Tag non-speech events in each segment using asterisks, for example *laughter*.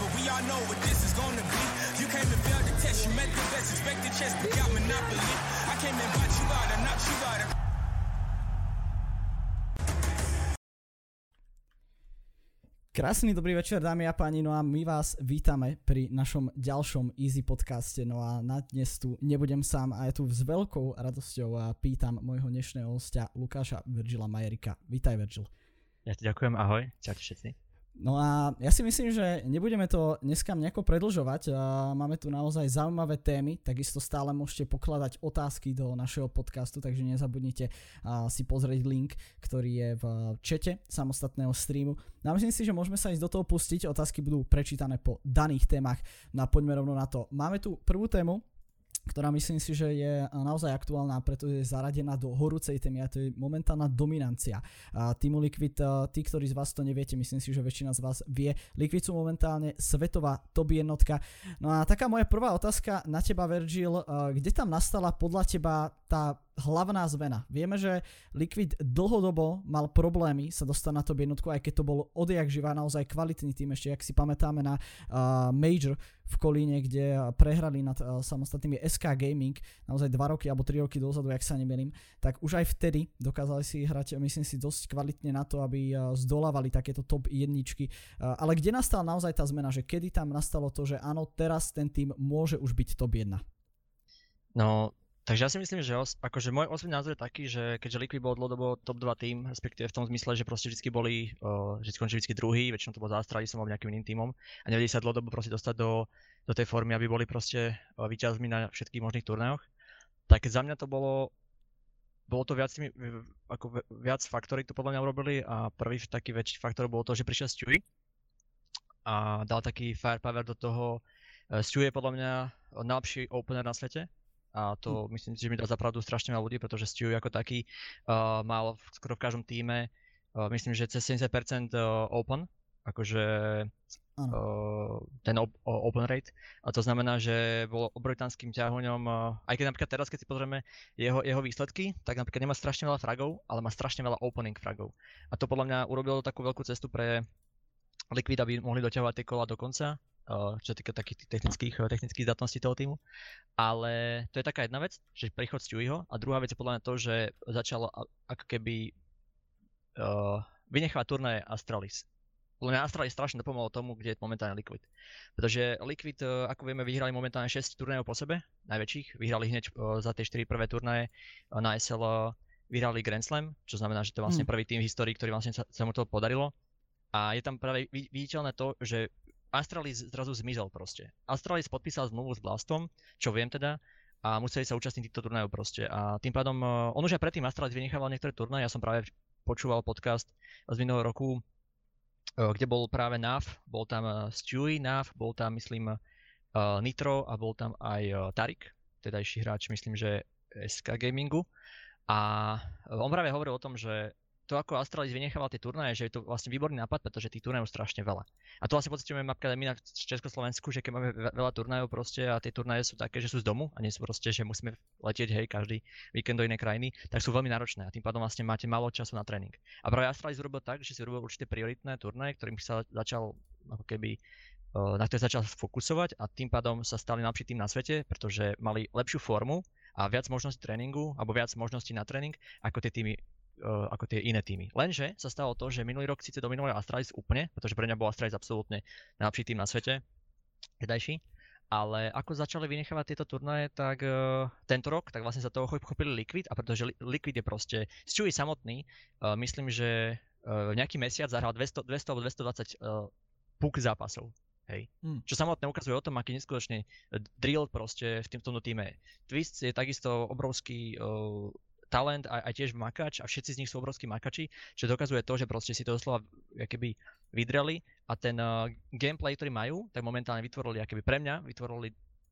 but we all know what this is gonna be. You came to fail the test, you met the best, expect the chest, but got monopoly. I came and bought you out, I'm not you out. Krásny dobrý večer dámy a páni, no a my vás vítame pri našom ďalšom Easy podcaste, no a na dnes tu nebudem sám a ja tu s veľkou radosťou a pýtam môjho dnešného hostia Lukáša Virgila Majerika. Vítaj Virgil. Ja ti ďakujem, ahoj, čaute všetci. No a ja si myslím, že nebudeme to dneska nejako predlžovať. Máme tu naozaj zaujímavé témy, takisto stále môžete pokladať otázky do našeho podcastu, takže nezabudnite si pozrieť link, ktorý je v čete samostatného streamu. No a myslím si, že môžeme sa ísť do toho pustiť, otázky budú prečítané po daných témach. No a poďme rovno na to. Máme tu prvú tému, ktorá myslím si, že je naozaj aktuálna, pretože je zaradená do horúcej témy a to je momentálna dominancia. Týmu Liquid, tí, ktorí z vás to neviete, myslím si, že väčšina z vás vie, Liquid sú momentálne svetová top jednotka. No a taká moja prvá otázka na teba, Virgil, kde tam nastala podľa teba tá hlavná zmena. Vieme, že Liquid dlhodobo mal problémy sa dostať na top jednotku, aj keď to bol odjak živá naozaj kvalitný tým, ešte ak si pamätáme na uh, Major v Kolíne, kde prehrali nad uh, samostatnými SK Gaming naozaj 2 roky alebo 3 roky dozadu, ak sa nemýlim, tak už aj vtedy dokázali si hrať, myslím si, dosť kvalitne na to, aby uh, zdolávali takéto top jedničky. Uh, ale kde nastala naozaj tá zmena, že kedy tam nastalo to, že áno, teraz ten tým môže už byť top 1? No, Takže ja si myslím, že os, akože môj osobný názor je taký, že keďže Liquid bol dlhodobo top 2 tým, respektíve v tom zmysle, že proste vždy boli, uh, že skončili vždy druhý, väčšinou to bol za som alebo nejakým iným týmom a nevedeli sa dlhodobo proste dostať do, do tej formy, aby boli proste uh, víťazmi na všetkých možných turnajoch. Tak za mňa to bolo, bolo to viac, ako viac faktorí to podľa mňa urobili a prvý taký väčší faktor bolo to, že prišiel Stewie a dal taký firepower do toho. Stewie je podľa mňa najlepší opener na svete, a to hm. myslím si, že mi dá zapravdu strašne veľa ľudí, pretože Stu ako taký uh, mal v, skoro v každom týme, uh, myslím, že cez 70% uh, open, akože uh, ten op- open rate. A to znamená, že bol obrovitanským ťahoňom, uh, aj keď napríklad teraz, keď si pozrieme jeho, jeho výsledky, tak napríklad nemá strašne veľa fragov, ale má strašne veľa opening fragov. A to podľa mňa urobilo takú veľkú cestu pre Liquid, aby mohli doťahovať tie kola do konca čo sa týka takých technických, eh, technických zdatností toho týmu. Ale to je taká jedna vec, že príchod Stewieho a druhá vec je podľa mňa to, že začal ako keby uh, vynechávať turnaje Astralis. Podľa mňa Astralis strašne dopomohlo tomu, kde je momentálne Liquid. Pretože Liquid, uh, ako vieme, vyhrali momentálne 6 turnajov po sebe, najväčších. Vyhrali hneď za tie 4 prvé turnaje na SL vyhrali Grand Slam, čo znamená, že to je vlastne hmm. prvý tým v histórii, ktorý vlastne sa, sa mu to podarilo. A je tam práve viditeľné to, že Astralis zrazu zmizol proste. Astralis podpísal zmluvu s Blastom, čo viem teda, a museli sa účastniť týchto turnajov proste. A tým pádom, uh, on už aj predtým Astralis vynechával niektoré turnaje, ja som práve počúval podcast z minulého roku, uh, kde bol práve NAV, bol tam uh, Stewie NAV, bol tam myslím Nitro a bol tam aj Tarik, tedajší hráč myslím, že SK Gamingu. A on práve hovoril o tom, že to, ako Astralis vynechával tie turnaje, že je to vlastne výborný nápad, pretože tých turnajov strašne veľa. A to vlastne pocitujeme napríklad my na Československu, že keď máme veľa turnajov proste a tie turnaje sú také, že sú z domu a nie sú proste, že musíme letieť hej každý víkend do inej krajiny, tak sú veľmi náročné a tým pádom vlastne máte málo času na tréning. A práve Astralis urobil tak, že si urobil určité prioritné turnaje, ktorým sa začal ako keby na ktoré začal fokusovať a tým pádom sa stali najlepší tým na svete, pretože mali lepšiu formu a viac možností tréningu, alebo viac možností na tréning, ako tie týmy ako tie iné týmy. Lenže sa stalo to, že minulý rok síce dominovali Astralis úplne, pretože pre mňa bol Astralis absolútne najlepší tým na svete, jedajší, ale ako začali vynechávať tieto turnaje, tak uh, tento rok, tak vlastne sa toho chopili Liquid a pretože Liquid je proste, Stewie samotný, uh, myslím, že uh, nejaký mesiac zahral 200, 200 alebo 220 uh, puk zápasov. Hej. Hmm. Čo samotné ukazuje o tom, aký neskutočný drill proste v tomto týme. Twist je takisto obrovský uh, talent a aj tiež makač a všetci z nich sú obrovskí makači, čo dokazuje to, že proste si to doslova keby vydreli a ten uh, gameplay, ktorý majú, tak momentálne vytvorili, keby pre mňa, vytvorili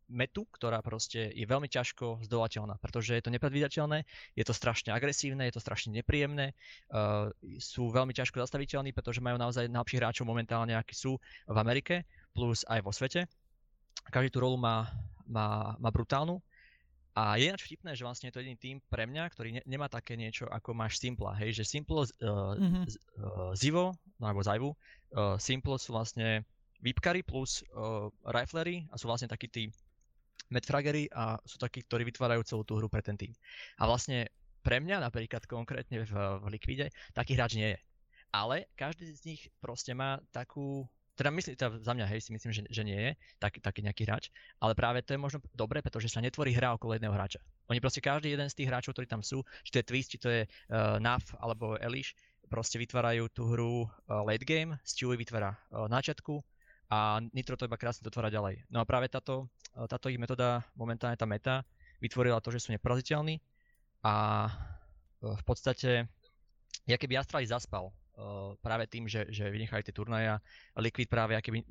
metu, ktorá proste je veľmi ťažko zdolateľná, pretože je to nepredvídateľné, je to strašne agresívne, je to strašne nepríjemné, uh, sú veľmi ťažko zastaviteľní, pretože majú naozaj najlepších hráčov momentálne, akí sú v Amerike, plus aj vo svete. Každý tú rolu má, má, má brutálnu a je ináč vtipné, že vlastne je to jediný tým pre mňa, ktorý ne, nemá také niečo, ako máš Simple, hej, že Simple, uh, mm-hmm. uh, Zivo, no alebo Zaivu, uh, Simple sú vlastne Vipkary plus uh, Riflery a sú vlastne takí tí Medfragery a sú takí, ktorí vytvárajú celú tú hru pre ten tým. A vlastne pre mňa napríklad konkrétne v, v Liquide taký hráč nie je. Ale každý z nich proste má takú teda myslím, teda za mňa hej, si myslím, že, že nie je tak, taký nejaký hráč, ale práve to je možno dobré, pretože sa netvorí hra okolo jedného hráča. Oni proste každý jeden z tých hráčov, ktorí tam sú, či to je Twist, či to je uh, Naf alebo Elish, proste vytvárajú tú hru uh, late game, Stewie vytvára uh, načiatku a Nitro to iba krásne dotvára ďalej. No a práve táto, uh, táto ich metóda, momentálne tá meta, vytvorila to, že sú neporaziteľní a uh, v podstate, ja keby Astralis zaspal práve tým, že, že vynechali tie turnaja. Liquid práve keby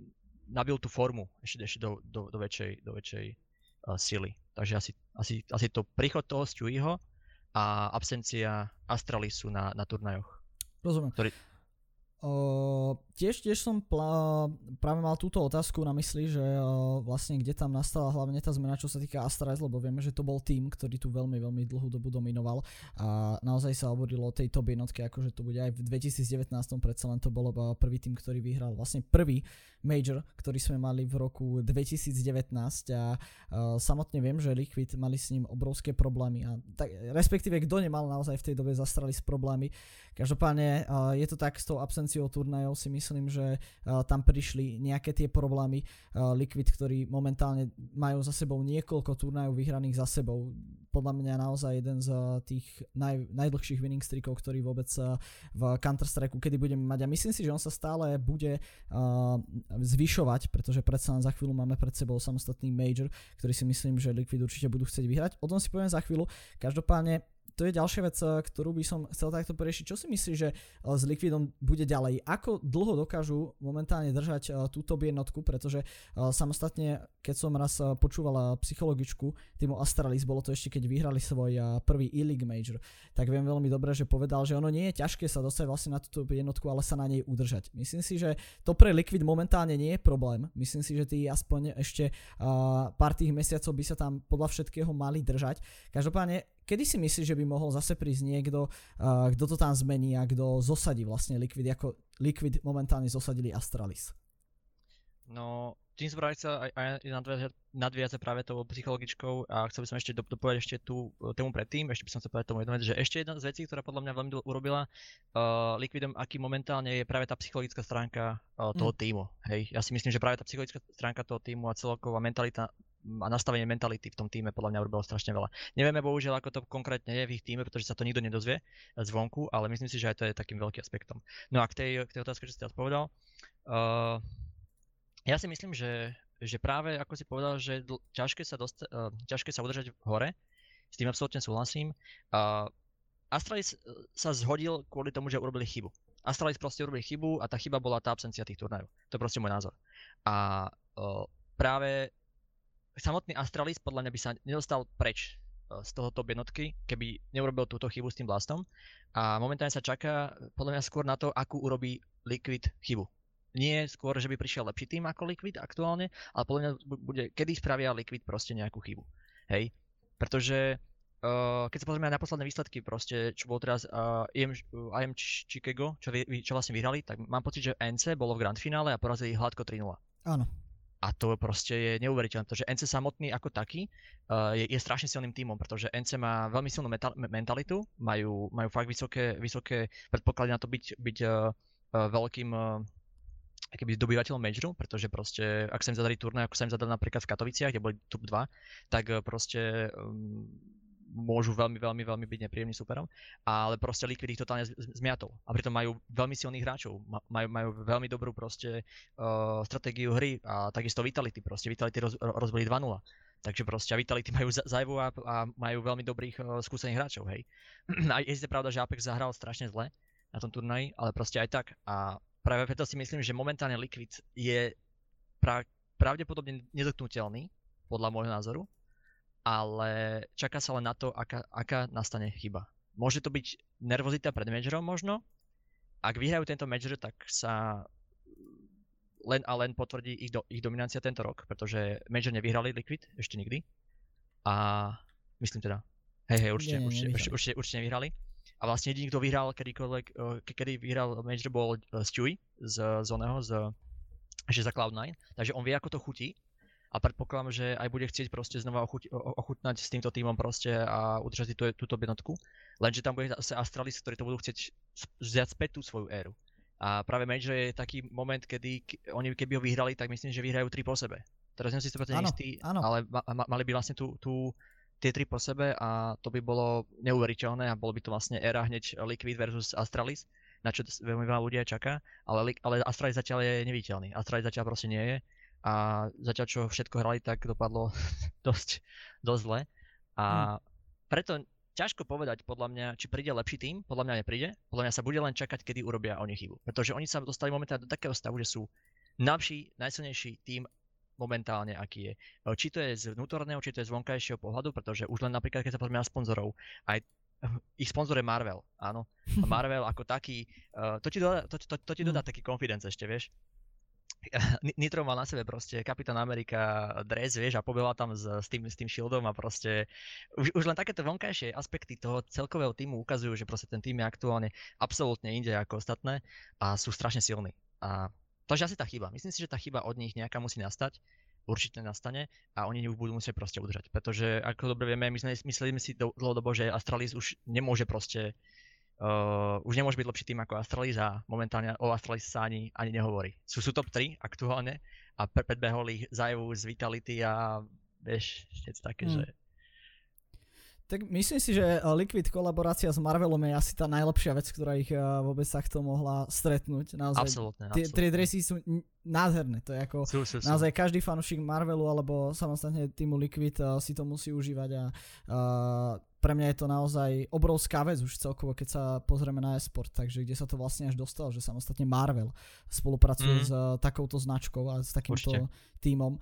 nabil tú formu ešte, ešte do, do, do väčšej, do väčšej uh, sily. Takže asi, asi, asi to príchod toho Stewieho a absencia Astralisu na, na turnajoch. Rozumiem. Ktorý, Uh, tiež, tiež som pla- práve mal túto otázku na mysli, že uh, vlastne kde tam nastala hlavne tá zmena, čo sa týka Astralis, lebo vieme, že to bol tým, ktorý tu veľmi, veľmi dlhú dobu dominoval a naozaj sa hovorilo o tej top jednotke, akože to bude aj v 2019, predsa len to bolo prvý tým, ktorý vyhral, vlastne prvý major, ktorý sme mali v roku 2019 a uh, samotne viem, že Liquid mali s ním obrovské problémy a tak, respektíve kto nemal naozaj v tej dobe z Astralis problémy. Každopádne uh, je to tak s tou absenciou turnajov si myslím, že uh, tam prišli nejaké tie problémy. Uh, Liquid, ktorí momentálne majú za sebou niekoľko turnajov vyhraných za sebou. Podľa mňa naozaj jeden z uh, tých naj, najdlhších winning streakov, ktorý vôbec v Counter-Strike kedy budeme mať. A myslím si, že on sa stále bude zvyšovať, pretože predsa len za chvíľu máme pred sebou samostatný major, ktorý si myslím, že Liquid určite budú chcieť vyhrať. O tom si poviem za chvíľu. Každopádne to je ďalšia vec, eh, ktorú by som chcel takto poriešiť. Čo si myslíš, že eh, s Liquidom bude ďalej? Ako dlho dokážu momentálne držať eh, túto jednotku, pretože samostatne, keď som raz počúval psychologičku týmu Astralis, bolo to ešte keď vyhrali svoj prvý E-League Major, tak viem veľmi dobre, že povedal, že ono nie je ťažké sa dostať vlastne na túto jednotku, ale sa na nej udržať. Myslím si, že to pre Liquid momentálne nie je problém. Myslím si, že tí aspoň ešte pár tých mesiacov by sa tam podľa všetkého mali držať. Každopádne Kedy si myslíš, že by mohol zase prísť niekto, kto to tam zmení a kto zosadí vlastne Liquid, ako Liquid momentálne zosadili Astralis? No, tým som práve chcel aj, aj nadviazať, nadviazať práve tou psychologičkou a chcel by som ešte dopovedať ešte tú tému predtým, ešte by som chcel povedať tomu jednu vec, že ešte jedna z vecí, ktorá podľa mňa veľmi urobila uh, Liquidom, aký momentálne je práve tá psychologická stránka uh, toho mm. týmu. Hej, ja si myslím, že práve tá psychologická stránka toho týmu a celková mentalita a nastavenie mentality v tom týme podľa mňa urobilo strašne veľa. Nevieme bohužiaľ, ako to konkrétne je v ich týme, pretože sa to nikto nedozvie zvonku, ale myslím si, že aj to je takým veľkým aspektom. No a k tej, k tej otázke, čo si teraz povedal, uh, ja si myslím, že, že práve ako si povedal, že ťažké, sa dosta- uh, ťažké sa udržať v hore, s tým absolútne súhlasím. Uh, Astralis sa zhodil kvôli tomu, že urobili chybu. Astralis proste urobili chybu a tá chyba bola tá absencia tých turnajov. To je proste môj názor. A uh, práve samotný Astralis podľa mňa by sa nedostal preč z toho top jednotky, keby neurobil túto chybu s tým blastom. A momentálne sa čaká podľa mňa skôr na to, akú urobí Liquid chybu. Nie skôr, že by prišiel lepší tým ako Liquid aktuálne, ale podľa mňa bude, kedy spravia Liquid proste nejakú chybu. Hej? Pretože uh, keď sa pozrieme na posledné výsledky, proste, čo bolo teraz uh, IM, uh, IM Chicago, čo, čo vlastne vyhrali, tak mám pocit, že NC bolo v grand finále a porazili hladko 3-0. Áno. A to proste je neuveriteľné, pretože NC samotný ako taký uh, je, je strašne silným tímom, pretože NC má veľmi silnú metal, mentalitu, majú, majú fakt vysoké, vysoké predpoklady na to byť, byť uh, uh, veľkým uh, keby dobyvateľom majoru, pretože proste, ak sa im zadali turnaj, ako sa im zadali napríklad v Katoviciach, kde boli top 2, tak proste um, môžu veľmi, veľmi, veľmi byť nepríjemným superom, ale proste Liquid ich totálne zmiatol. A pritom majú veľmi silných hráčov, majú, majú veľmi dobrú proste uh, stratégiu hry a takisto Vitality, proste Vitality roz, rozbili 2-0. Takže proste a Vitality majú zajvu a, a majú veľmi dobrých uh, skúsených hráčov, hej. *clears throat* a je pravda, že Apex zahral strašne zle na tom turnaji, ale proste aj tak. A práve preto si myslím, že momentálne Liquid je pra, pravdepodobne nedotknutelný, podľa môjho názoru, ale čaká sa len na to, aká, aká nastane chyba. Môže to byť nervozita pred majorom možno. Ak vyhrajú tento major, tak sa len a len potvrdí ich, do, ich dominancia tento rok, pretože major nevyhrali Liquid ešte nikdy. A myslím teda, hej, hej, určite, nie, určite, určite, určite, určite nevyhrali. A vlastne jediný, kto vyhral kedykoľvek, kedy vyhral major bol Stewie z, z oného, z že za Cloud9, takže on vie, ako to chutí a predpokladám, že aj bude chcieť proste znova ochuť, ochutnať s týmto týmom proste a udržať tú, túto jednotku. Lenže tam bude zase Astralis, ktorí to budú chcieť vziať späť tú svoju éru. A práve Major je taký moment, kedy oni keby ho vyhrali, tak myslím, že vyhrajú tri po sebe. Teraz som si to istý, áno. ale ma, ma, mali by vlastne tú, tú, tie tri po sebe a to by bolo neuveriteľné a bolo by to vlastne éra hneď Liquid versus Astralis, na čo veľmi veľa ľudia čaká, ale, ale Astralis zatiaľ je neviditeľný. Astralis zatiaľ proste nie je a zatiaľ čo všetko hrali, tak dopadlo *laughs* dosť, dosť zle. A hmm. preto ťažko povedať podľa mňa, či príde lepší tým, podľa mňa nepríde. Podľa mňa sa bude len čakať, kedy urobia oni chybu. Pretože oni sa dostali momentálne do takého stavu, že sú najlepší, najsilnejší tým momentálne, aký je. Či to je z vnútorného, či to je z vonkajšieho pohľadu, pretože už len napríklad, keď sa pozrieme na sponzorov, aj *laughs* ich sponzor je Marvel, áno. A *laughs* Marvel ako taký, uh, to ti dodá, to, to, to ti dodá hmm. taký confidence ešte, vieš. *laughs* Nitro mal na sebe proste Kapitán Amerika dres, vieš, a pobehla tam s, s, tým, s tým shieldom a proste už, už len takéto vonkajšie aspekty toho celkového týmu ukazujú, že proste ten tým je aktuálne absolútne inde ako ostatné a sú strašne silní. A je asi tá chyba. Myslím si, že tá chyba od nich nejaká musí nastať, určite nastane a oni ju budú musieť proste udržať. Pretože ako dobre vieme, my sme mysleli si dlhodobo, že Astralis už nemôže proste uh, už nemôže byť lepší tým ako Astralis a momentálne o Astralis sa ani, ani nehovorí. Sú, sú top 3 aktuálne a predbehol ich Zajevu z Vitality a vieš, všetko také, hmm. že tak myslím si, že Liquid kolaborácia s Marvelom je asi tá najlepšia vec, ktorá ich vôbec takto mohla stretnúť. Naozaj, absolutne, tie, tie dresy sú nádherné. To je ako sú, sú, sú. naozaj každý fanúšik Marvelu alebo samostatne týmu Liquid uh, si to musí užívať a uh, pre mňa je to naozaj obrovská vec už celkovo, keď sa pozrieme na esport, takže kde sa to vlastne až dostalo, že samostatne Marvel spolupracuje mm. s takouto značkou a s takýmto Určite. týmom.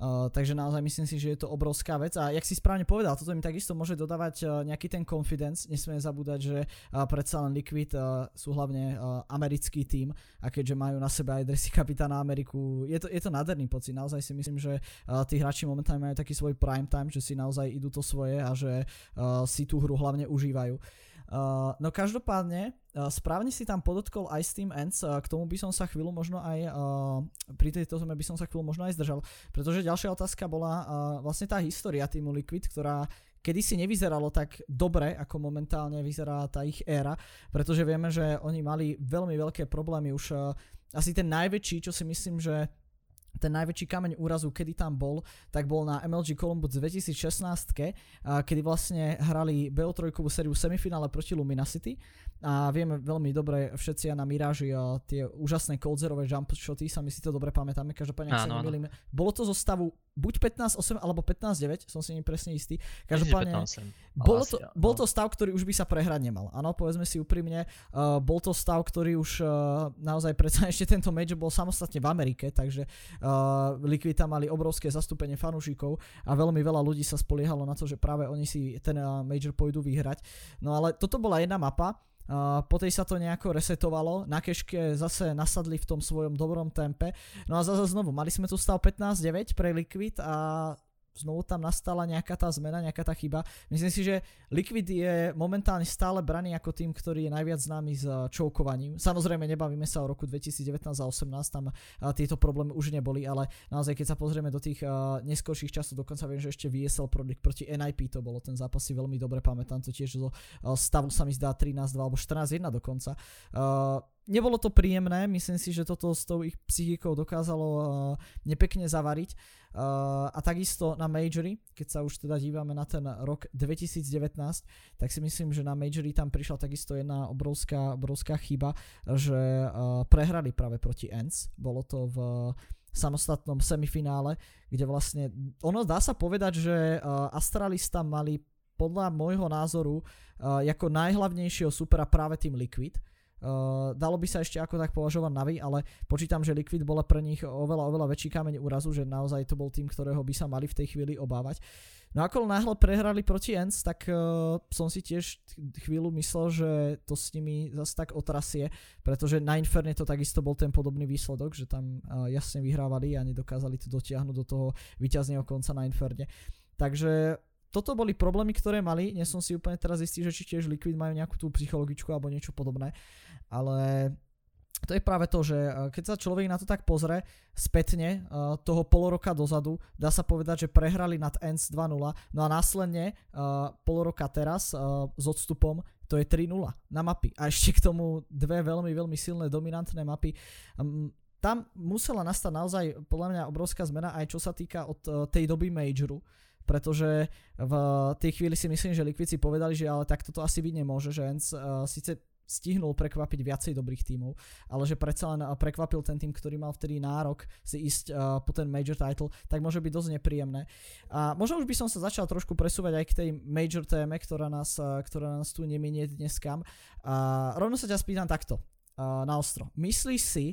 Uh, takže naozaj myslím si, že je to obrovská vec. A jak si správne povedal, toto mi takisto môže dodávať uh, nejaký ten confidence, nesmieme zabúdať, že uh, predsa len Liquid uh, sú hlavne uh, americký tým a keďže majú na sebe aj dresy kapitána Ameriku, je to, je to nádherný pocit, naozaj si myslím, že uh, tí hráči momentálne majú taký svoj prime time, že si naozaj idú to svoje a že uh, si tú hru hlavne užívajú. Uh, no každopádne, uh, správne si tam podotkol aj s tým Ends, uh, k tomu by som sa chvíľu možno aj, uh, pri tejto zeme by som sa chvíľu možno aj zdržal, pretože ďalšia otázka bola uh, vlastne tá história týmu Liquid, ktorá kedy si nevyzeralo tak dobre, ako momentálne vyzerá tá ich éra, pretože vieme, že oni mali veľmi veľké problémy už uh, asi ten najväčší, čo si myslím, že ten najväčší kameň úrazu, kedy tam bol, tak bol na MLG Columbus 2016, kedy vlastne hrali BO3 sériu semifinále proti Luminosity a vieme veľmi dobre všetci na Mirage a tie úžasné coldzerové jump shoty, sa my si to dobre pamätáme, každopádne ak sa nemýlim. Bolo to zo stavu buď 15-8 alebo 15-9, som si presne istý. Každopádne bolo to, bol to stav, ktorý už by sa prehrať nemal. Áno, povedzme si úprimne, uh, bol to stav, ktorý už uh, naozaj predsa *laughs* ešte tento major bol samostatne v Amerike, takže Liquid tam mali obrovské zastúpenie fanúšikov a veľmi veľa ľudí sa spoliehalo na to, že práve oni si ten uh, major pôjdu vyhrať. No ale toto bola jedna mapa, Uh, tej sa to nejako resetovalo, na keške zase nasadli v tom svojom dobrom tempe. No a zase znovu, mali sme tu stav 15-9 pre Liquid a znovu tam nastala nejaká tá zmena, nejaká tá chyba. Myslím si, že Liquid je momentálne stále braný ako tým, ktorý je najviac známy s čoukovaním. Samozrejme, nebavíme sa o roku 2019 a 2018, tam tieto problémy už neboli, ale naozaj, keď sa pozrieme do tých neskorších časov, dokonca viem, že ešte VSL Product proti NIP to bolo, ten zápas si veľmi dobre pamätám, to tiež zo stavu sa mi zdá 13-2 alebo 14-1 dokonca. Nebolo to príjemné, myslím si, že toto s tou ich psychikou dokázalo nepekne zavariť. Uh, a takisto na Majory, keď sa už teda dívame na ten rok 2019, tak si myslím, že na Majory tam prišla takisto jedna obrovská, obrovská chyba, že uh, prehrali práve proti Ends. Bolo to v samostatnom semifinále, kde vlastne, ono dá sa povedať, že uh, Astralis tam mali podľa môjho názoru uh, ako najhlavnejšieho supera práve tým Liquid, Uh, dalo by sa ešte ako tak považovať Navi, ale počítam, že Liquid bola pre nich oveľa, oveľa väčší kameň úrazu, že naozaj to bol tým, ktorého by sa mali v tej chvíli obávať. No ako náhle prehrali proti Ents, tak uh, som si tiež chvíľu myslel, že to s nimi zase tak otrasie, pretože na Inferne to takisto bol ten podobný výsledok, že tam uh, jasne vyhrávali a nedokázali to dotiahnuť do toho víťazného konca na Inferne. Takže toto boli problémy, ktoré mali, nie som si úplne teraz istý, že či tiež Liquid majú nejakú tú psychologičku alebo niečo podobné, ale to je práve to, že keď sa človek na to tak pozrie spätne toho pol roka dozadu, dá sa povedať, že prehrali nad ENS 2-0, no a následne pol roka teraz s odstupom to je 3-0 na mapy. A ešte k tomu dve veľmi, veľmi silné dominantné mapy. Tam musela nastať naozaj podľa mňa obrovská zmena aj čo sa týka od tej doby Majoru, pretože v tej chvíli si myslím, že Liquid si povedali, že ale tak toto asi byť nemôže, že ENS uh, síce stihnul prekvapiť viacej dobrých tímov, ale že predsa len prekvapil ten tým, ktorý mal vtedy nárok si ísť uh, po ten major title, tak môže byť dosť nepríjemné. A možno už by som sa začal trošku presúvať aj k tej major téme, ktorá nás, uh, ktorá nás tu neminie dneskam. A rovno sa ťa spýtam takto, uh, na ostro. Myslíš si,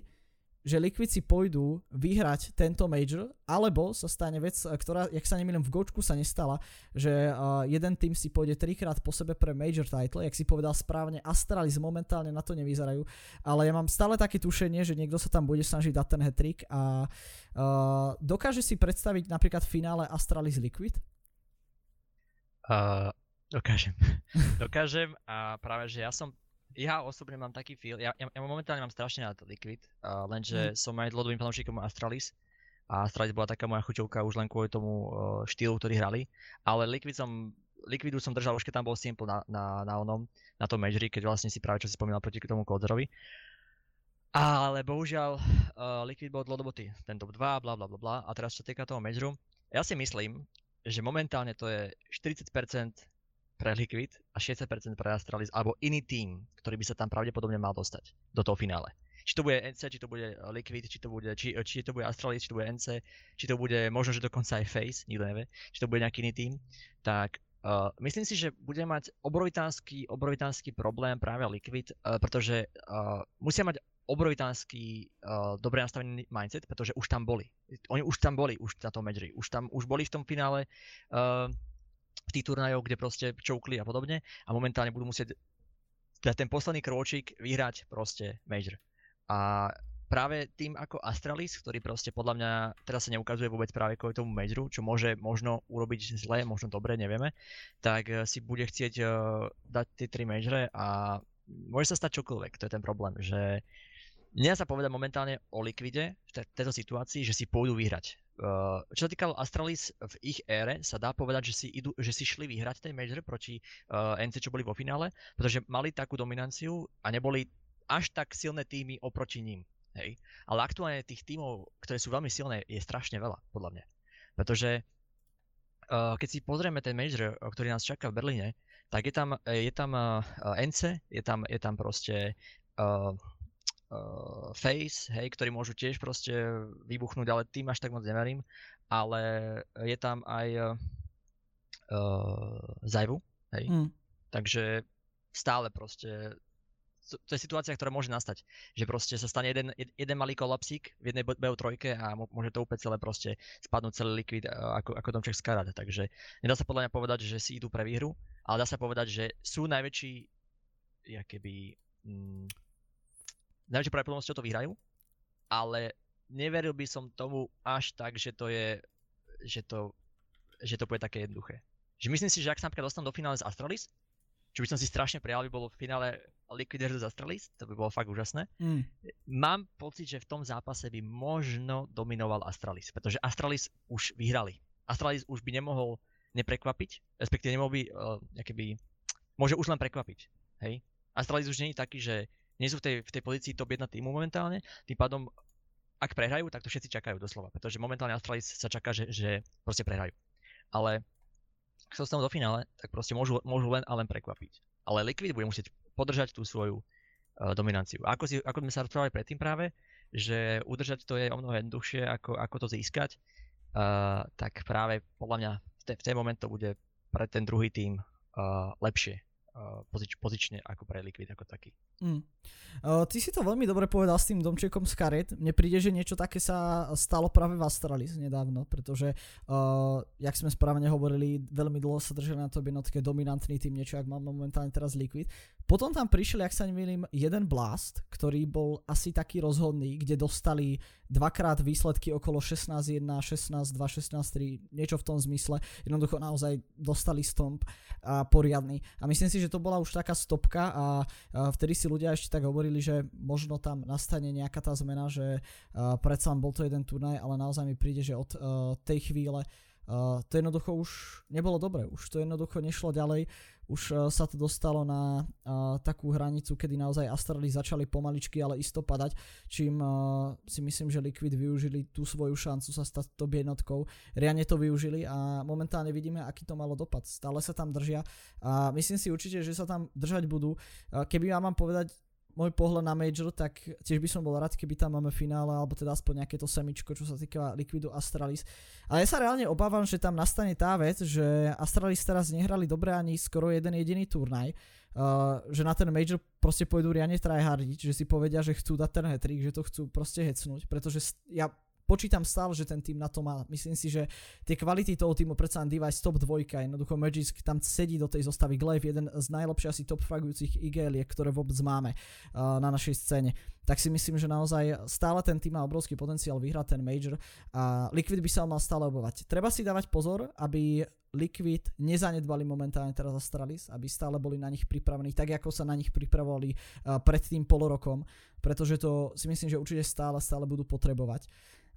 že Liquid si pôjdu vyhrať tento major, alebo sa stane vec, ktorá, jak sa nemýlim, v Gočku sa nestala, že uh, jeden tým si pôjde trikrát po sebe pre major title, jak si povedal správne, Astralis momentálne na to nevyzerajú, ale ja mám stále také tušenie, že niekto sa tam bude snažiť dať ten hat a uh, dokáže si predstaviť napríklad v finále Astralis Liquid? Uh, dokážem. *laughs* dokážem a práve, že ja som ja osobne mám taký feel, ja, ja, ja momentálne mám strašne rád Liquid, uh, lenže mm. som aj dlhodobým fanúšikom Astralis a Astralis bola taká moja chuťovka už len kvôli tomu uh, štýlu, ktorý hrali, ale Liquid som, Liquidu som držal už keď tam bol Simple na, na, na onom, na tom Majory, keď vlastne si práve čo si spomínal proti tomu Kodzerovi. Ale bohužiaľ uh, Liquid bol dlhodobo ten top 2, bla bla bla bla a teraz čo týka toho Majoru, ja si myslím, že momentálne to je 40% pre Liquid a 60% pre Astralis alebo iný tým, ktorý by sa tam pravdepodobne mal dostať do toho finále. Či to bude NC, či to bude Liquid, či to bude, či, či to bude Astralis, či to bude NC, či to bude možno, že dokonca aj Face, nikto nevie, či to bude nejaký iný tým, tak uh, myslím si, že bude mať obrovitánsky, obrovitánsky problém práve Liquid, uh, pretože uh, musia mať obrovitánsky uh, dobre nastavený mindset, pretože už tam boli. Oni už tam boli, už na tom majory, už tam, už boli v tom finále. Uh, tých turnajoch, kde proste čoukli a podobne a momentálne budú musieť dať ten posledný krôčik vyhrať proste Major. A práve tým ako Astralis, ktorý proste podľa mňa teraz sa neukazuje vôbec práve kvôli tomu Majoru, čo môže možno urobiť zle, možno dobre, nevieme, tak eh, si bude chcieť uh, dať tie tri Majore a môže sa stať čokoľvek, to je ten problém, že nedá sa povedať momentálne o Liquide v tejto situácii, že si pôjdu vyhrať. Uh, čo sa týkalo Astralis v ich ére, sa dá povedať, že si, idú, že si šli vyhrať ten major proti uh, NC, čo boli vo finále, pretože mali takú dominanciu a neboli až tak silné týmy oproti ním. Hej. Ale aktuálne tých týmov, ktoré sú veľmi silné, je strašne veľa, podľa mňa. Pretože uh, keď si pozrieme ten major, ktorý nás čaká v Berlíne, tak je tam, je tam uh, NC, je tam, je tam proste uh, uh, Face, hej, ktorí môžu tiež proste vybuchnúť, ale tým až tak moc neverím. Ale je tam aj uh, Zajvu, hej. Mm. Takže stále proste to je situácia, ktorá môže nastať. Že proste sa stane jeden, jeden malý kolapsík v jednej BO3 a môže to úplne celé proste spadnúť celý likvid ako, ako domček z karát. Takže nedá sa podľa mňa povedať, že si idú pre výhru, ale dá sa povedať, že sú najväčší keby, mm, najväčšou pravdepodobnosťou to vyhrajú, ale neveril by som tomu až tak, že to je, že to, že to bude také jednoduché. Že myslím si, že ak sa napríklad dostanú do finále z Astralis, čo by som si strašne prijal, by bolo v finále Liquid vs Astralis, to by bolo fakt úžasné. Mm. Mám pocit, že v tom zápase by možno dominoval Astralis, pretože Astralis už vyhrali. Astralis už by nemohol neprekvapiť, respektíve nemohol by, uh, by, môže už len prekvapiť. Hej? Astralis už nie je taký, že nie sú v tej, v tej pozícii top 1 týmu momentálne, tým pádom ak prehrajú, tak to všetci čakajú doslova, pretože momentálne Astralis sa čaká, že, že proste prehrajú. Ale ak sa dostanú do finále, tak proste môžu, môžu len a len prekvapiť. Ale Liquid bude musieť podržať tú svoju uh, dominanciu. Ako, si, ako sme sa rozprávali predtým práve, že udržať to je o mnoho jednoduchšie, ako, ako to získať, uh, tak práve podľa mňa v, te, v ten moment to bude pre ten druhý tým uh, lepšie pozič, pozične ako pre Liquid ako taký. Mm. Uh, ty si to veľmi dobre povedal s tým domčekom z kariet. Mne príde, že niečo také sa stalo práve v Astralis nedávno, pretože, uh, jak sme správne hovorili, veľmi dlho sa držali na to jednotke dominantný tým, niečo, ak mám momentálne teraz Liquid. Potom tam prišiel, ak sa nemýlim, jeden Blast, ktorý bol asi taký rozhodný, kde dostali dvakrát výsledky okolo 16-1, 16-2, 16-3, niečo v tom zmysle. Jednoducho naozaj dostali stomp a poriadny. A myslím si, že to bola už taká stopka a, vtedy si ľudia ešte tak hovorili, že možno tam nastane nejaká tá zmena, že predsa bol to jeden turnaj, ale naozaj mi príde, že od tej chvíle Uh, to jednoducho už nebolo dobre, už to jednoducho nešlo ďalej, už uh, sa to dostalo na uh, takú hranicu, kedy naozaj Astrali začali pomaličky, ale isto padať, čím uh, si myslím, že Liquid využili tú svoju šancu sa stať top jednotkou, riadne to využili a momentálne vidíme, aký to malo dopad, stále sa tam držia a myslím si určite, že sa tam držať budú, keby ja mám povedať môj pohľad na Major, tak tiež by som bol rád, keby tam máme finále, alebo teda aspoň nejaké to semičko, čo sa týka Liquidu Astralis. Ale ja sa reálne obávam, že tam nastane tá vec, že Astralis teraz nehrali dobre ani skoro jeden jediný turnaj, uh, že na ten Major proste pôjdu riadne tryhardiť, že si povedia, že chcú dať ten hetrik, že to chcú proste hecnúť, pretože ja počítam stále, že ten tým na to má. Myslím si, že tie kvality toho týmu predsa len Device top 2, jednoducho Magic tam sedí do tej zostavy Glaive, jeden z najlepších asi top fragujúcich igeliek, ktoré vôbec máme uh, na našej scéne. Tak si myslím, že naozaj stále ten tým má obrovský potenciál vyhrať ten Major a Liquid by sa mal stále obovať. Treba si dávať pozor, aby Liquid nezanedbali momentálne teraz Astralis, aby stále boli na nich pripravení, tak ako sa na nich pripravovali uh, pred tým polorokom, pretože to si myslím, že určite stále, stále budú potrebovať.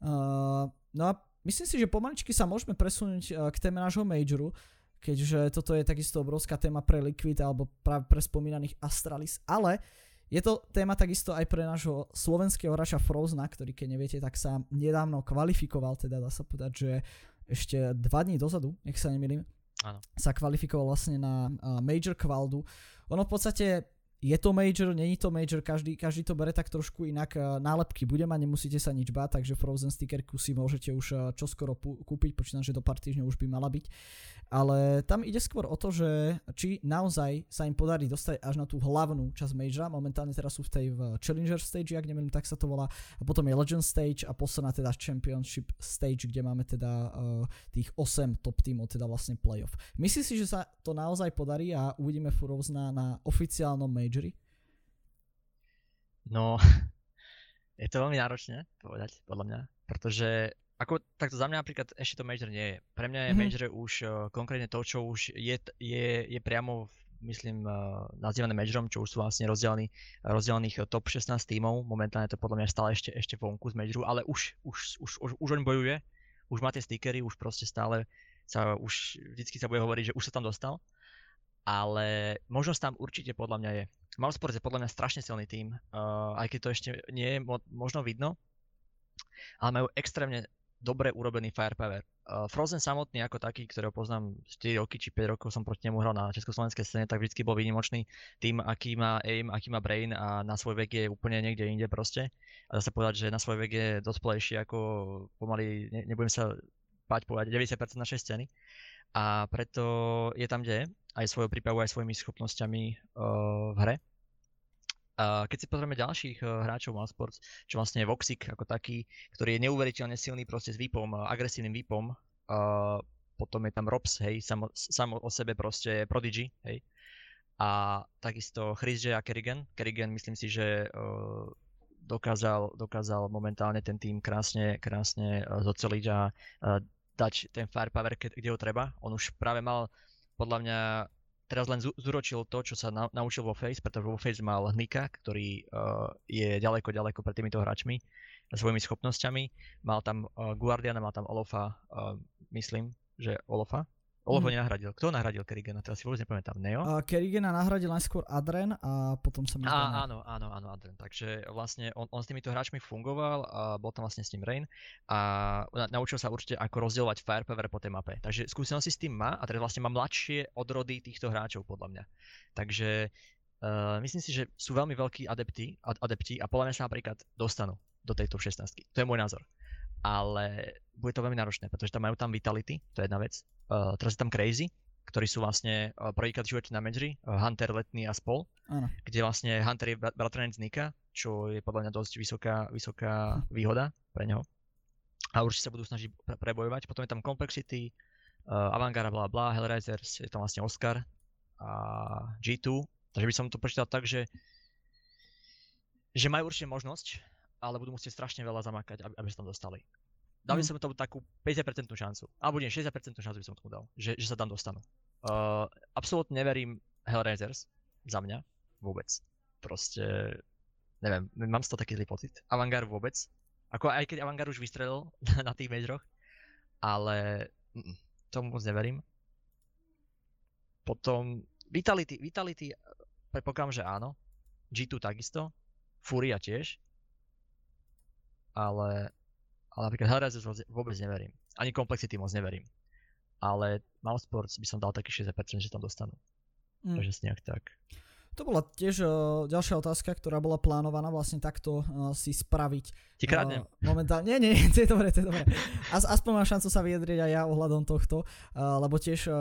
Uh, no a myslím si, že pomaličky sa môžeme presunúť uh, k téme nášho majoru, keďže toto je takisto obrovská téma pre Liquid alebo práve pre spomínaných Astralis, ale je to téma takisto aj pre nášho slovenského hráča Frozna, ktorý keď neviete, tak sa nedávno kvalifikoval, teda dá sa povedať, že ešte dva dní dozadu, nech sa nemýlim, sa kvalifikoval vlastne na uh, Major Qualdu. Ono v podstate je to major, není to major, každý, každý to bere tak trošku inak. Nálepky bude mať, nemusíte sa nič báť, takže Frozen stickerku si môžete už čoskoro kúpiť, počítam, že do pár týždňov už by mala byť ale tam ide skôr o to, že či naozaj sa im podarí dostať až na tú hlavnú časť Majora, momentálne teraz sú v tej v Challenger stage, ak neviem, tak sa to volá, a potom je Legend stage a posledná teda Championship stage, kde máme teda uh, tých 8 top tímov, teda vlastne playoff. Myslíš si, že sa to naozaj podarí a uvidíme Furovzna na oficiálnom Majori? No, *laughs* je to veľmi náročné povedať, podľa mňa, pretože ako, takto za mňa napríklad ešte to major nie je. Pre mňa je mm-hmm. major už uh, konkrétne to, čo už je, je, je priamo, myslím, uh, nazývané majorom, čo už sú vlastne rozdelený, rozdelených top 16 tímov. Momentálne to podľa mňa stále ešte, ešte vonku z majoru, ale už, už, už, už, už on bojuje, už má tie stickery, už proste stále sa, už vždycky sa bude hovoriť, že už sa tam dostal. Ale možnosť tam určite podľa mňa je. Mousesports je podľa mňa strašne silný tým, uh, aj keď to ešte nie je mo- možno vidno, ale majú extrémne dobre urobený firepower. Uh, Frozen samotný ako taký, ktorého poznám 4 roky či 5 rokov som proti nemu hral na československej scéne, tak vždy bol výnimočný tým, aký má aim, aký má brain a na svoj vek je úplne niekde inde proste. A dá sa povedať, že na svoj vek je dospelejší ako pomaly, ne, nebudem sa bať povedať, 90% našej scény. A preto je tam, kde je, aj svojou prípravou, aj svojimi schopnosťami uh, v hre keď si pozrieme ďalších eh, hráčov Sports, čo vlastne je Voxic ako taký, ktorý je neuveriteľne silný proste s výpom, eh, agresívnym výpom, potom je tam Robs, hej, samo, samo o sebe proste Prodigy, hej. A takisto Chris a Kerrigan. Kerrigan myslím si, že uh, dokázal, dokázal momentálne ten tým krásne, krásne uh, zoceliť a uh, dať ten firepower, kde ho treba. On už práve mal podľa mňa teraz len zúročil to, čo sa na, naučil vo Face, pretože vo Face mal Hnika, ktorý uh, je ďaleko, ďaleko pred týmito hráčmi svojimi schopnosťami. Mal tam uh, Guardiana, mal tam Olofa, uh, myslím, že Olofa, Olof ho mm. nenahradil. Kto nahradil Kerrigana? Teraz si vôbec nepamätám. Neo? Uh, Kerrigana nahradil najskôr Adren a potom sa mi Á, áno, áno, áno, Adren. Takže vlastne on, on s týmito hráčmi fungoval a bol tam vlastne s ním Rain a na, naučil sa určite ako rozdielovať firepower po tej mape. Takže skúsenosti s tým má a teraz vlastne má mladšie odrody týchto hráčov podľa mňa. Takže uh, myslím si, že sú veľmi veľkí adepti, ad, adepti a podľa mňa sa napríklad dostanú do tejto 16. To je môj názor ale bude to veľmi náročné, pretože tam majú tam Vitality, to je jedna vec. Uh, teraz je tam Crazy, ktorí sú vlastne uh, prvýkrát v živote na Majori, uh, Hunter, Letný a spol, ano. kde vlastne Hunter je bratranec Nika, čo je podľa mňa dosť vysoká, vysoká hm. výhoda pre neho. A určite sa budú snažiť pre- prebojovať. Potom je tam Complexity, uh, Avantgarde, bla bla, Hellraisers, je tam vlastne Oscar a G2 Takže by som to prečítal tak, že, že majú určite možnosť, ale budú musieť strašne veľa zamakať, aby, aby sa tam dostali. Dal by Mm. som tomu takú 50% šancu. Alebo nie, 60% šancu by som tomu dal, že, že sa tam dostanú. Uh, absolútne neverím Hellraisers, za mňa, vôbec. Proste, neviem, mám z toho taký zlý pocit. Avantgarde vôbec. Ako aj keď Avantgarde už vystrelil *laughs* na tých majoroch, ale mm, tomu moc neverím. Potom Vitality, Vitality, predpokladám, že áno. G2 takisto. Furia tiež. Ale, ale napríklad Hellraisers vôbec- neverím. Ani Complexity moc neverím. Ale Mousesports by som dal taký 60%, že tam dostanú. Mm. Takže nejak tak. To bola tiež uh, ďalšia otázka, ktorá bola plánovaná vlastne takto uh, si spraviť. Ti kradnem. Uh, momentálne, nie, nie, to je dobre, to je dobre. As, aspoň mám šancu sa vyjadriť aj ja ohľadom tohto, uh, lebo tiež uh,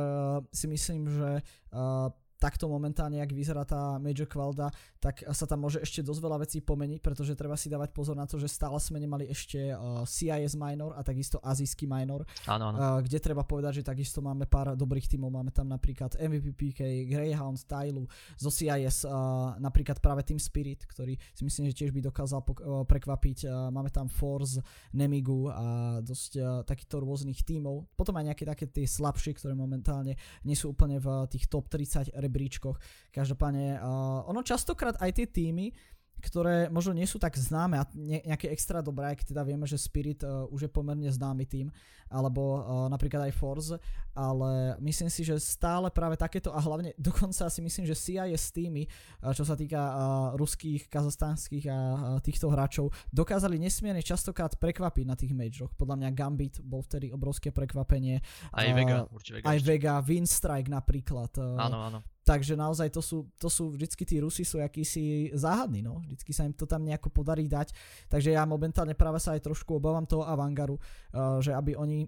si myslím, že uh, takto momentálne, ak vyzerá tá Major Kvalda, tak sa tam môže ešte dosť veľa vecí pomeniť, pretože treba si dávať pozor na to, že stále sme nemali ešte uh, CIS minor a takisto azijský minor, Áno, áno. Uh, kde treba povedať, že takisto máme pár dobrých tímov. Máme tam napríklad MVP PK, Greyhound, Tylu, zo CIS, uh, napríklad práve Team Spirit, ktorý si myslím, že tiež by dokázal pok- uh, prekvapiť. Uh, máme tam Force, Nemigu a dosť uh, takýchto rôznych tímov. Potom aj nejaké také tie slabšie, ktoré momentálne nie sú úplne v uh, tých top 30 rebríčkoch. Každopádne, uh, ono častokrát aj tie týmy, ktoré možno nie sú tak známe a ne, nejaké extra dobré, keď teda vieme, že Spirit uh, už je pomerne známy tým, alebo uh, napríklad aj Force, ale myslím si, že stále práve takéto a hlavne *laughs* dokonca si myslím, že CIS týmy, uh, čo sa týka uh, ruských, kazachstanských a uh, týchto hráčov, dokázali nesmierne častokrát prekvapiť na tých majoroch. Podľa mňa Gambit bol vtedy obrovské prekvapenie. Aj uh, Vega, určite Vega. Aj. Vega, Winstrike napríklad. Uh, Áno, áno. Takže naozaj to sú, to sú vždycky tí Rusi sú akýsi záhadní, no. Vždycky sa im to tam nejako podarí dať. Takže ja momentálne práve sa aj trošku obávam toho Avangaru, uh, že aby oni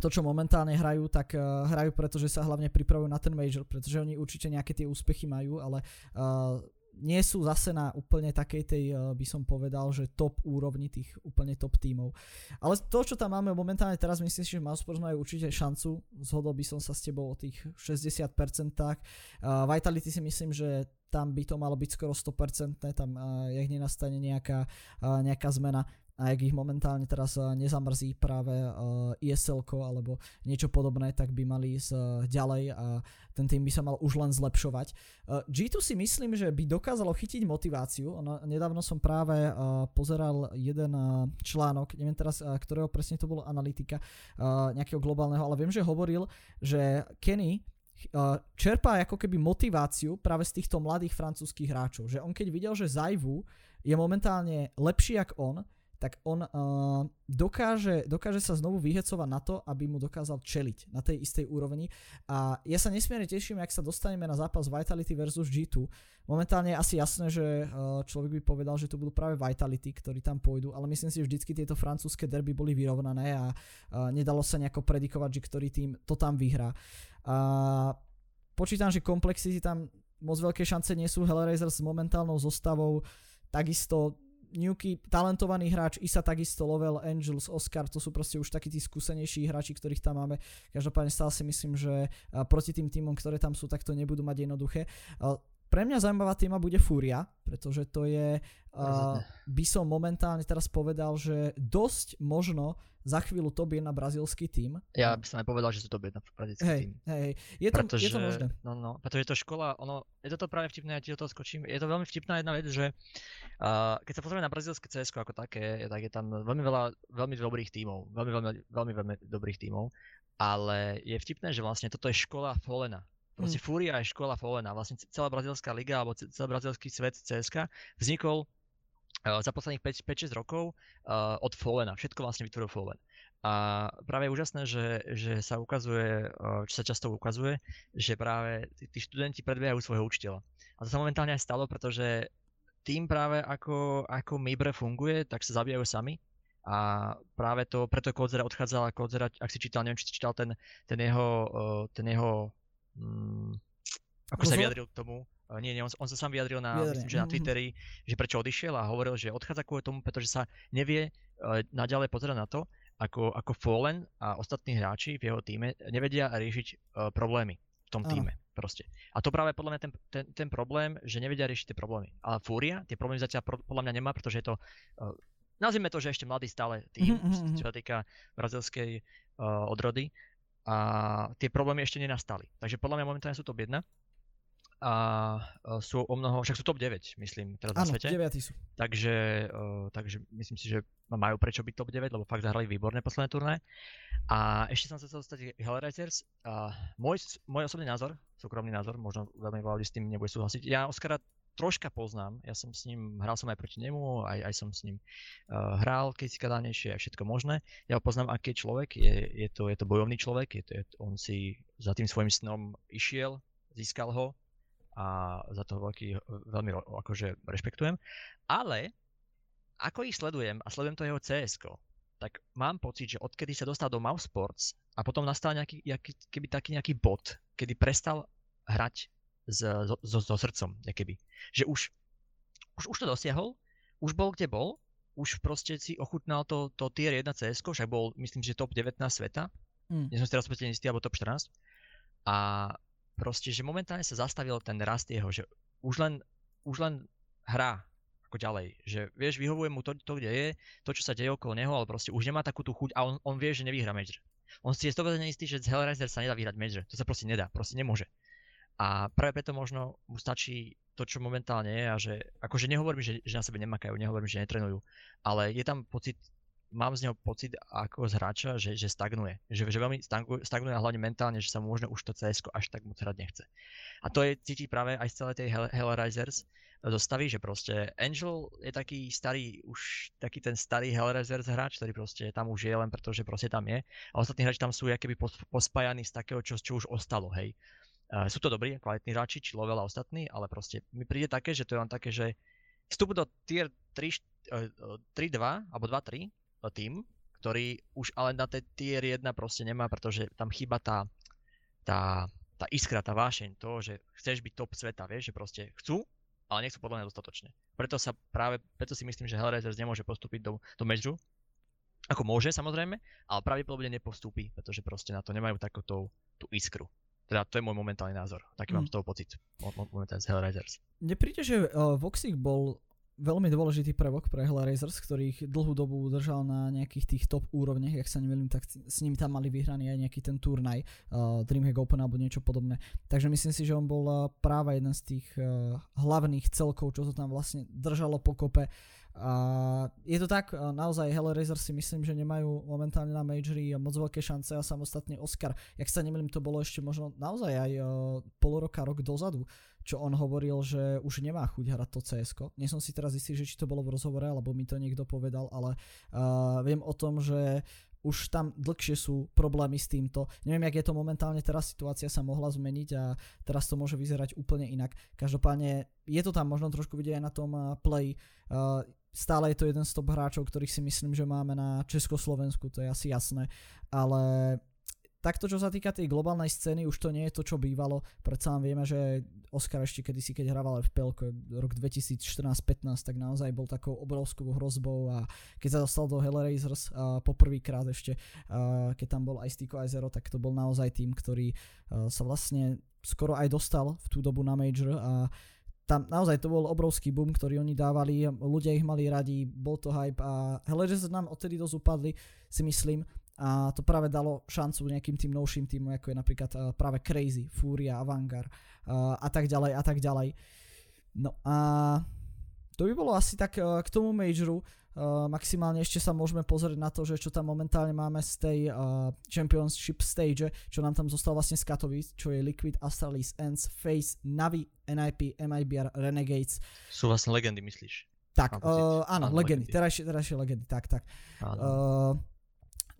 to, čo momentálne hrajú, tak uh, hrajú, pretože sa hlavne pripravujú na ten major, pretože oni určite nejaké tie úspechy majú, ale uh, nie sú zase na úplne takej tej, uh, by som povedal, že top úrovni tých úplne top tímov. Ale to, čo tam máme momentálne teraz, myslím si, že Mousesports majú určite šancu. Zhodol by som sa s tebou o tých 60%. Uh, Vitality si myslím, že tam by to malo byť skoro 100%, tam uh, jak nenastane nejaká, uh, nejaká zmena a ak ich momentálne teraz uh, nezamrzí práve uh, ESL alebo niečo podobné, tak by mali ísť uh, ďalej a ten tým by sa mal už len zlepšovať. Uh, G2 si myslím, že by dokázalo chytiť motiváciu. Nedávno som práve pozeral jeden článok, neviem teraz, ktorého presne to bolo analytika, nejakého globálneho, ale viem, že hovoril, že Kenny čerpá ako keby motiváciu práve z týchto mladých francúzskych hráčov. Že on keď videl, že Zajvu je momentálne lepší jak on, tak on uh, dokáže, dokáže sa znovu vyhecovať na to, aby mu dokázal čeliť na tej istej úrovni. A ja sa nesmierne teším, ak sa dostaneme na zápas Vitality versus G2. Momentálne je asi jasné, že uh, človek by povedal, že to budú práve Vitality, ktorí tam pôjdu, ale myslím si, že vždycky tieto francúzske derby boli vyrovnané a uh, nedalo sa nejako predikovať, že ktorý tým to tam vyhrá. A počítam, že Complexity tam moc veľké šance nie sú. Hellraisers s momentálnou zostavou takisto Nuky, talentovaný hráč, Isa takisto, Lovell, Angels, Oscar, to sú proste už takí tí skúsenejší hráči, ktorých tam máme. Každopádne stále si myslím, že proti tým týmom, ktoré tam sú, tak to nebudú mať jednoduché. Pre mňa zaujímavá téma bude Fúria, pretože to je, uh, by som momentálne teraz povedal, že dosť možno za chvíľu top 1 brazílsky tým. Ja by som aj povedal, že sú to jedna brazilský Hej, tým. hej, je to, pretože, je to možné. No, no, pretože to škola, ono, je toto práve vtipné, ja ti do toho skočím, je to veľmi vtipná jedna vec, že uh, keď sa pozrieme na brazilské CS ako také, tak je tam veľmi veľa veľmi dobrých tímov, veľmi, veľmi, veľmi, veľmi dobrých tímov, ale je vtipné, že vlastne toto je škola Folena. Proste Mm. Fúria je škola Folena. Vlastne celá brazilská liga alebo ce- celý brazilský svet CSK vznikol za posledných 5-6 rokov uh, od Follena. Všetko vlastne vytvoril Fallen. A práve je úžasné, že, že sa ukazuje, uh, čo sa často ukazuje, že práve tí, tí študenti predbiehajú svojho učiteľa. A to sa momentálne aj stalo, pretože tým práve ako, ako Mibre funguje, tak sa zabíjajú sami. A práve to, preto Kodzera odchádzala, Kodzera, ak si čítal, neviem, či si čítal ten, ten jeho, uh, ten jeho mm, ako sa vyjadril k tomu, nie, nie, on, on sa sám vyjadril na, Vyjadrenie, myslím, že na mhm. Twitteri, že prečo odišiel a hovoril, že odchádza kvôli tomu, pretože sa nevie uh, naďalej pozerať na to, ako, ako Fallen a ostatní hráči v jeho týme nevedia riešiť uh, problémy v tom Áno. týme. Proste. A to práve podľa mňa ten, ten, ten problém, že nevedia riešiť tie problémy. Ale Fúria tie problémy zatiaľ pro, podľa mňa nemá, pretože je to, uh, nazvime to, že ešte mladý stále tým, mm-hmm. čo sa týka brazilskej uh, odrody. A tie problémy ešte nenastali. Takže podľa mňa momentálne sú to jedna a sú o mnoho, však sú top 9, myslím, teraz na svete. 9 sú. Takže, uh, takže myslím si, že majú prečo byť top 9, lebo fakt zahrali výborné posledné turné. A ešte som sa chcel dostať Hellraisers. Uh, môj, môj osobný názor, súkromný názor, možno veľmi veľa s tým nebude súhlasiť. Ja Oscara troška poznám, ja som s ním, hral som aj proti nemu, aj, aj som s ním uh, hral, keď si kadánejšie, aj všetko možné. Ja ho poznám, aký je človek, je, je, to, je to bojovný človek, je to, je, on si za tým svojim snom išiel, získal ho, a za to veľký, veľmi akože rešpektujem. Ale ako ich sledujem a sledujem to jeho cs tak mám pocit, že odkedy sa dostal do Mouse Sports a potom nastal nejaký, nejaký, keby taký nejaký bod, kedy prestal hrať so, so, so srdcom, keby. Že už, už, už to dosiahol, už bol kde bol, už proste si ochutnal to, to tier 1 cs však bol myslím, že top 19 sveta, mm. nie som si teraz istý, alebo top 14. A proste, že momentálne sa zastavil ten rast jeho, že už len, už len hrá ako ďalej, že vieš, vyhovuje mu to, to, kde je, to, čo sa deje okolo neho, ale proste už nemá takú tú chuť a on, on vie, že nevyhrá major. On si je 100% istý, že z Hellraiser sa nedá vyhrať major. To sa proste nedá, proste nemôže. A práve preto možno mu stačí to, čo momentálne je a že, akože nehovorím, že, že na sebe nemakajú, nehovorím, že netrenujú, ale je tam pocit mám z neho pocit ako z hráča, že, že stagnuje. Že, že veľmi stagnuje a hlavne mentálne, že sa možno už to cs až tak moc hrať nechce. A to je cítiť práve aj z celej tej Hell, Hellraisers dostavy, že proste Angel je taký starý, už taký ten starý Hellraisers hráč, ktorý proste tam už je len preto, že proste tam je. A ostatní hráči tam sú keby pospájaní z takého, čo, čo už ostalo, hej. Sú to dobrí, kvalitní hráči, či Lovell a ostatní, ale proste mi príde také, že to je len také, že vstup do tier 3, 3-2 alebo 2-3 tým, ktorý už ale na tej tier 1 proste nemá, pretože tam chýba tá, tá, tá iskra, tá vášeň, to, že chceš byť top sveta, vieš, že proste chcú, ale nechcú podľa mňa dostatočne. Preto sa práve, preto si myslím, že Hellraisers nemôže postúpiť do, do major, ako môže samozrejme, ale pravdepodobne nepostúpi, pretože proste na to nemajú takú tú, iskru. Teda to je môj momentálny názor. Taký mm. mám z toho pocit. Momentálne z Hellraisers. Mne príde, že uh, Voxik bol veľmi dôležitý prvok pre Hellraisers, ktorých dlhú dobu udržal na nejakých tých top úrovniach, ak sa nemýlim, tak s ním tam mali vyhraný aj nejaký ten turnaj, uh, Dreamhack Open alebo niečo podobné. Takže myslím si, že on bol uh, práve jeden z tých uh, hlavných celkov, čo to tam vlastne držalo pokope. A je to tak, naozaj Hellraiser si myslím, že nemajú momentálne na Majory moc veľké šance a samostatne Oscar, jak sa nemýlim, to bolo ešte možno naozaj aj uh, pol roka, rok dozadu, čo on hovoril, že už nemá chuť hrať to cs Nie som si teraz istý, že či to bolo v rozhovore, alebo mi to niekto povedal, ale uh, viem o tom, že už tam dlhšie sú problémy s týmto. Neviem, jak je to momentálne, teraz situácia sa mohla zmeniť a teraz to môže vyzerať úplne inak. Každopádne je to tam možno trošku vidieť aj na tom uh, play. Uh, stále je to jeden z top hráčov, ktorých si myslím, že máme na Československu, to je asi jasné, ale takto čo sa týka tej globálnej scény, už to nie je to, čo bývalo. Predsa vieme, že Oscar ešte kedysi, keď hrával FPL rok 2014-15, tak naozaj bol takou obrovskou hrozbou a keď sa dostal do Hellraisers uh, poprvýkrát ešte, uh, keď tam bol aj Stiko aj Zero, tak to bol naozaj tým, ktorý uh, sa vlastne skoro aj dostal v tú dobu na Major a tam naozaj to bol obrovský boom, ktorý oni dávali, ľudia ich mali radi, bol to hype a Hellraisers nám odtedy dosť upadli, si myslím, a to práve dalo šancu nejakým tým novším týmom, ako je napríklad uh, práve Crazy, Furia, Avangar uh, a tak ďalej a tak ďalej. No a to by bolo asi tak uh, k tomu majoru. Maximálne ešte sa môžeme pozrieť na to, že čo tam momentálne máme z tej Championship stage, čo nám tam zostal vlastne z Katowic, čo je Liquid, Astralis, Ends, Face, Navi, NIP, MIBR, Renegades. Sú vlastne legendy, myslíš? Tak, uh, áno, áno, legendy, terajšie, terajšie legendy, tak, tak. Áno. Uh,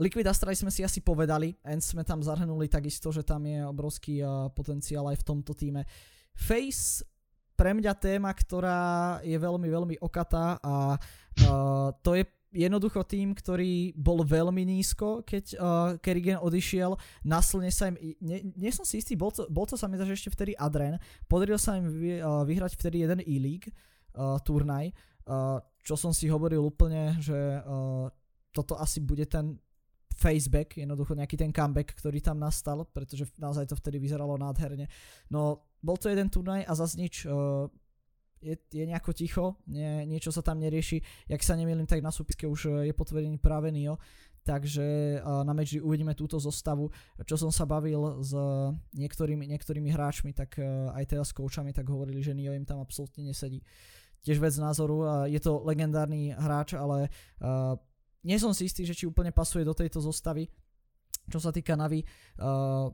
Liquid Astray sme si asi povedali, Ends sme tam zahrnuli takisto, že tam je obrovský uh, potenciál aj v tomto týme. Face pre mňa téma, ktorá je veľmi, veľmi okatá a uh, to je jednoducho tým, ktorý bol veľmi nízko, keď uh, Kerrigan odišiel, naslne sa im, nie, nie som si istý, bol to, bol to sa mi že ešte vtedy Adren, podaril sa im vy, uh, vyhrať vtedy jeden e-league uh, turnaj, uh, čo som si hovoril úplne, že uh, toto asi bude ten faceback, jednoducho nejaký ten comeback, ktorý tam nastal, pretože naozaj to vtedy vyzeralo nádherne. No, bol to jeden turnaj a zase nič, uh, je, je nejako ticho, nie, niečo sa tam nerieši. Jak sa nemýlim, tak na súpiske už je potvrdený práve Nio, takže uh, na Magic uvidíme túto zostavu. Čo som sa bavil s niektorými, niektorými hráčmi, tak aj teda s koučami, tak hovorili, že Nio im tam absolútne nesedí. Tiež vec názoru, je to legendárny hráč, ale nie som si istý, že či úplne pasuje do tejto zostavy. Čo sa týka Navi, uh,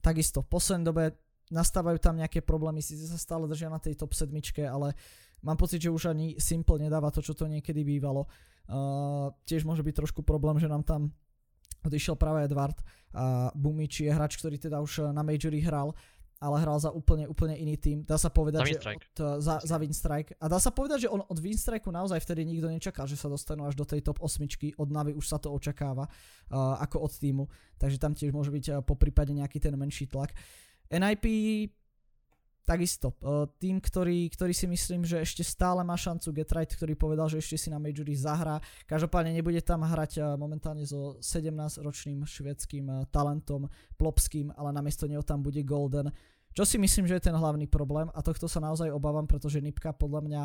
takisto v poslednej dobe nastávajú tam nejaké problémy, síce sa stále držia na tej top sedmičke, ale mám pocit, že už ani Simple nedáva to, čo to niekedy bývalo. Uh, tiež môže byť trošku problém, že nám tam odišiel práve Edward a Bumiči je hráč, ktorý teda už na Majori hral, ale hral za úplne, úplne iný tým. Dá sa povedať, za že od, za, za Winstrike. A dá sa povedať, že on od Winstrike naozaj vtedy nikto nečakal, že sa dostanú až do tej top 8. Od Navy už sa to očakáva uh, ako od týmu. Takže tam tiež môže byť uh, po prípade nejaký ten menší tlak. NIP takisto. Tým, ktorý, ktorý si myslím, že ešte stále má šancu Get Right, ktorý povedal, že ešte si na Majori zahrá. Každopádne nebude tam hrať momentálne so 17-ročným švedským talentom Plopským, ale namiesto neho tam bude Golden. Čo si myslím, že je ten hlavný problém a tohto sa naozaj obávam, pretože Nipka podľa mňa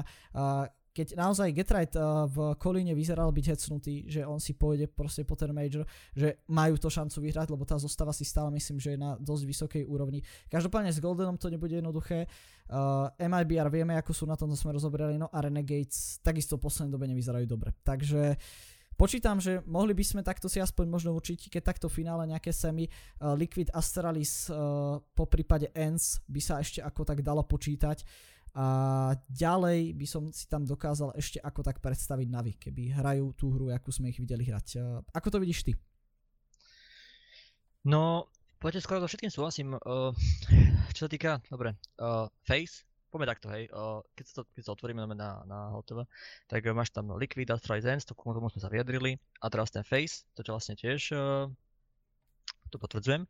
keď naozaj Getright uh, v Kolíne vyzeral byť hecnutý, že on si pôjde proste po ten major, že majú to šancu vyhrať, lebo tá zostava si stále myslím, že je na dosť vysokej úrovni. Každopádne s Goldenom to nebude jednoduché. Uh, MIBR vieme, ako sú na tom, to sme rozoberali, no a Renegades takisto v poslednej dobe nevyzerajú dobre. Takže Počítam, že mohli by sme takto si aspoň možno určiť, keď takto finále nejaké semi uh, Liquid Astralis uh, po prípade ENS by sa ešte ako tak dalo počítať. A ďalej by som si tam dokázal ešte ako tak predstaviť Navi, keby hrajú tú hru, ako sme ich videli hrať. Ako to vidíš ty? No, poďte skoro so všetkým súhlasím. Uh, čo sa týka, dobre, uh, Face, poďme takto, hej, uh, keď, sa to, keď sa otvoríme na, na HOTV, tak máš tam Liquid, Astralize to k tomu sme sa vyjadrili, a teraz ten Face, to čo vlastne tiež, uh, to potvrdzujem,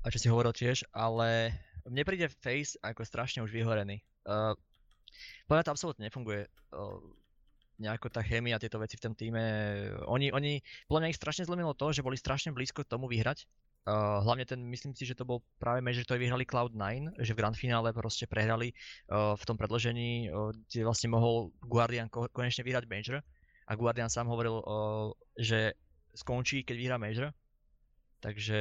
a čo si hovoril tiež, ale mne príde Face ako strašne už vyhorený. Uh, podľa to absolútne nefunguje. Uh, nejako tá chémia, tieto veci v tom týme. Oni, oni, podľa mňa ich strašne zlomilo to, že boli strašne blízko tomu vyhrať. Uh, hlavne ten, myslím si, že to bol práve Major, ktorý vyhrali Cloud9, že v Grand finále proste prehrali uh, v tom predložení, uh, kde vlastne mohol Guardian ko- konečne vyhrať Major. A Guardian sám hovoril, uh, že skončí, keď vyhrá Major. Takže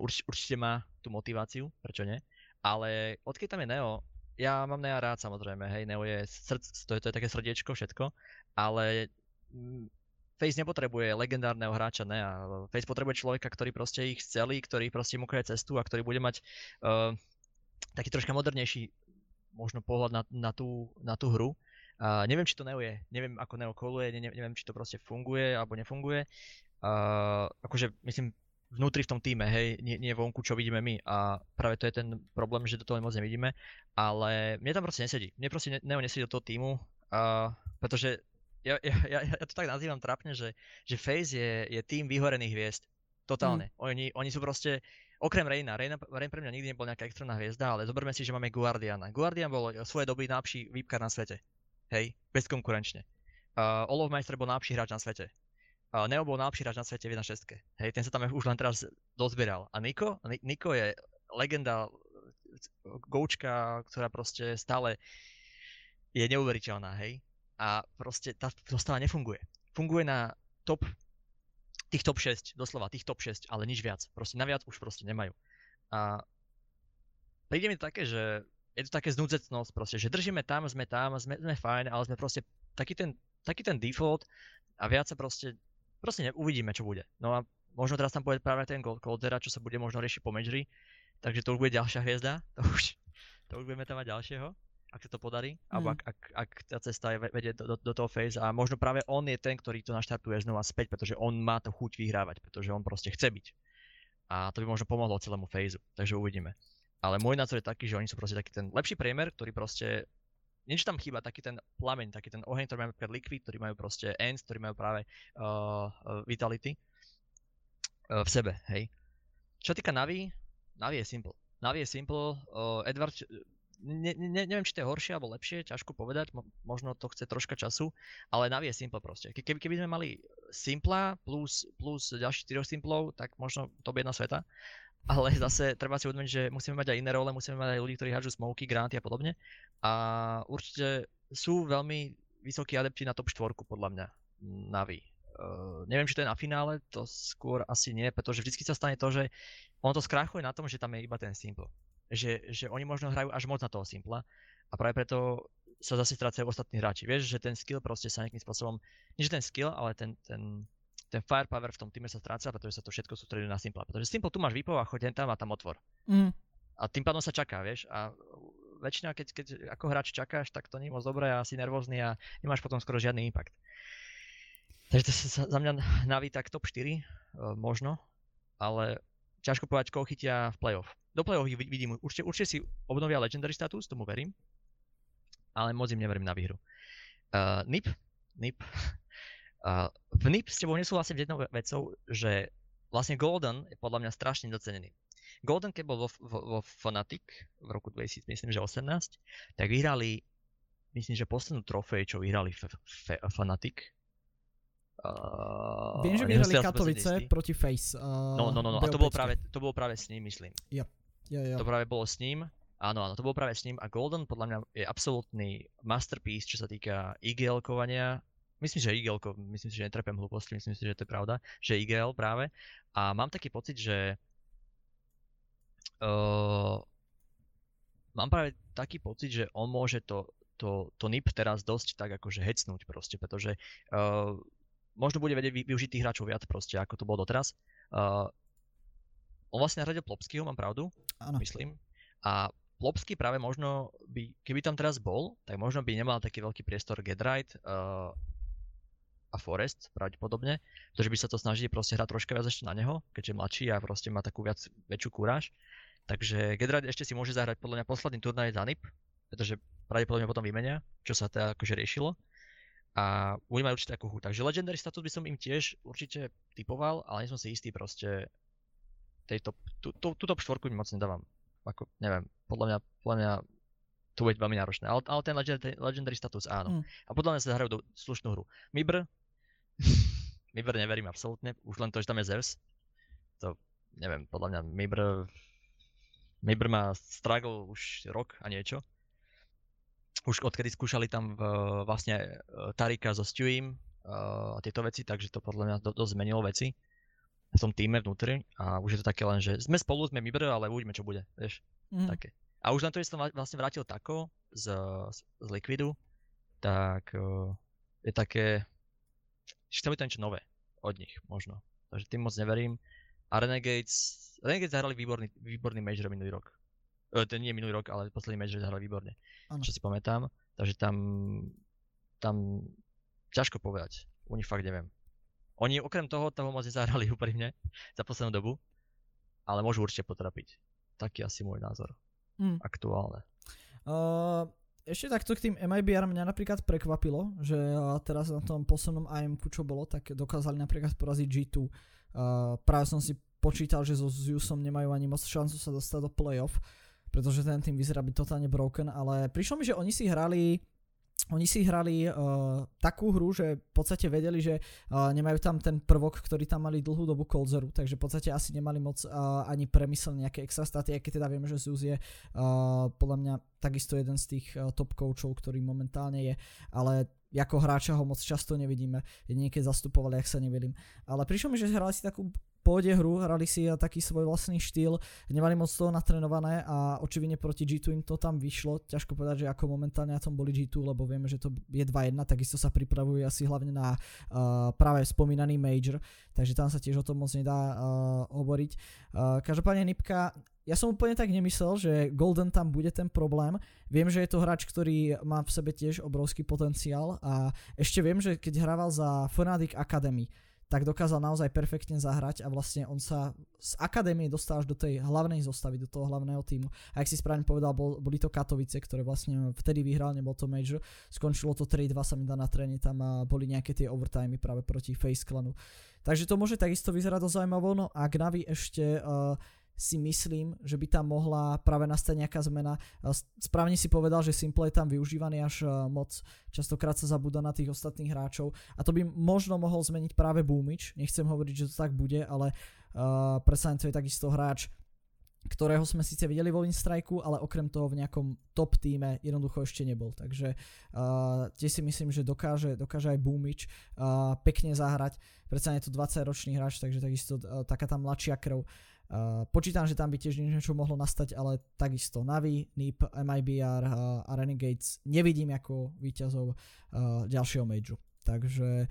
urč- určite má tú motiváciu, prečo nie. Ale odkedy tam je Neo, ja mám Nea rád samozrejme, hej, Neo je, srdc, to, je, to je také srdiečko, všetko, ale mm, Face nepotrebuje legendárneho hráča Nea. Face potrebuje človeka, ktorý proste ich celý, ktorý proste mu cestu a ktorý bude mať uh, taký troška modernejší možno pohľad na, na, tú, na tú hru. Uh, neviem, či to Neo je, neviem ako Neo koluje, ne, neviem, či to proste funguje alebo nefunguje. Uh, akože myslím, vnútri v tom týme, hej, nie, nie vonku, čo vidíme my. A práve to je ten problém, že do toho moc nevidíme. Ale mne tam proste nesedí. Mne proste Neo nesedí do toho týmu, uh, pretože ja, ja, ja, ja to tak nazývam trapne, že, že FaZe je, je tým vyhorených hviezd. Totálne. Mm. Oni, oni sú proste, okrem Reina, Reina, Rein pre mňa nikdy nebol nejaká extrémna hviezda, ale zoberme si, že máme Guardiana. Guardian bol svoje doby najlepší výpkar na svete. Hej, bezkonkurenčne. Uh, Olov Meister bol najlepší hráč na svete. Neo bol najlepší hráč na svete v 1.6. Hej, ten sa tam už len teraz dozbieral. A Niko? Niko je legenda, goučka, ktorá proste stále je neuveriteľná, hej. A proste tá zostava nefunguje. Funguje na top, tých top 6, doslova tých top 6, ale nič viac. Proste naviac už proste nemajú. A príde mi také, že je to také znúdzecnosť proste, že držíme tam, sme tam, sme, sme fajn, ale sme proste taký ten, taký ten default a viac sa proste proste ne, uvidíme, čo bude. No a možno teraz tam bude práve ten Coldera, čo sa bude možno riešiť po Majory, takže to už bude ďalšia hviezda, *laughs* to už, to už budeme tam mať ďalšieho, ak sa to podarí, mm. alebo ak, ak, ak tá cesta je, vedie do, do, do toho phase a možno práve on je ten, ktorý to naštartuje znova späť, pretože on má to chuť vyhrávať, pretože on proste chce byť. A to by možno pomohlo celému phaseu, takže uvidíme. Ale môj názor je taký, že oni sú proste taký ten lepší priemer, ktorý proste niečo tam chýba, taký ten plameň, taký ten oheň, ktorý majú napríklad Liquid, ktorý majú proste Ends, ktorý majú práve uh, Vitality uh, v sebe, hej. Čo týka Navi, Navi je simple. Navi je simple, uh, Edward, ne, ne, neviem, či to je horšie alebo lepšie, ťažko povedať, mo, možno to chce troška času, ale Navi je simple proste. Ke, keby, sme mali Simpla plus, plus ďalších 4 Simplov, tak možno to by jedna sveta. Ale *laughs* zase treba si uvedomiť, že musíme mať aj iné role, musíme mať aj ľudí, ktorí hádžu smoky, granty a podobne. A určite sú veľmi vysokí adepti na top 4 podľa mňa Navi. Uh, neviem, či to je na finále, to skôr asi nie, pretože vždy sa stane to, že ono to skrachuje na tom, že tam je iba ten simple. Že, že oni možno hrajú až moc na toho simpla a práve preto sa zase strácajú ostatní hráči. Vieš, že ten skill proste sa nejakým spôsobom, nie že ten skill, ale ten, ten, ten firepower v tom týme sa stráca, pretože sa to všetko sústredí na Simple. Pretože Simple tu máš výpov a choď tam a tam otvor. Mm. A tým pádom sa čaká, vieš. A väčšina, keď, keď ako hráč čakáš, tak to nie je moc dobré a si nervózny a nemáš potom skoro žiadny impact. Takže to sa za mňa naví tak top 4, uh, e, možno, ale ťažko povedať, koho chytia v playoff. Do playoff vidím, určite, určite si obnovia legendary status, tomu verím, ale moc im neverím na výhru. Uh, NIP, NIP, uh, v NIP s tebou nesúhlasím jednou vecou, že vlastne Golden je podľa mňa strašne docenený. Golden, keď bol vo, vo, vo Fnatic v roku 2000, myslím, že 18, tak vyhrali, myslím, že poslednú trofej, čo vyhrali f- f- Fnatic, Uh, Viem, že vyhrali Katovice proti Face. Uh, no, no, no, no. a to bolo, práve, to bolo práve s ním, myslím. Yep. Yeah, yeah. To práve bolo s ním. Áno, áno, to bolo práve s ním. A Golden podľa mňa je absolútny masterpiece, čo sa týka IGL-kovania. Myslím, že IGL, myslím si, že netrepem hlúposti, myslím si, že to je pravda, že IGL práve. A mám taký pocit, že uh, mám práve taký pocit, že on môže to, to, to NIP teraz dosť tak akože hecnúť proste, pretože uh, možno bude vedieť využiť tých hráčov viac proste, ako to bolo doteraz. Uh, on vlastne nahradil Plopskyho, mám pravdu? Áno. Myslím. A Plopsky práve možno by, keby tam teraz bol, tak možno by nemal taký veľký priestor Getright uh, a Forest pravdepodobne, pretože by sa to snažili proste hrať troška viac ešte na neho, keďže je mladší a proste má takú viac, väčšiu kúraž. Takže Getright ešte si môže zahrať podľa mňa posledný turnaj za NIP, pretože pravdepodobne potom vymenia, čo sa teda akože riešilo a bude mať určite takú chuť. Takže Legendary status by som im tiež určite typoval, ale nie som si istý proste tejto, tú, tú, tú top štvorku im moc nedávam. Ako, neviem, podľa mňa, podľa mňa to bude veľmi náročné. Ale, ale ten legendary, legendary status áno. Mm. A podľa mňa sa zahrajú do slušnú hru. Mibr, Mibr neverím absolútne, už len to, že tam je Zeus. To, neviem, podľa mňa Mibr, Mibr má struggle už rok a niečo už odkedy skúšali tam v, vlastne e, Tarika so Stewim a tieto veci, takže to podľa mňa dosť zmenilo veci v tom týme vnútri a už je to také len, že sme spolu, sme Mibr, ale uvidíme, čo bude, vieš, mm. také. A už len to, že som vlastne vrátil Tako z, z Liquidu, tak uh, je také, to bude to niečo nové od nich, možno. Takže tým moc neverím. A Renegades, Renegades zahrali výborný, výborný major minulý rok. E, ten nie minulý rok, ale posledný meč zahrali výborne. Ano. Čo si pamätám. Takže tam, tam ťažko povedať. U nich fakt neviem. Oni okrem toho toho moc nezahrali *laughs* úprimne za poslednú dobu, ale môžu určite potrapiť. Taký asi môj názor. Hmm. Aktuálne. Uh, ešte takto k tým MIBR mňa napríklad prekvapilo, že teraz na tom poslednom IM čo bolo, tak dokázali napríklad poraziť G2. Uh, práve som si počítal, že so Zeusom nemajú ani moc šancu sa dostať do playoff pretože ten tým vyzerá byť totálne broken, ale prišlo mi, že oni si hrali oni si hrali uh, takú hru, že v podstate vedeli, že uh, nemajú tam ten prvok, ktorý tam mali dlhú dobu Colzeru, takže v podstate asi nemali moc uh, ani premyslené nejaké extra staty, aj keď teda vieme, že Zeus je uh, podľa mňa takisto jeden z tých uh, top coachov, ktorý momentálne je, ale ako hráča ho moc často nevidíme, jedine zastupovali, ak sa nevedím. Ale prišlo mi, že hrali si takú pôjde hru, hrali si taký svoj vlastný štýl, nemali moc toho natrenované a očividne proti G2 im to tam vyšlo. Ťažko povedať, že ako momentálne na tom boli G2, lebo vieme, že to je 2-1, takisto sa pripravujú asi hlavne na uh, práve spomínaný Major, takže tam sa tiež o tom moc nedá uh, hovoriť. Uh, každopádne Nipka, ja som úplne tak nemyslel, že Golden tam bude ten problém. Viem, že je to hráč, ktorý má v sebe tiež obrovský potenciál a ešte viem, že keď hrával za Fnatic Academy, tak dokázal naozaj perfektne zahrať a vlastne on sa z akadémie dostal až do tej hlavnej zostavy, do toho hlavného týmu. A ak si správne povedal, bol, boli to Katovice, ktoré vlastne vtedy vyhral, nebol to major. Skončilo to 3-2 sa mi dá na tréne, tam a boli nejaké tie overtimey práve proti Face Clanu. Takže to môže takisto vyzerať do zaujímavo, no a k Navi ešte uh, si myslím, že by tam mohla práve nastať nejaká zmena. Správne si povedal, že Simple je tam využívaný až moc. Častokrát sa zabúda na tých ostatných hráčov. A to by možno mohol zmeniť práve Boomič. Nechcem hovoriť, že to tak bude, ale uh, predsa to je takisto hráč, ktorého sme síce videli vo Winstrike, ale okrem toho v nejakom top týme jednoducho ešte nebol. Takže uh, tiež si myslím, že dokáže, dokáže aj Boomič uh, pekne zahrať. Predsa je to 20 ročný hráč, takže takisto uh, taká tá mladšia krv. Uh, počítam, že tam by tiež niečo mohlo nastať, ale takisto Navi, NIP, MIBR uh, a Renegades nevidím ako výťazov uh, ďalšieho major. Takže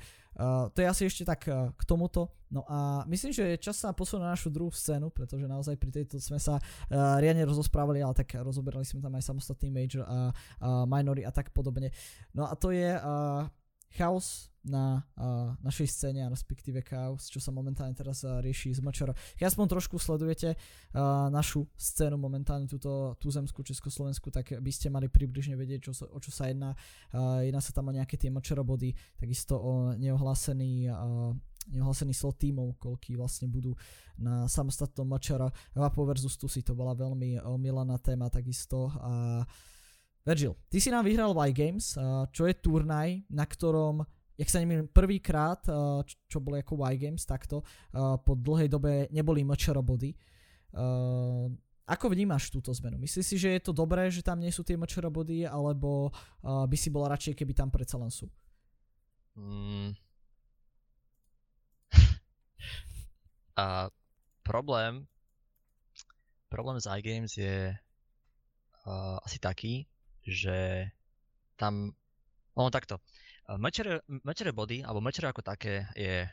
to je asi ešte tak k tomuto. No a myslím, že je čas sa posunúť na našu druhú scénu, pretože naozaj pri tejto sme sa riadne rozosprávali, ale tak rozoberali sme tam aj samostatný major a minory a tak podobne. No a to je chaos na uh, našej scéne, respektíve chaos, čo sa momentálne teraz uh, rieši z MČR. Keď aspoň trošku sledujete uh, našu scénu momentálne, túto túzemskú Československu, tak by ste mali približne vedieť, čo o čo sa jedná. Uh, jedná sa tam o nejaké tie MČR body, takisto o neohlásený uh, neohlásený slot tímov, koľký vlastne budú na samostatnom mačara. Vapo versus Tusi, to bola veľmi milaná téma takisto a Virgil, ty si nám vyhral Y Games, čo je turnaj, na ktorom jak sa nemýlim, prvýkrát, čo bolo ako Y Games takto, po dlhej dobe neboli MČR. Ako vnímaš túto zmenu? Myslíš si, že je to dobré, že tam nie sú tie MČR alebo by si bola radšej, keby tam predsa len sú? Mm. *laughs* A problém, problém s iGames je uh, asi taký, že tam, ono takto, Mečere body, alebo mečere ako také je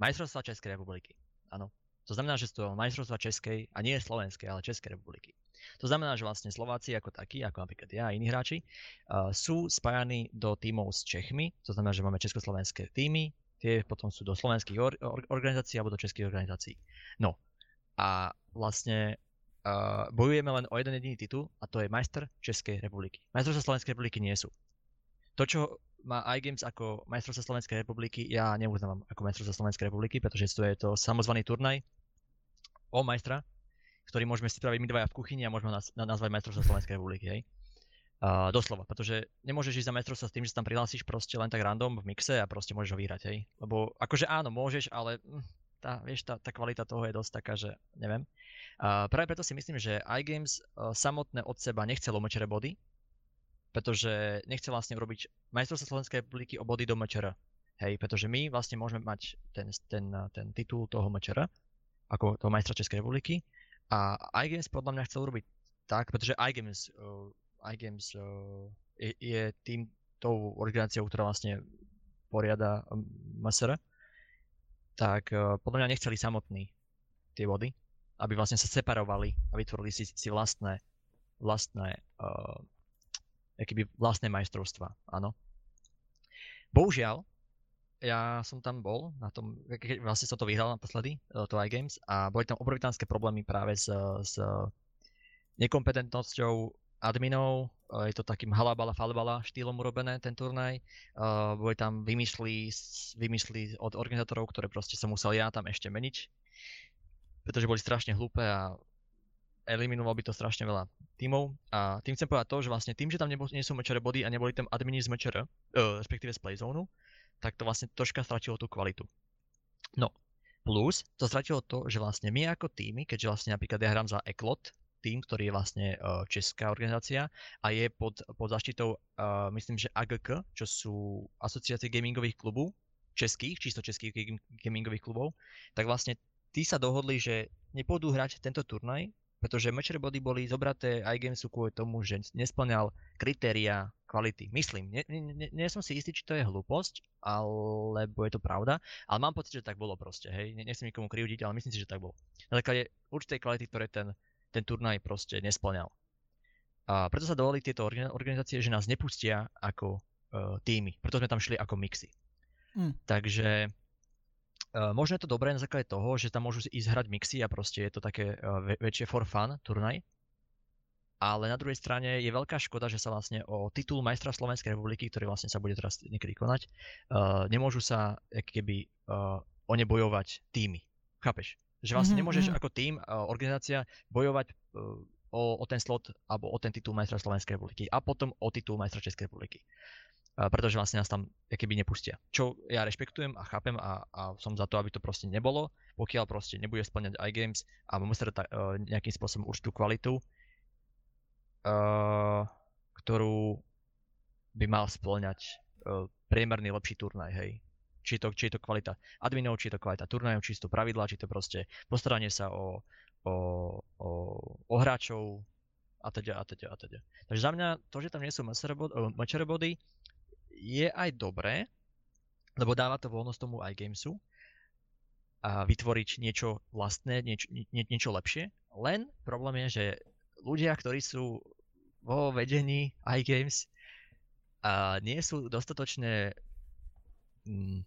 majstrovstva Českej republiky. Áno. To znamená, že sú to majstrovstva Českej, a nie Slovenskej, ale Českej republiky. To znamená, že vlastne Slováci ako takí, ako napríklad ja a iní hráči, uh, sú spájani do tímov s Čechmi, to znamená, že máme československé týmy, tie potom sú do slovenských or- organizácií alebo do českých organizácií. No a vlastne uh, bojujeme len o jeden jediný titul a to je majster Českej republiky. Majstrovstvá Slovenskej republiky nie sú. To, čo má iGames ako majstrovstvá Slovenskej republiky, ja neuznávam ako majstrovstvá Slovenskej republiky, pretože to je to samozvaný turnaj o majstra, ktorý môžeme si spraviť my dvaja v kuchyni a môžeme nás, nazvať majstrovstvá Slovenskej republiky, hej. Uh, doslova, pretože nemôžeš ísť za majstrovstvá s tým, že sa tam prihlásiš proste len tak random v mixe a proste môžeš ho vyhrať, hej. Lebo akože áno, môžeš, ale hm, tá, vieš, tá, tá kvalita toho je dosť taká, že neviem. Uh, práve preto si myslím, že iGames uh, samotné od seba nechcelo mečere body, pretože nechce vlastne urobiť majstrovstvo Slovenskej republiky o body do mečera. Hej, pretože my vlastne môžeme mať ten, ten, ten titul toho mečera, ako toho majstra Českej republiky. A iGames podľa mňa chcel urobiť tak, pretože iGames, uh, iGames uh, je, je tým, tou organizáciou, ktorá vlastne poriada MSR, tak uh, podľa mňa nechceli samotní tie body, aby vlastne sa separovali a vytvorili si, si vlastné, vlastné, uh, akýby vlastné majstrovstva, áno. Bohužiaľ, ja som tam bol, na tom, keď vlastne som to vyhral naposledy, to iGames, a boli tam obrovitánske problémy práve s, s nekompetentnosťou adminov, je to takým halabala falbala štýlom urobené ten turnaj. Uh, boli tam vymysly, vymysly od organizátorov, ktoré proste som musel ja tam ešte meniť, pretože boli strašne hlúpe a eliminoval by to strašne veľa tímov. A tým chcem povedať to, že vlastne tým, že tam nebol, nie sú mečere body a neboli tam admini z mečere, uh, respektíve z playzónu, tak to vlastne troška stratilo tú kvalitu. No, plus to stratilo to, že vlastne my ako týmy, keďže vlastne napríklad ja hrám za Eklot, tým, ktorý je vlastne uh, česká organizácia a je pod, pod zaštitou, uh, myslím, že AGK, čo sú asociácie gamingových klubov, českých, čisto českých gamingových klubov, tak vlastne tí sa dohodli, že nepôjdu hrať tento turnaj, pretože matcher body boli zobraté iGamesu kvôli tomu, že nesplňal kritéria kvality. Myslím, nie, nie, nie som si istý, či to je hlúposť, alebo je to pravda, ale mám pocit, že tak bolo proste, hej. Nechcem nikomu kriudiť, ale myslím si, že tak bolo. Na základe určitej kvality, ktoré ten ten turnaj proste nesplňal. A preto sa dovolili tieto organizácie, že nás nepustia ako uh, týmy. Preto sme tam šli ako mixy. Mm. Takže uh, možno je to dobré na základe toho, že tam môžu ísť hrať mixy a proste je to také uh, väčšie for fun turnaj. Ale na druhej strane je veľká škoda, že sa vlastne o titul majstra Slovenskej republiky, ktorý vlastne sa bude teraz niekedy konať, uh, nemôžu sa keby uh, o ne bojovať týmy. Chápeš? Že vlastne Mhm, nemôžeš mhm. ako tým, uh, organizácia bojovať uh, o, o ten slot alebo o ten titul majstra Slovenskej republiky a potom o titul majstra Českej republiky. Uh, pretože vlastne nás tam keby nepustia. Čo ja rešpektujem a chápem a, a som za to, aby to proste nebolo, pokiaľ proste nebude splňať iGames a musí uh, nejakým spôsobom určitú kvalitu, uh, ktorú by mal splňať uh, priemerný lepší turnaj, hej. Či to, či je to kvalita adminov, či je to kvalita turnajov, či sú to pravidlá, či to proste postaranie sa o, o, o, o hráčov a teda a teda a teda. Takže za mňa to, že tam nie sú mečere body, je aj dobré, lebo dáva to voľnosť tomu iGamesu a vytvoriť niečo vlastné, nieč, nie, niečo lepšie. Len problém je, že ľudia, ktorí sú vo vedení iGames a nie sú dostatočne mm,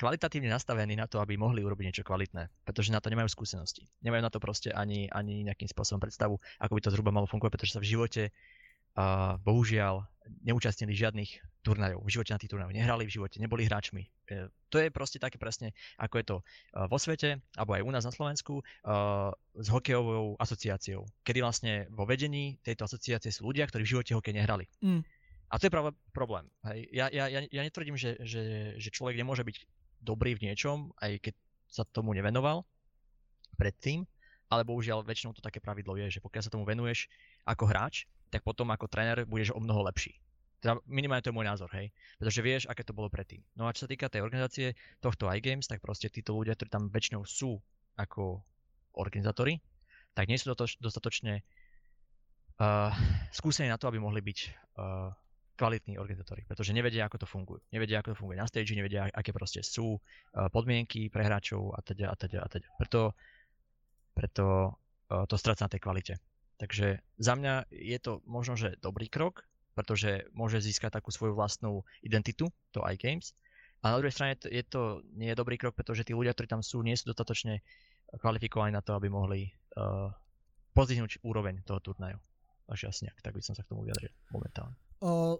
kvalitatívne nastavení na to, aby mohli urobiť niečo kvalitné, pretože na to nemajú skúsenosti. Nemajú na to proste ani, ani nejakým spôsobom predstavu, ako by to zhruba malo fungovať, pretože sa v živote uh, bohužiaľ neúčastnili žiadnych turnajov. V živote na tých turnajoch nehrali, v živote neboli hráčmi. E, to je proste také presne, ako je to uh, vo svete, alebo aj u nás na Slovensku, uh, s hokejovou asociáciou, kedy vlastne vo vedení tejto asociácie sú ľudia, ktorí v živote hokej nehrali. Mm. A to je práve problém. Hej. Ja, ja, ja, ja netvrdím, že, že, že človek nemôže byť dobrý v niečom, aj keď sa tomu nevenoval predtým, ale bohužiaľ väčšinou to také pravidlo je, že pokiaľ sa tomu venuješ ako hráč, tak potom ako tréner budeš o mnoho lepší. Teda minimálne to je môj názor, hej. Pretože vieš, aké to bolo predtým. No a čo sa týka tej organizácie tohto iGames, tak proste títo ľudia, ktorí tam väčšinou sú ako organizátori, tak nie sú dostatočne uh, skúsení na to, aby mohli byť uh, kvalitní organizátori, pretože nevedia, ako to funguje. Nevedia, ako to funguje na stage, nevedia, aké proste sú uh, podmienky pre hráčov a teda a teda a teda. Preto, preto uh, to stráca na tej kvalite. Takže za mňa je to možno, že dobrý krok, pretože môže získať takú svoju vlastnú identitu, to iGames. A na druhej strane je to nie je dobrý krok, pretože tí ľudia, ktorí tam sú, nie sú dostatočne kvalifikovaní na to, aby mohli uh, pozdvihnúť úroveň toho turnaju. Až nejak, tak by som sa k tomu vyjadril momentálne.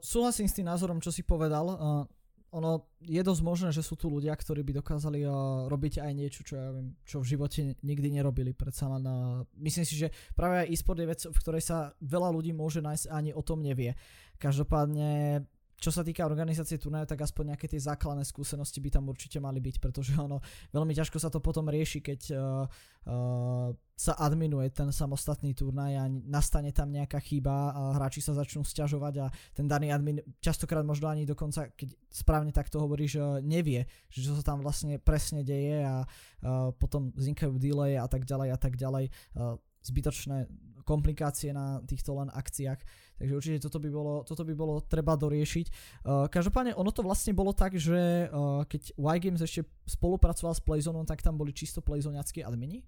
Súhlasím s tým názorom, čo si povedal. Uh, ono je dosť možné, že sú tu ľudia, ktorí by dokázali uh, robiť aj niečo, čo ja viem, čo v živote nikdy nerobili. Predsa len, uh, myslím si, že práve aj e-sport je vec, v ktorej sa veľa ľudí môže nájsť a ani o tom nevie. Každopádne čo sa týka organizácie turnajov, tak aspoň nejaké tie základné skúsenosti by tam určite mali byť, pretože ono veľmi ťažko sa to potom rieši, keď uh, uh, sa adminuje ten samostatný turnaj a nastane tam nejaká chyba a hráči sa začnú sťažovať a ten daný admin častokrát možno ani dokonca, keď správne takto hovoríš, uh, nevie, že čo sa tam vlastne presne deje a uh, potom vznikajú delay a tak ďalej a tak ďalej. Uh, zbytočné komplikácie na týchto len akciách. Takže určite toto by bolo, toto by bolo treba doriešiť. Uh, každopádne ono to vlastne bolo tak, že uh, keď Y-Games ešte spolupracoval s Playzonom, tak tam boli čisto Playzoniackí admini?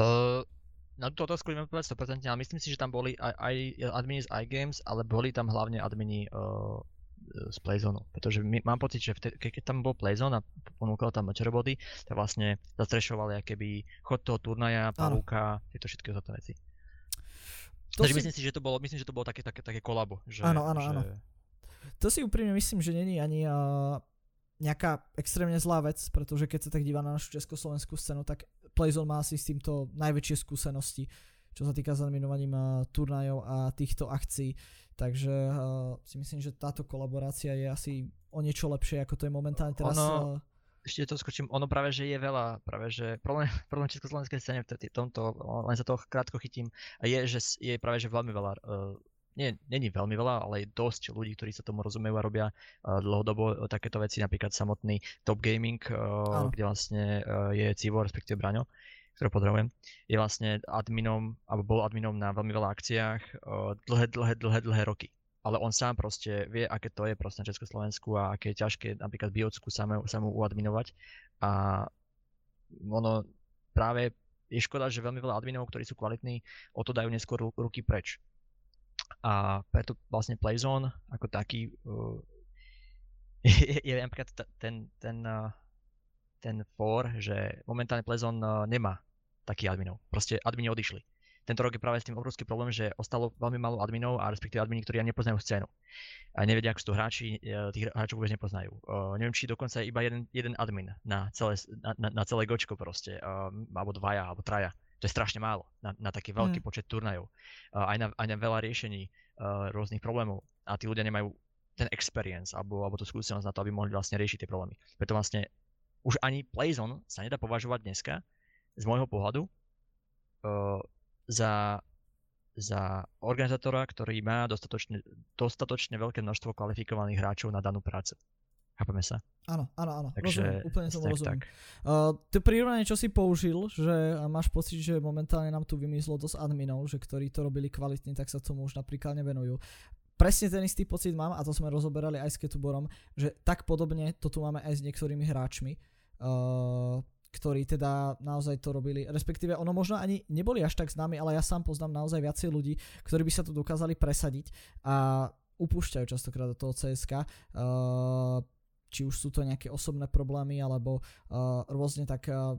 Uh, na túto otázku neviem povedať 100%, ale myslím si, že tam boli aj, aj admini z iGames, ale boli tam hlavne admini uh, z Playzonu. Pretože my, mám pocit, že vtedy, keď tam bol Playzone a ponúkal tam body, tak vlastne zastrešovali keby chod toho turnaja, pavúka, tieto všetky toto veci. To Takže si... myslím si, že to bolo, myslím, že to bolo také, také, také kolabo. Že, áno, áno, že... áno. To si úprimne myslím, že není ani uh, nejaká extrémne zlá vec, pretože keď sa tak díva na našu československú scénu, tak Playzone má asi s týmto najväčšie skúsenosti, čo sa týka zaminovaním uh, turnajov a týchto akcií. Takže uh, si myslím, že táto kolaborácia je asi o niečo lepšie, ako to je momentálne teraz. Ono... Uh, ešte to skočím, ono práve, že je veľa, práve, že problém, *laughs* problém československej scéne v tomto, len sa toho krátko chytím, je, že je práve, že veľmi veľa, uh, nie, není veľmi veľa, ale je dosť ľudí, ktorí sa tomu rozumejú a robia uh, dlhodobo takéto veci, napríklad samotný Top Gaming, uh, kde vlastne uh, je Civo, respektíve Braňo, ktorého pozdravujem, je vlastne adminom, alebo bol adminom na veľmi veľa akciách uh, dlhé, dlhé, dlhé, dlhé roky ale on sám proste vie, aké to je proste na Československu a aké je ťažké napríklad biocku samé, samú uadminovať a ono práve je škoda, že veľmi veľa adminov, ktorí sú kvalitní, o to dajú neskôr ruky preč. A preto vlastne Playzone ako taký uh, je, je napríklad ten, ten, uh, ten for, že momentálne Playzone uh, nemá takých adminov. Proste admini odišli. Tento rok je práve s tým obrovský problém, že ostalo veľmi málo adminov a respektíve admini, ktorí ani nepoznajú scénu. A nevedia, ako sú to hráči, e, tých hráčov vôbec nepoznajú. Uh, neviem, či dokonca je iba jeden, jeden admin na celé, na, na, na celé gočko proste, uh, alebo dvaja, alebo traja. To je strašne málo na, na taký veľký mm. počet turnajov. Uh, aj, na, aj na veľa riešení uh, rôznych problémov. A tí ľudia nemajú ten experience alebo, alebo tú skúsenosť na to, aby mohli vlastne riešiť tie problémy. Preto vlastne už ani Playzone sa nedá považovať dneska z môjho pohľadu uh, za, za organizátora, ktorý má dostatočne, dostatočne veľké množstvo kvalifikovaných hráčov na danú prácu. Chápeme sa? Áno, áno, áno. Takže, rozumiem, úplne tomu rozumiem. Tak. Uh, to prirovnanie, čo si použil, že máš pocit, že momentálne nám tu vymyslo dosť adminov, že ktorí to robili kvalitne, tak sa tomu už napríklad nevenujú. Presne ten istý pocit mám, a to sme rozoberali aj s Ketuborom, že tak podobne to tu máme aj s niektorými hráčmi. Uh, ktorí teda naozaj to robili, respektíve ono možno ani neboli až tak známi, ale ja sám poznám naozaj viacej ľudí, ktorí by sa to dokázali presadiť a upúšťajú častokrát do toho CSK. Uh, či už sú to nejaké osobné problémy alebo uh, rôzne tak uh,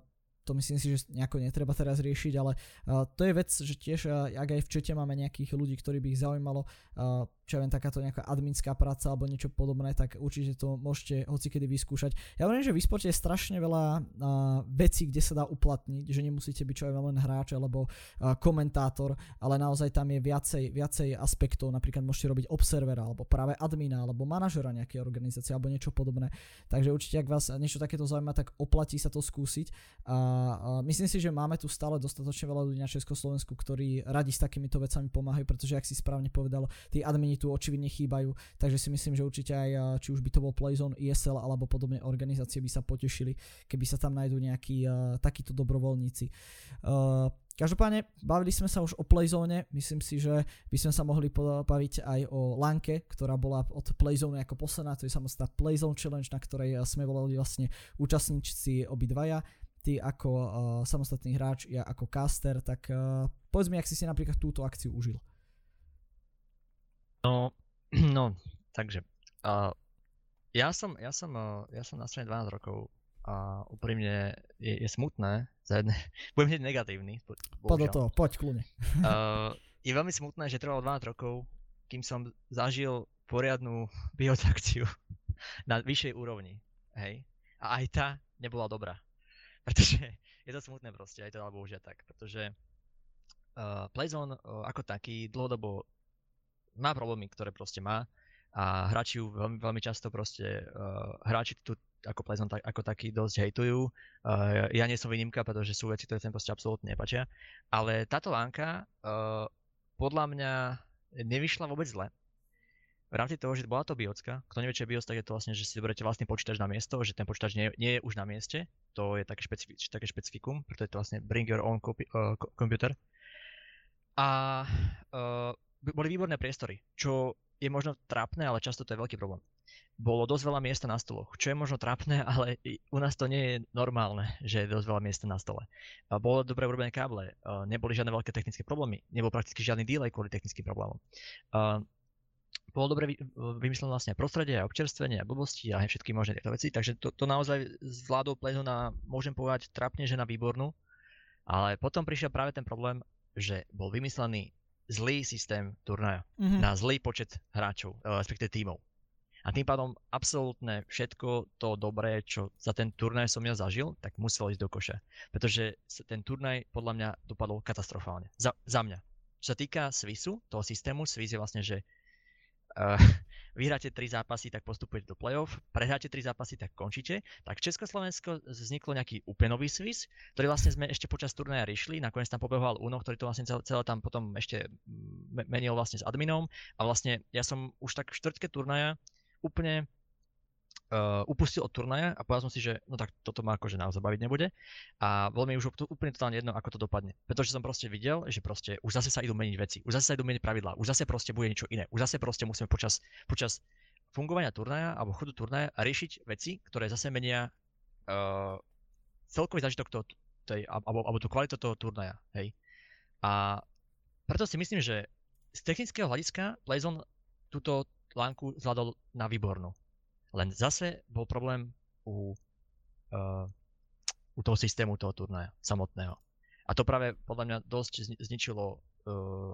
to myslím si, že nejako netreba teraz riešiť, ale uh, to je vec, že tiež, uh, ak aj v čete máme nejakých ľudí, ktorí by ich zaujímalo, uh, čo ja viem, takáto nejaká adminská práca alebo niečo podobné, tak určite to môžete hocikedy vyskúšať. Ja hovorím, že v esporte je strašne veľa uh, vecí, kde sa dá uplatniť, že nemusíte byť čo aj len hráč alebo uh, komentátor, ale naozaj tam je viacej, viacej aspektov, napríklad môžete robiť observera alebo práve admina alebo manažera nejakej organizácie alebo niečo podobné. Takže určite, ak vás niečo takéto zaujíma, tak oplatí sa to skúsiť. A myslím si, že máme tu stále dostatočne veľa ľudí na Československu, ktorí radi s takýmito vecami pomáhajú, pretože ak si správne povedal, tí admini tu očividne chýbajú, takže si myslím, že určite aj či už by to bol Playzone, ESL alebo podobné organizácie by sa potešili, keby sa tam nájdú nejakí uh, takíto dobrovoľníci. Uh, Každopádne, bavili sme sa už o Playzone, myslím si, že by sme sa mohli pobaviť aj o Lanke, ktorá bola od Playzone ako posledná, to je samostatná Playzone Challenge, na ktorej sme volali vlastne účastníci obidvaja, ty ako uh, samostatný hráč, ja ako caster, tak uh, povedz mi, ak si si napríklad túto akciu užil. No, *clears throat* no, takže. Uh, ja som, ja som, uh, ja som na strane 12 rokov a úprimne je, je smutné, za jedne, *laughs* budem hneď negatívny. Poď do toho, poď kľúne. uh, je veľmi smutné, že trvalo 12 rokov, kým som zažil poriadnu *laughs* biotakciu *laughs* na vyššej úrovni. Hej. A aj tá nebola dobrá. Pretože je to smutné proste, aj to alebo už tak, pretože uh, Playzone uh, ako taký dlhodobo má problémy, ktoré proste má a hráči ju veľmi, veľmi často proste, uh, hráči tu ako Plezon tak, ako taký dosť hejtujú. Uh, ja nie som výnimka, pretože sú veci, ktoré sa proste absolútne nepačia. Ale táto lánka uh, podľa mňa nevyšla vôbec zle. V rámci toho, že bola to biocka, kto nevie, čo je bios, tak je to vlastne, že si zoberiete vlastný počítač na miesto, že ten počítač nie, nie je už na mieste, to je také, špecifi- také špecifikum, preto je to vlastne bring your own copy, uh, computer. A uh, boli výborné priestory, čo je možno trápne, ale často to je veľký problém. Bolo dosť veľa miesta na stoloch, čo je možno trápne, *laughs* ale u nás to nie je normálne, že je dosť veľa miesta na stole. Bolo dobre urobené káble, neboli žiadne veľké technické problémy, nebol prakticky žiadny delay kvôli technickým problémom. Bolo dobre vymyslené vlastne prostredie, a občerstvenie, a blbosti a všetky možné tieto veci, takže to, to naozaj zvládol Playzona, môžem povedať, trapne, že na výbornú, ale potom prišiel práve ten problém, že bol vymyslený zlý systém turnaja mm-hmm. na zlý počet hráčov, eh, respektíve tímov. A tým pádom absolútne všetko to dobré, čo za ten turnaj som ja zažil, tak muselo ísť do koša. Pretože ten turnaj podľa mňa dopadol katastrofálne. Za, za mňa. Čo sa týka Swissu, toho systému, Swiss je vlastne, že uh, *laughs* vyhráte 3 zápasy, tak postupujete do play-off, prehráte 3 zápasy, tak končíte. Tak Československo vzniklo nejaký úplne nový Swiss, ktorý vlastne sme ešte počas turnaja riešili, nakoniec tam pobehoval Uno, ktorý to vlastne celé, celé tam potom ešte menil vlastne s adminom a vlastne ja som už tak v štvrtke turnaja úplne uh, upustil od turnaja a povedal som si, že no tak toto ma akože naozaj baviť nebude a bolo mi už úplne totálne jedno, ako to dopadne. Pretože som proste videl, že proste už zase sa idú meniť veci, už zase sa idú meniť pravidlá, už zase proste bude niečo iné, už zase proste musíme počas, počas fungovania turnaja alebo chodu turnaja riešiť veci, ktoré zase menia uh, celkový zážitok toho, tej, alebo, alebo tú kvalitu toho turnaja, hej. A preto si myslím, že z technického hľadiska Playzone túto lánku zvládol na výbornú. Len zase bol problém u, uh, u toho systému toho turnaja samotného. A to práve podľa mňa dosť zni- zničilo uh,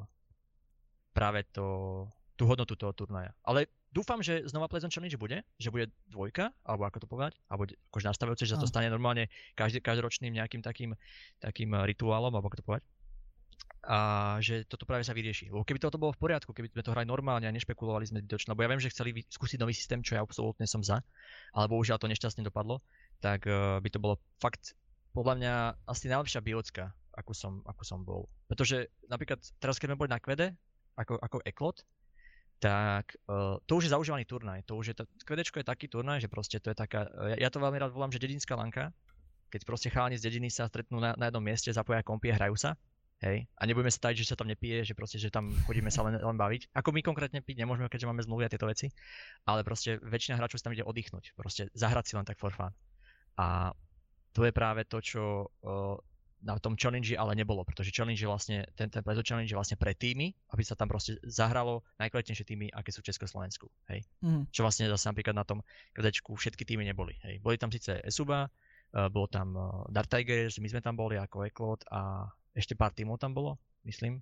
práve to, tú hodnotu toho turnaja. Ale dúfam, že znova Pleasant Challenge bude, že bude dvojka, alebo ako to povedať, alebo akože nastavujúce, že sa to stane normálne každý, každoročným nejakým takým, takým rituálom, alebo ako to povedať a že toto práve sa vyrieši. Lebo keby toto bolo v poriadku, keby sme to hrali normálne a nešpekulovali sme zbytočne, lebo ja viem, že chceli skúsiť nový systém, čo ja absolútne som za, ale bohužiaľ to nešťastne dopadlo, tak uh, by to bolo fakt podľa mňa asi najlepšia biocka, ako som, ako som bol. Pretože napríklad teraz, keď sme boli na Kvede, ako, ako Eklot, tak uh, to už je zaužívaný turnaj. To už je, Kvedečko je taký turnaj, že proste to je taká, ja, ja to veľmi rád volám, že dedinská lanka, keď proste chalani z dediny sa stretnú na, na jednom mieste, zapoja kompie, hrajú sa Hej. A nebudeme sa tať, že sa tam nepije, že proste, že tam chodíme sa len, len baviť. Ako my konkrétne piť nemôžeme, keďže máme zmluvy a tieto veci. Ale proste väčšina hráčov sa tam ide oddychnúť. Proste zahrať si len tak for fun. A to je práve to, čo uh, na tom challenge ale nebolo, pretože challenge je vlastne, ten, ten Plezo challenge je vlastne pre týmy, aby sa tam proste zahralo najkvalitnejšie týmy, aké sú v Československu, hej. Mm. Čo vlastne zase napríklad na tom kredečku všetky týmy neboli, hej. Boli tam síce Esuba, uh, bolo tam uh, Dark Tigers, my sme tam boli ako Eklot a ešte pár tímov tam bolo, myslím.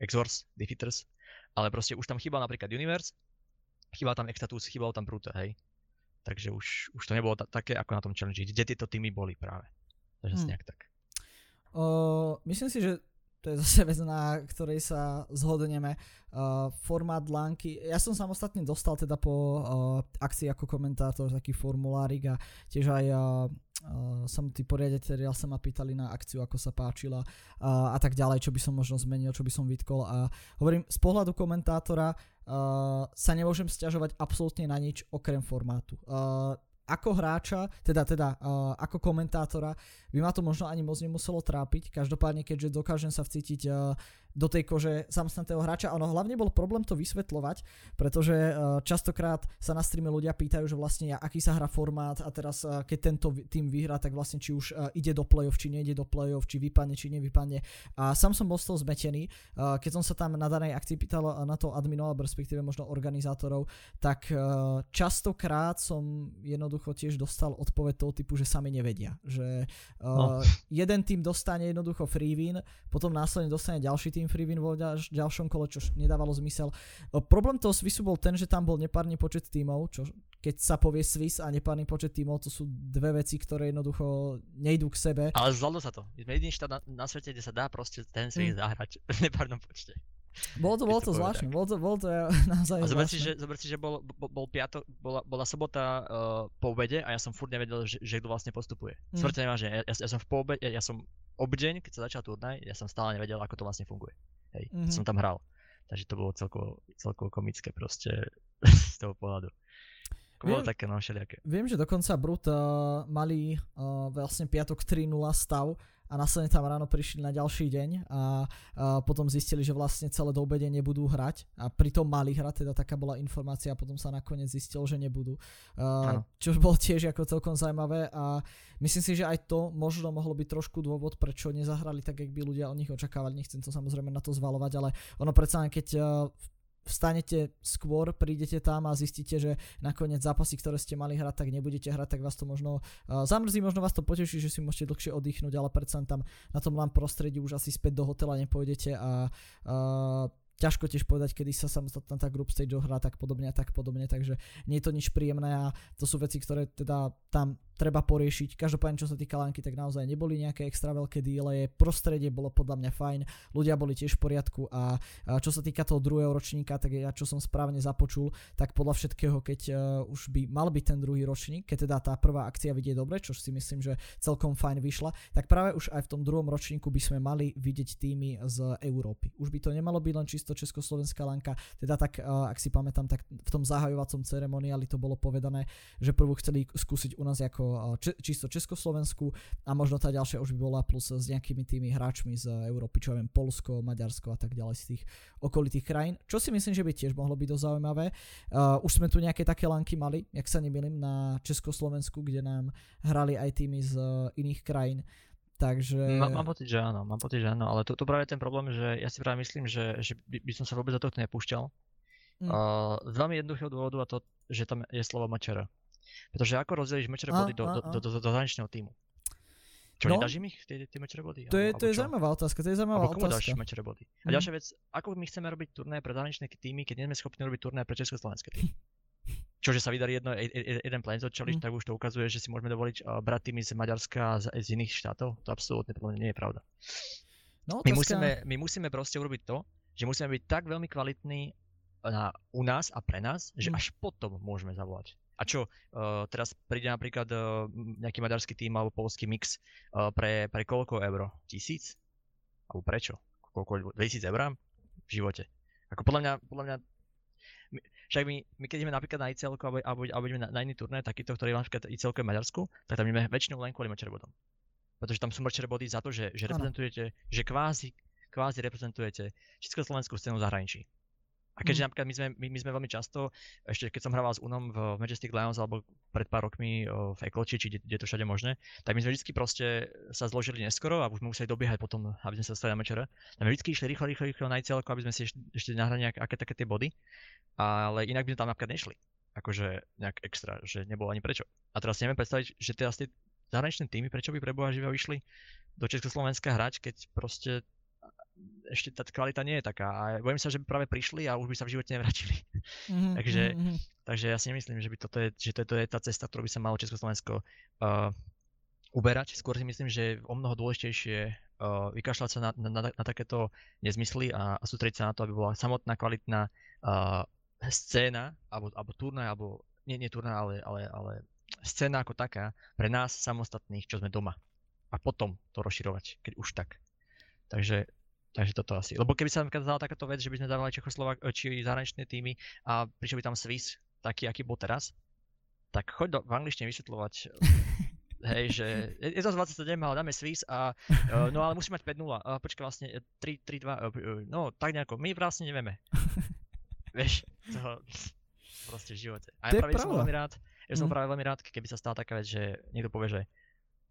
Exors, Defeaters. Ale proste už tam chýbal napríklad Universe, chýbal tam Extatus, chýbal tam Brute, hej. Takže už, už to nebolo ta- také ako na tom challenge, kde tieto týmy boli práve. Takže hmm. nejak tak. O, myslím si, že to je *laughs* zase vec, na ktorej sa zhodneme. Uh, formát Lanky, ja som samostatne dostal teda po uh, akcii ako komentátor taký formulárik a tiež aj uh, Uh, tí poriaditeľi sa ma pýtali na akciu, ako sa páčila uh, a tak ďalej, čo by som možno zmenil, čo by som vytkol a hovorím, z pohľadu komentátora uh, sa nemôžem stiažovať absolútne na nič okrem formátu. Uh, ako hráča, teda, teda uh, ako komentátora, by ma to možno ani moc nemuselo trápiť. Každopádne, keďže dokážem sa vcítiť uh, do tej kože samotného hráča. Ono hlavne bol problém to vysvetľovať, pretože uh, častokrát sa na streame ľudia pýtajú, že vlastne aký sa hrá formát a teraz uh, keď tento tým vyhrá, tak vlastne či už uh, ide do play-off, či nejde do play-off, či vypadne, či nevypadne. A sám som bol z toho zmetený. Uh, keď som sa tam na danej akcii pýtal na to adminov, respektíve možno organizátorov, tak uh, častokrát som jednoducho tiež dostal odpoveď toho typu, že sami nevedia. Že uh, no. jeden tým dostane jednoducho free win, potom následne dostane ďalší tým tým Freewin vo ďalš- ďalšom kole, čo nedávalo zmysel. O, problém toho Swissu bol ten, že tam bol nepárny počet tímov, čo keď sa povie Swiss a nepárny počet tímov, to sú dve veci, ktoré jednoducho nejdú k sebe. Ale zvládlo sa to. My sme jediný štát na, na svete, kde sa dá proste ten Swiss mm. zahrať v nepárnom počte. Bolo to, bolo to, to zvláštne, bolo to, bolo to naozaj a zober si, že, zober si, že bol, bol, piatok, bola, bola sobota uh, po obede a ja som furt nevedel, že, že kto vlastne postupuje. Mm. Smrte že ja, ja, ja, som v poobede, ja, ja som obdeň, keď sa začal turnaj, ja som stále nevedel, ako to vlastne funguje. Hej, mm-hmm. som tam hral. Takže to bolo celkovo, celkovo komické proste *laughs* z toho pohľadu. Bolo také no všelijaké. Viem, že dokonca Brut uh, mali uh, vlastne piatok 3-0 stav a následne tam ráno prišli na ďalší deň a, a potom zistili, že vlastne celé do obede nebudú hrať a pritom mali hrať, teda taká bola informácia a potom sa nakoniec zistil, že nebudú. Uh, čo bolo tiež ako celkom zaujímavé a myslím si, že aj to možno mohlo byť trošku dôvod, prečo nezahrali tak, jak by ľudia od nich očakávali. Nechcem to samozrejme na to zvalovať, ale ono predsa keď uh, vstanete skôr, prídete tam a zistíte, že nakoniec zápasy, ktoré ste mali hrať, tak nebudete hrať, tak vás to možno zamrzí, možno vás to poteší, že si môžete dlhšie oddychnúť, ale predsa tam na tom len prostredí už asi späť do hotela nepôjdete a uh, ťažko tiež povedať, kedy sa samostatná tá group stage hrá tak podobne a tak podobne, takže nie je to nič príjemné a to sú veci, ktoré teda tam treba poriešiť. Každopádne, čo sa týka Lanky, tak naozaj neboli nejaké extra veľké díle, prostredie bolo podľa mňa fajn, ľudia boli tiež v poriadku a, a čo sa týka toho druhého ročníka, tak ja čo som správne započul, tak podľa všetkého, keď uh, už by mal byť ten druhý ročník, keď teda tá prvá akcia vidie dobre, čo si myslím, že celkom fajn vyšla, tak práve už aj v tom druhom ročníku by sme mali vidieť týmy z Európy. Už by to nemalo byť len čisto československá lanka, teda tak, uh, ak si pamätám, tak v tom zahajovacom ceremoniáli to bolo povedané, že prvú chceli skúsiť u nás ako či, čisto Československu a možno tá ďalšia už by bola plus s nejakými tými hráčmi z Európy, čo ja viem, Polsko, Maďarsko a tak ďalej z tých okolitých krajín, čo si myslím, že by tiež mohlo byť dosť zaujímavé. Uh, už sme tu nejaké také lanky mali, jak sa nemýlim, na Československu, kde nám hrali aj týmy z iných krajín. Takže... Má, mám pocit, že áno, mám pocit, že áno, ale to, to práve ten problém, že ja si práve myslím, že, že by, by som sa vôbec do tohto nepúšťal. Mm. Uh, z veľmi jednoduchého dôvodu a to, že tam je slovo mačera. Pretože ako rozdeliš mečer body do, do, do, do, do zahraničného týmu? Čo, No. nedáš im ich, tie, tie mečere body? To je, to je zaujímavá otázka, to je zaujímavá komu dáš otázka. mečere body? A Mhm. ďalšia vec, ako my chceme robiť turné pre zahraničné týmy, keď nie sme schopní robiť turné pre československé týmy? *laughs* Čo, že sa vydarí jedno, e- e- jeden Planesword Challenge, Mhm. tak už to ukazuje, že si môžeme dovoliť uh, brať týmy z Maďarska a z, z iných štátov. To absolútne podľa mňa nie je pravda. No, My musíme, my musíme proste urobiť to, že musíme byť tak veľmi kvalitní na, u nás a pre nás, že Mm. až potom môžeme zavolať. A čo, uh, teraz príde napríklad uh, nejaký maďarský tým alebo polský mix uh, pre, pre koľko euro? Tisíc? Alebo prečo? Koľko, 2000 eur? V živote. Ako podľa mňa, podľa mňa však my, my keď ideme napríklad na ICL alebo, alebo, alebo ideme na, na iný turné, takýto, ktorý je napríklad ICL v Maďarsku, tak tam ideme väčšinou len kvôli mečerbodom. Pretože tam sú mečerbody za to, že, že reprezentujete, že kvázi, kvázi reprezentujete československú scénu v zahraničí. A keďže Mhm. napríklad my sme, my, my sme veľmi často, ešte keď som hrával s Unom v Majestic Lions alebo pred pár rokmi v Ekloči, či kde, to všade možné, tak my sme vždy proste sa zložili neskoro a už sme museli dobiehať potom, aby sme sa dostali na mečere. A my vždy išli rýchlo, rýchlo, rýchlo na ICL, aby sme si ešte, ešte nahrali nejaké aké také tie body, ale inak by sme tam napríklad nešli. Akože nejak extra, že nebolo ani prečo. A teraz si neviem predstaviť, že teraz tie zahraničné týmy, prečo by pre Boha živého išli do Československa hrať, keď proste ešte tá kvalita nie je taká. A bojím sa, že by práve prišli a už by sa v živote nevrátili. Mhm, *laughs* takže- mhm, mhm. Takže ja si nemyslím, že by toto je, že toto je tá cesta, ktorú by sa malo Československo uh, uberať. Skôr si myslím, že je o mnoho dôležitejšie uh, vykašľať sa na, na, na, na takéto nezmysly a, a sústrediť sa na to, aby bola samotná kvalitná uh, scéna, alebo, alebo turnaj, alebo nie, nie turnaj, ale, ale, ale scéna ako taká pre nás samostatných, čo sme doma. A potom to rozširovať, keď už tak. Takže Takže toto asi. Lebo keby sa napríklad dala takáto vec, že by sme dávali Čechoslovak, či zahraničné týmy a prišiel by tam Swiss, taký, aký bol teraz, tak choď do, v angličtine vysvetľovať, *laughs* hej, že je, to z 27, ale dáme Swiss a uh, no ale musí mať 5-0. Uh, počkaj vlastne 3-2, uh, no tak nejako, my vlastne nevieme. Vieš, to proste v živote. A ja práve som veľmi rád, ja som Mhm. práve veľmi rád, keby sa stala taká vec, že niekto povie, že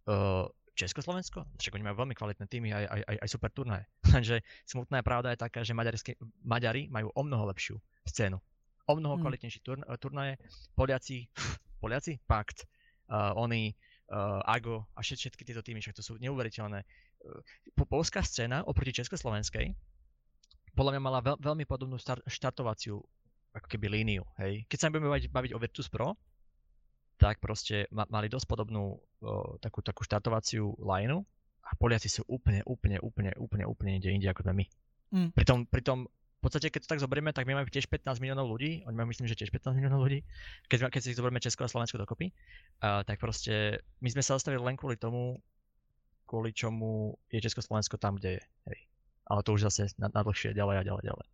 uh, Československo? Však oni majú veľmi kvalitné týmy aj, aj, aj, aj super turnaje. *laughs* Lenže smutná pravda je taká, že Maďari majú o mnoho lepšiu scénu. O mnoho Mm. kvalitnejší turn, turnaje. Poliaci, *laughs* Poliaci? Pakt. Uh, oni, uh, Ago a všet, všetky tieto týmy, však to sú neuveriteľné. Uh, po, polská scéna oproti československej podľa mňa mala veľ, veľmi podobnú start, štartovaciu ako keby líniu. Hej. Keď sa budeme baviť, baviť o Virtus Pro, tak proste ma, mali dosť podobnú o, takú, takú štartovaciu lineu a Poliaci sú úplne, úplne, úplne, úplne, úplne inde, inde ako sme my. Mm. Pritom, pritom v podstate, keď to tak zoberieme, tak my máme tiež 15 miliónov ľudí, oni majú myslím, že tiež 15 miliónov ľudí, keď, keď si zoberieme Česko a Slovensko dokopy, uh, tak proste my sme sa zastavili len kvôli tomu, kvôli čomu je Československo tam, kde je. Hej. Ale to už zase na, na dlhšie, ďalej a ďalej, ďalej.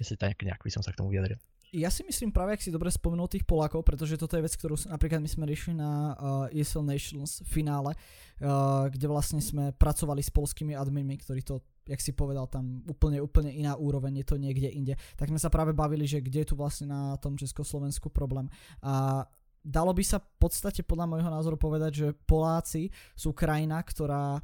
Jestli tak nejak by som sa k tomu vyjadril. Ja si myslím práve, ak si dobre spomenul tých Polákov, pretože toto je vec, ktorú napríklad my sme riešili na uh, ESL Nations finále, uh, kde vlastne sme pracovali s polskými adminmi, ktorí to, jak si povedal, tam úplne, úplne iná úroveň, je to niekde inde. Tak sme sa práve bavili, že kde je tu vlastne na tom Československu problém. A dalo by sa v podstate podľa môjho názoru povedať, že Poláci sú krajina, ktorá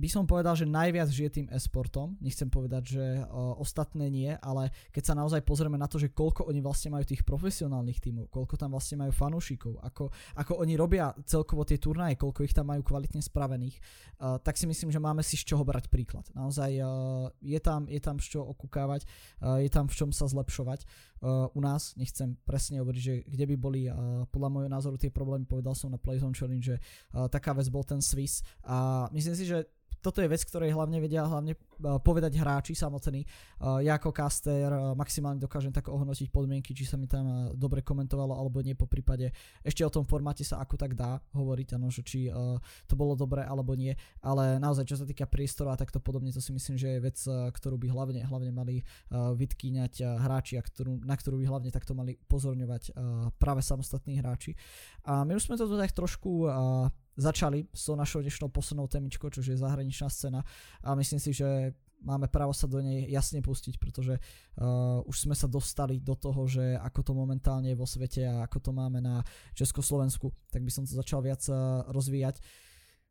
by som povedal, že najviac žije tým e-sportom. Nechcem povedať, že o, ostatné nie, ale keď sa naozaj pozrieme na to, že koľko oni vlastne majú tých profesionálnych tímov, koľko tam vlastne majú fanúšikov, ako, ako oni robia celkovo tie turnaje, koľko ich tam majú kvalitne spravených, uh, tak si myslím, že máme si z čoho brať príklad. Naozaj uh, je, tam, je tam z čoho okúkávať, je tam v čom sa zlepšovať. U nás, nechcem presne hovoriť, že kde by boli podľa môjho názoru tie problémy, povedal som na Playzone Challenge, že taká vec bol ten Swiss a myslím si, že toto je vec, ktorej hlavne vedia hlavne uh, povedať hráči samotní. Uh, ja ako caster uh, maximálne dokážem tak ohodnotiť podmienky, či sa mi tam dobre komentovalo alebo nie po prípade. Ešte o tom formáte sa ako tak dá hovoriť, ano, že či to bolo dobre alebo nie, ale naozaj čo sa týka priestoru a takto podobne, to si myslím, že je vec, ktorú by hlavne, hlavne mali vytkýňať hráči a ktorú, na ktorú by hlavne takto mali upozorňovať práve samostatní hráči. A my už sme to tu tak trošku začali s tou našou dnešnou poslednou témičkou, čo je zahraničná scéna a myslím si, že máme právo sa do nej jasne pustiť, pretože uh, už sme sa dostali do toho, že ako to momentálne je vo svete a ako to máme na Československu, tak by som to začal viac uh, rozvíjať.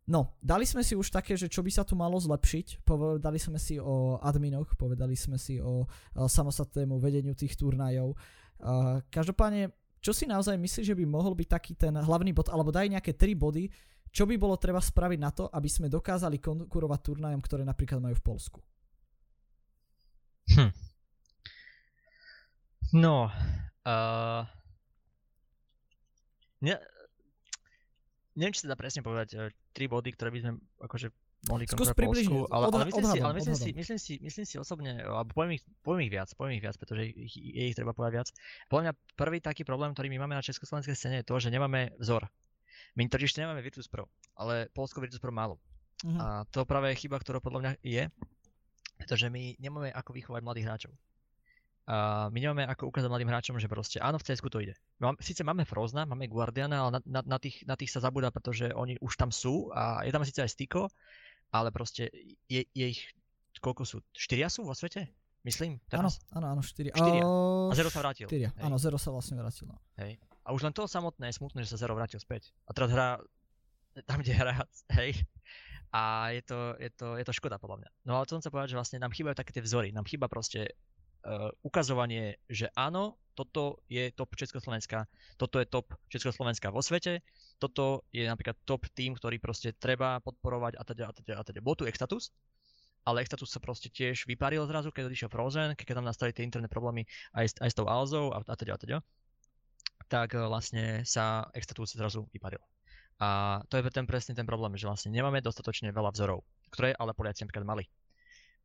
No, dali sme si už také, že čo by sa tu malo zlepšiť, povedali sme si o adminoch, povedali sme si o uh, samostatnému vedeniu tých turnajov. Uh, každopádne, čo si naozaj myslíš, že by mohol byť taký ten hlavný bod, alebo daj nejaké tri body, čo by bolo treba spraviť na to, aby sme dokázali konkurovať turnajom, ktoré napríklad majú v Polsku? Hm. No, uh, ne, neviem, či sa dá presne povedať uh, tri body, ktoré by sme akože mohli Skús približne, ale, odha- ale, myslím, si, odhadom, ale myslím, si, myslím, si, myslím si osobne, alebo poviem ich, poviem ich viac, poviem ich viac, pretože ich, je ich treba povedať viac. Podľa mňa prvý taký problém, ktorý my máme na československej scéne je to, že nemáme vzor. My totiž nemáme Virtus Pro, ale Polsko Virtus Pro málo. Mhm. A to práve je chyba, ktorá podľa mňa je, pretože my nemáme ako vychovať mladých hráčov. A my nemáme ako ukázať mladým hráčom, že proste áno, v cs to ide. Mám, síce máme Frozna, máme Guardiana, ale na, na, na, tých, na tých sa zabúda, pretože oni už tam sú a je tam síce aj Stiko, ale proste je, je ich, koľko sú? Štyria sú vo svete? Myslím, Áno, teraz. áno, áno, 4. Štyria. A Zero sa vrátil. Štyria. Áno, Zero sa vlastne vrátil. No. Hej. A už len to samotné je smutné, že sa Zero vrátil späť. A teraz hrá tam, kde hrá, *laughs* hej. A je to, je, to, je to škoda podľa mňa. No ale som sa povedať, že vlastne nám chýbajú také tie vzory. Nám chýba proste uh, ukazovanie, že áno, toto je top Československa, toto je top Československa vo svete, toto je napríklad top tým, ktorý proste treba podporovať a teda a teda a teda. Bol tu Extatus, ale Extatus sa proste tiež vyparil zrazu, keď odišiel Frozen, keď tam nastali tie interné problémy aj, s- aj s tou Alzou a, a teda a teda tak eh, vlastne sa Extatus zrazu vyparil. A to je ten presne ten problém, že vlastne nemáme dostatočne veľa vzorov, ktoré ale Poliaci napríklad mali.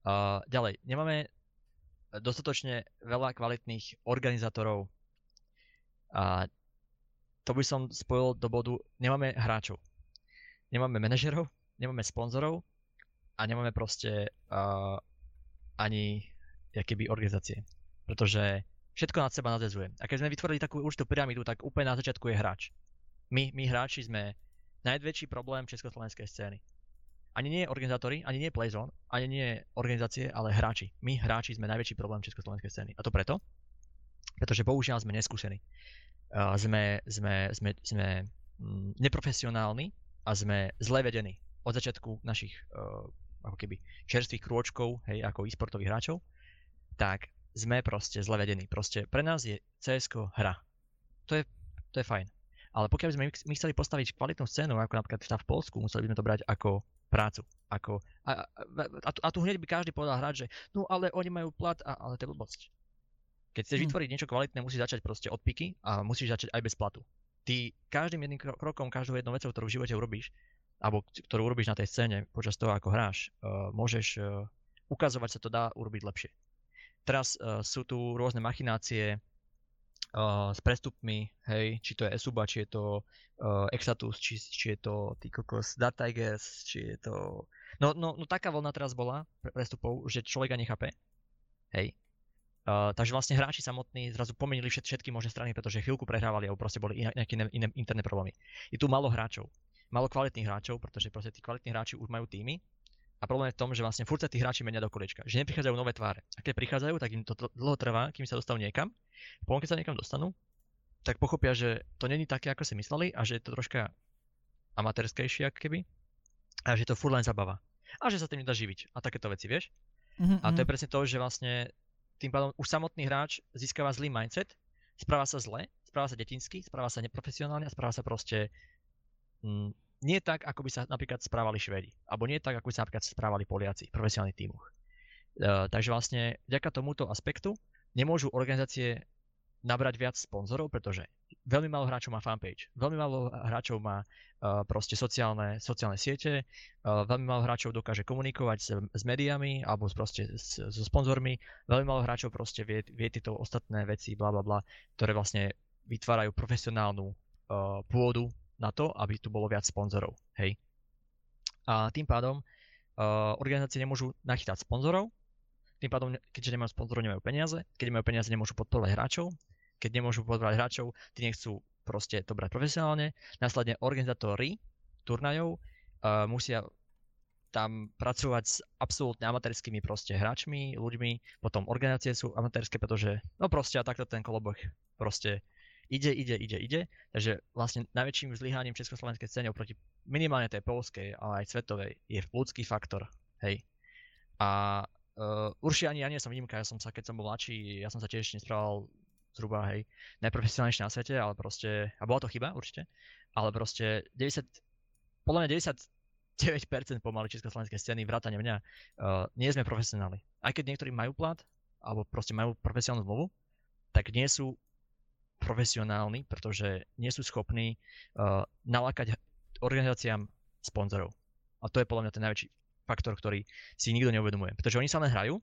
Uh, ďalej, nemáme dostatočne veľa kvalitných organizátorov. A to by som spojil do bodu, nemáme hráčov. Nemáme manažerov, nemáme sponzorov a nemáme proste uh, ani keby organizácie. Pretože všetko nad seba nadvezuje. A keď sme vytvorili takú určitú pyramídu, tak úplne na začiatku je hráč. My, my hráči sme najväčší problém československej scény. Ani nie organizátori, ani nie Playzone, ani nie organizácie, ale hráči. My hráči sme najväčší problém československej scény. A to preto, pretože bohužiaľ sme neskúsení. Uh, sme, sme, sme, sme mm, neprofesionálni a sme zle vedení od začiatku našich uh, ako keby čerstvých krôčkov, hej, ako e-sportových hráčov, tak sme proste zle vedení. Proste pre nás je CSK hra. To je, to je fajn. Ale pokiaľ by sme my- chceli postaviť kvalitnú scénu, ako napríklad tá v Polsku, museli by sme to brať ako prácu. Ako, a, a, a, tu, a tu hneď by každý povedal hrať, že no ale oni majú plat, a, ale to je blbosť. Keď chceš Hmm. vytvoriť niečo kvalitné, musíš začať proste od piky a musíš začať aj bez platu. Ty každým jedným kro- krokom, každou jednou vecou, ktorú v živote urobíš, alebo ktorú urobíš na tej scéne počas toho, ako hráš, uh, môžeš uh, ukazovať, sa to dá urobiť lepšie. Teraz uh, sú tu rôzne machinácie uh, s prestupmi, hej, či to je Esuba, či je to uh, Exatus, či, či je to ty kokos Dark Tigers, či je to... No, no, no taká vlna teraz bola pre- prestupov, že človek ani nechápe. Hej. Uh, takže vlastne hráči samotní zrazu pomenili všet, všetky možné strany, pretože chvíľku prehrávali alebo proste boli nejaké iné, iné interné problémy. Je tu málo hráčov. Málo kvalitných hráčov, pretože proste tí kvalitní hráči už majú týmy a problém je v tom, že vlastne furt sa tí hráči menia do kolečka, že neprichádzajú nové tváre. A keď prichádzajú, tak im to dl- dlho trvá, kým sa dostanú niekam. Potom keď sa niekam dostanú, tak pochopia, že to není také, ako si mysleli a že je to troška amatérskejšie, ako keby. A že to furt len zabava. A že sa tým nedá živiť. A takéto veci, vieš? Mhm, A to je mhm. presne to, že vlastne tým pádom už samotný hráč získava zlý mindset, správa sa zle, správa sa detinsky, správa sa neprofesionálne a správa sa proste mm, nie tak, ako by sa napríklad správali Švedi. Alebo nie tak, ako by sa napríklad správali Poliaci v profesionálnych tímoch. Uh, takže vlastne vďaka tomuto aspektu nemôžu organizácie nabrať viac sponzorov, pretože veľmi málo hráčov má fanpage, veľmi málo hráčov má uh, proste sociálne, sociálne siete, uh, veľmi málo hráčov dokáže komunikovať s, s médiami alebo proste s, so sponzormi, veľmi málo hráčov proste vie, vie tieto ostatné veci, bla bla bla, ktoré vlastne vytvárajú profesionálnu uh, pôdu na to, aby tu bolo viac sponzorov, hej. A tým pádom uh, organizácie nemôžu nachytať sponzorov, tým pádom, keďže nemajú sponzorov, nemajú peniaze, keď nemajú peniaze, nemôžu podporovať hráčov, keď nemôžu podporovať hráčov, tí nechcú proste to brať profesionálne, následne organizátori turnajov uh, musia tam pracovať s absolútne amatérskými proste hráčmi, ľuďmi, potom organizácie sú amatérske, pretože no proste a takto ten kolobeh proste ide, ide, ide, ide. Takže vlastne najväčším zlyhaním československej scény oproti minimálne tej polskej, ale aj svetovej je ľudský faktor. Hej. A uh, určite ani ja nie som výnimka, ja som sa, keď som bol mladší, ja som sa tiež nesprával zhruba, hej, najprofesionálnejšie na svete, ale proste, a bola to chyba určite, ale proste 90, podľa mňa 99% pomaly československej scény, vrátane mňa, uh, nie sme profesionáli. Aj keď niektorí majú plat, alebo proste majú profesionálnu zmluvu, tak nie sú profesionálni, pretože nie sú schopní uh, nalákať organizáciám sponzorov. A to je podľa mňa ten najväčší faktor, ktorý si nikto neuvedomuje. Pretože oni sa len hrajú,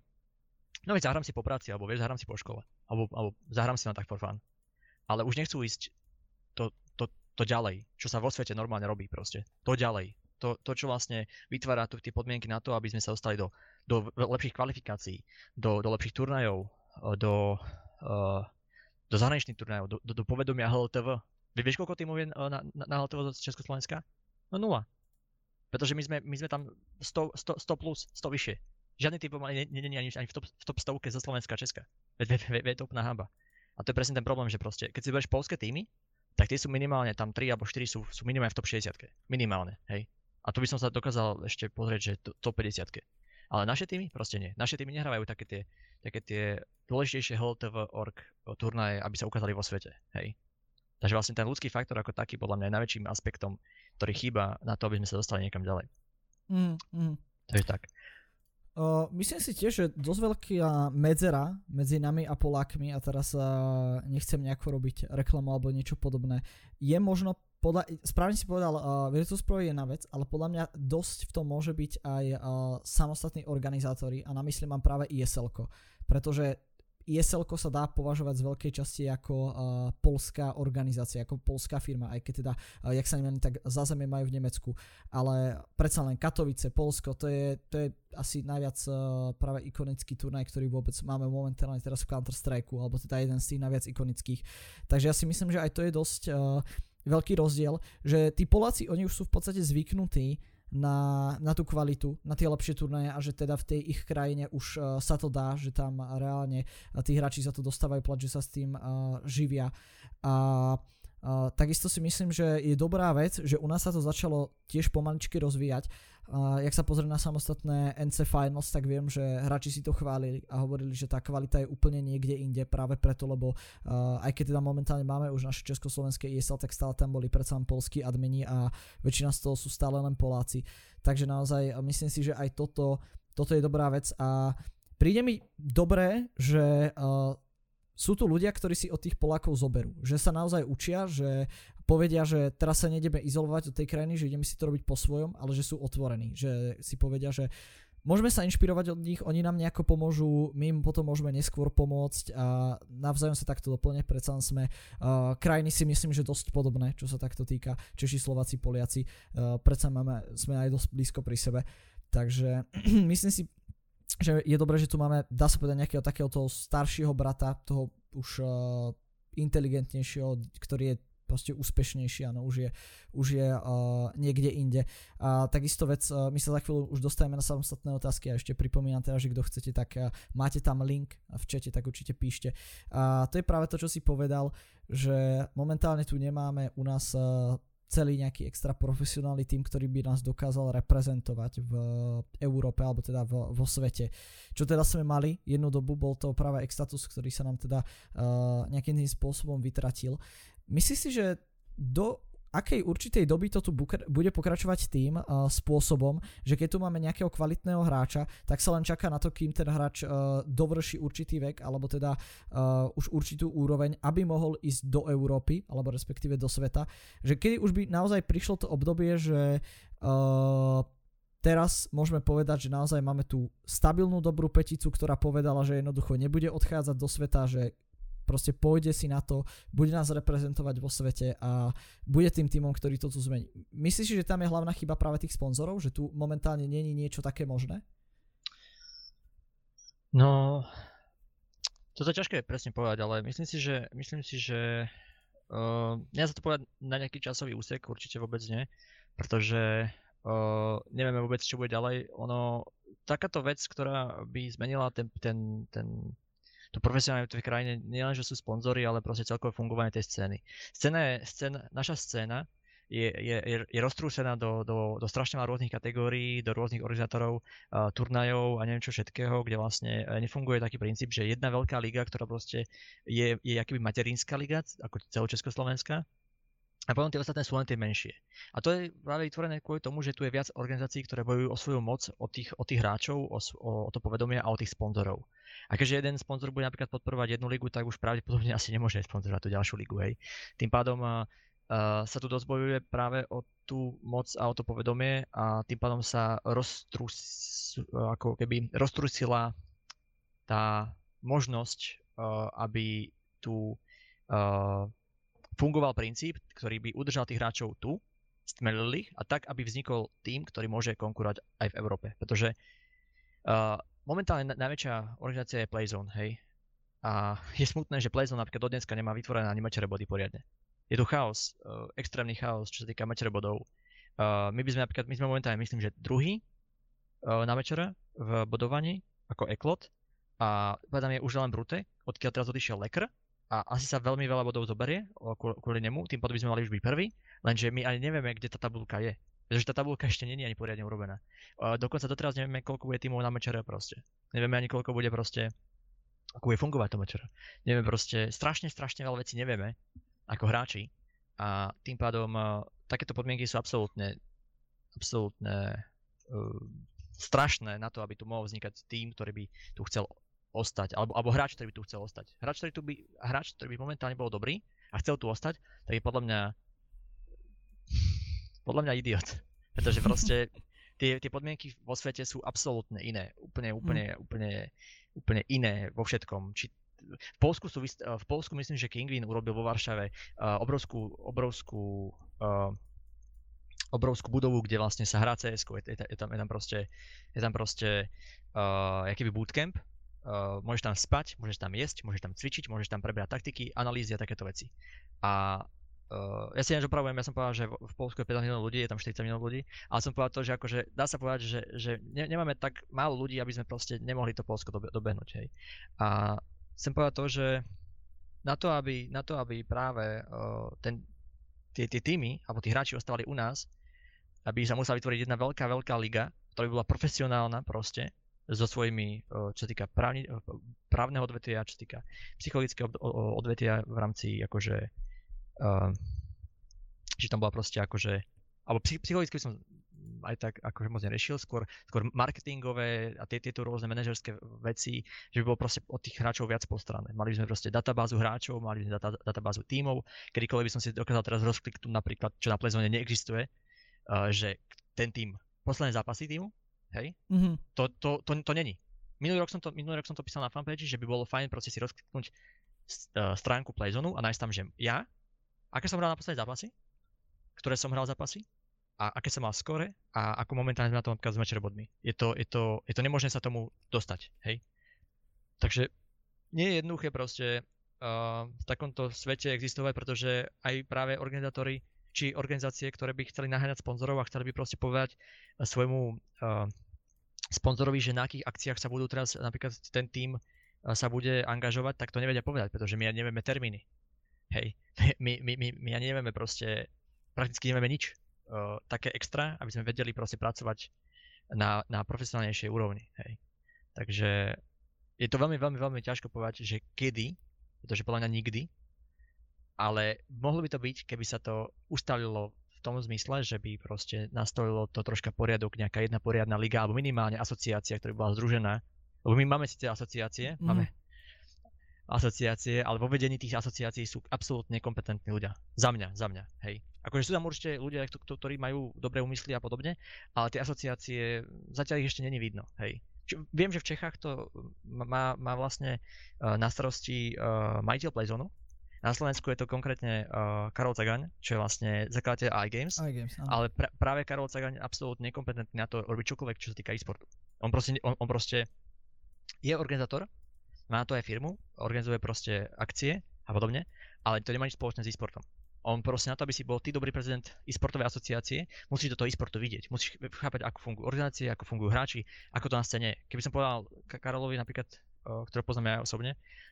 no veď zahrám si po práci, alebo vieš, zahrám si po škole, alebo, alebo zahrám si na tak for fun. Ale už nechcú ísť to, to, to ďalej, čo sa vo svete normálne robí proste. To ďalej. To, to čo vlastne vytvára tu tie podmienky na to, aby sme sa dostali do, do lepších kvalifikácií, do, do lepších turnajov, do, uh, do zahraničných turnajov, do, do, do povedomia HLTV. Vy vieš, koľko týmov je na, na, na HLTV z Československa? No nula. Pretože my sme, my sme tam 100, 100, 100 plus, 100 vyššie. Žiadny typ nie nie, ani, ani v top, v top stovke zo Slovenska a Česka. Veď to úplná hamba. A to je presne ten problém, že proste, keď si budeš polské týmy, tak tie sú minimálne tam 3 alebo 4 sú, sú minimálne v top 60. Minimálne, hej. A tu by som sa dokázal ešte pozrieť, že to, top 50. Ale naše týmy proste nie. Naše týmy nehrávajú také tie, také tie dôležitejšie HLTV org turnaje, aby sa ukázali vo svete, hej. Takže vlastne ten ľudský faktor ako taký podľa mňa je najväčším aspektom, ktorý chýba na to, aby sme sa dostali niekam ďalej. Mm, mm. Takže tak. Uh, myslím si tiež, že dosť veľká medzera medzi nami a Polákmi, a teraz uh, nechcem nejako robiť reklamu alebo niečo podobné, je možno podľa, správne si povedal, uh, Virtus Pro je jedna vec, ale podľa mňa dosť v tom môže byť aj uh, samostatní organizátori a na mysli mám práve ISL, pretože ESL sa dá považovať z veľkej časti ako uh, polská organizácia, ako polská firma, aj keď teda, uh, jak sa nemení, tak zázemie majú v Nemecku. Ale predsa len Katovice, Polsko, to je, to je asi najviac uh, práve ikonický turnaj, ktorý vôbec máme momentálne teraz v Counter-Strike, alebo teda jeden z tých najviac ikonických. Takže ja si myslím, že aj to je dosť uh, veľký rozdiel, že tí Poláci, oni už sú v podstate zvyknutí na, na tú kvalitu, na tie lepšie turnaje a že teda v tej ich krajine už uh, sa to dá, že tam reálne uh, tí hráči za to dostávajú plat, že sa s tým uh, živia. A Uh, takisto si myslím, že je dobrá vec, že u nás sa to začalo tiež pomaličky rozvíjať. Uh, jak sa pozrie na samostatné NC Finals, tak viem, že hráči si to chválili a hovorili, že tá kvalita je úplne niekde inde práve preto, lebo uh, aj keď teda momentálne máme už naše československé ESL, tak stále tam boli predsa len polskí admini a väčšina z toho sú stále len Poláci. Takže naozaj myslím si, že aj toto, toto je dobrá vec a príde mi dobré, že uh, sú tu ľudia, ktorí si od tých Polákov zoberú. Že sa naozaj učia, že povedia, že teraz sa nejdeme izolovať od tej krajiny, že ideme si to robiť po svojom, ale že sú otvorení. Že si povedia, že môžeme sa inšpirovať od nich, oni nám nejako pomôžu, my im potom môžeme neskôr pomôcť a navzájom sa takto doplne, predsa sme uh, krajiny si myslím, že dosť podobné, čo sa takto týka Češi, Slováci, Poliaci, uh, predsa máme, sme aj dosť blízko pri sebe, takže *clears throat* myslím si, že je dobré, že tu máme, dá sa povedať, nejakého takého toho staršieho brata, toho už uh, inteligentnejšieho, ktorý je proste úspešnejší, áno, už je, už je uh, niekde inde. A takisto vec, uh, my sa za chvíľu už dostajeme na samostatné otázky a ešte pripomínam teda, že kto chcete, tak uh, máte tam link v čete, tak určite píšte. A to je práve to, čo si povedal, že momentálne tu nemáme u nás uh, celý nejaký extra profesionálny tým, ktorý by nás dokázal reprezentovať v Európe alebo teda v, vo svete. Čo teda sme mali jednu dobu, bol to práve Extatus, ktorý sa nám teda uh, nejakým tým spôsobom vytratil. Myslíš si, že do akej určitej doby to tu bude pokračovať tým uh, spôsobom, že keď tu máme nejakého kvalitného hráča, tak sa len čaká na to, kým ten hráč uh, dovrší určitý vek, alebo teda uh, už určitú úroveň, aby mohol ísť do Európy, alebo respektíve do sveta. Že kedy už by naozaj prišlo to obdobie, že uh, teraz môžeme povedať, že naozaj máme tú stabilnú dobrú peticu, ktorá povedala, že jednoducho nebude odchádzať do sveta, že proste pôjde si na to, bude nás reprezentovať vo svete a bude tým týmom, ktorý to tu zmení. Myslíš že tam je hlavná chyba práve tých sponzorov, že tu momentálne není niečo také možné? No, to je ťažké presne povedať, ale myslím si, že, myslím si, že uh, nedá sa to povedať na nejaký časový úsek, určite vôbec nie, pretože uh, nevieme vôbec, čo bude ďalej. Ono, takáto vec, ktorá by zmenila ten, ten, ten to profesionálne v tej krajine nielen, že sú sponzory, ale proste celkové fungovanie tej scény. Scéna je, scéna, naša scéna je, je, je, roztrúsená do, do, do strašne veľa rôznych kategórií, do rôznych organizátorov, uh, turnajov a neviem čo všetkého, kde vlastne uh, nefunguje taký princíp, že jedna veľká liga, ktorá proste je, je akýby materinská liga, ako celočeskoslovenská, A potom tie ostatné sú len tie menšie. A to je práve vytvorené kvôli tomu, že tu je viac organizácií, ktoré bojujú o svoju moc, o tých, o tých hráčov, o, o, to povedomie a o tých sponzorov. A keďže jeden sponzor bude napríklad podporovať jednu ligu, tak už pravdepodobne *laughs* asi nemôže sponzorovať tú ďalšiu ligu. Hej. Tým pádom uh, sa tu dosť práve o tú moc a o to povedomie a tým pádom sa roztrus, ako keby roztrusila tá možnosť, uh, aby tu uh, fungoval princíp, ktorý by udržal tých hráčov tu, stmelili a tak, aby vznikol tým, ktorý môže konkurovať aj v Európe. Pretože uh, momentálne najväčšia organizácia je Playzone, hej. A *laughs* je smutné, že Playzone napríklad do dneska nemá vytvorené ani mečere body poriadne. Je tu chaos, uh, extrémny chaos, čo sa týka mečere bodov. Uh, my by sme napríklad, my sme momentálne myslím, že druhý uh, na mečere v bodovaní, ako Eklot. A povedám je už len Brute, odkiaľ teraz odišiel Lekr, a asi sa veľmi veľa bodov zoberie kvôli nemu, tým potom by sme mali už byť prvý, lenže my ani nevieme, kde tá tabulka je. Pretože tá tabulka ešte je ani poriadne urobená. Dokonca doteraz nevieme, koľko bude tímov na mečere proste. Nevieme ani koľko bude proste, ako bude fungovať to mečere. Nevieme proste, strašne, strašne veľa vecí nevieme, ako hráči. A tým pádom takéto podmienky sú absolútne, absolútne uh, strašné na to, aby tu mohol vznikať tým, ktorý by tu chcel ostať, alebo, alebo hráč, ktorý by tu chcel ostať. Hráč, ktorý, tu by, hráč, ktorý by momentálne bol dobrý a chcel tu ostať, tak je podľa mňa podľa mňa idiot. *laughs* Pretože proste tie, tie podmienky vo svete sú absolútne iné. Úplne, úplne, mm. úplne, úplne iné vo všetkom. Či, v Polsku, sú, v Polsku myslím, že Kingwin urobil vo Varšave uh, obrovskú, obrovskú uh, obrovskú budovu, kde vlastne sa hrá cs je, je, je, tam, je tam proste, je tam proste uh, jakýby bootcamp, Uh, môžeš tam spať, môžeš tam jesť, môžeš tam cvičiť, môžeš tam prebrať taktiky, analýzy a takéto veci. A uh, ja si než opravujem, ja som povedal, že v, Polsku je 5 miliónov ľudí, je tam 40 miliónov ľudí, ale som povedal to, že akože dá sa povedať, že, že ne, nemáme tak málo ľudí, aby sme proste nemohli to Polsko dobe, dobehnúť. Hej. A chcem povedať to, že na to, aby, na to, aby práve uh, ten, tie, tie týmy, alebo tí hráči ostávali u nás, aby sa musela vytvoriť jedna veľká, veľká liga, ktorá by bola profesionálna proste, so svojimi, čo týka právni, právneho odvetia, čo týka psychologického odvetia v rámci akože, že tam bola proste akože, alebo psychologicky som aj tak akože moc nerešil, skôr, skôr marketingové a tie, tieto rôzne manažerské veci, že by bolo proste od tých hráčov viac postrané. Mali by sme proste databázu hráčov, mali by sme data, databázu tímov, kedykoľvek by som si dokázal teraz rozkliknúť napríklad, čo na Playzone neexistuje, uh, že ten tým posledné zápasy týmu, Hej? Mm-hmm. To, to, to, to není. Minulý rok, som to, minulý rok som to písal na fanpage, že by bolo fajn proste si rozkliknúť uh, stránku Playzonu a nájsť tam, že ja, aké som hral na posledné zápasy, ktoré som hral zápasy, a aké som mal skore a ako momentálne sme na tom s mečer bodmi. Je to, je, to, je to nemožné sa tomu dostať, hej? Takže nie je jednoduché proste uh, v takomto svete existovať, pretože aj práve organizátori či organizácie, ktoré by chceli naháňať sponzorov a chceli by proste povedať eh, svojmu uh, sponzorovi, že na akých akciách sa budú teraz napríklad ten tým uh, sa bude angažovať, tak to nevedia povedať, pretože my ani nevieme termíny. Hej, *laughs* my, my, my, my ani nevieme proste, prakticky nevieme nič uh, také extra, aby sme vedeli proste pracovať na, na profesionálnejšej úrovni. Hej. Takže je to veľmi, veľmi, veľmi ťažko povedať, že kedy, pretože podľa mňa nikdy, ale mohlo by to byť, keby sa to ustalilo v tom zmysle, že by proste nastolilo to troška poriadok, nejaká jedna poriadna liga, alebo minimálne asociácia, ktorá by bola združená. Lebo my máme síce asociácie, mm. máme asociácie, ale vo vedení tých asociácií sú absolútne kompetentní ľudia. Za mňa, za mňa, hej. Akože sú tam určite ľudia, ktorí majú dobré úmysly a podobne, ale tie asociácie, zatiaľ ich ešte není vidno, hej. Čo, viem, že v Čechách to má, má vlastne uh, na starosti uh, majiteľ Playzonu, na Slovensku je to konkrétne uh, Karol Cagaň, čo je vlastne zakladateľ iGames, iGames ale pra- práve Karol Cagaň je absolútne nekompetentný na to robiť čokoľvek, čo sa týka e-sportu. On proste, on, on proste je organizátor, má na to aj firmu, organizuje proste akcie a podobne, ale to nemá nič spoločné s e-sportom. On proste na to, aby si bol ty dobrý prezident e-sportovej asociácie, musíš do toho e-sportu vidieť. Musíš chápať, ako fungujú organizácie, ako fungujú hráči, ako to na scéne. Keby som povedal Karolovi napríklad ktoré poznám ja osobne,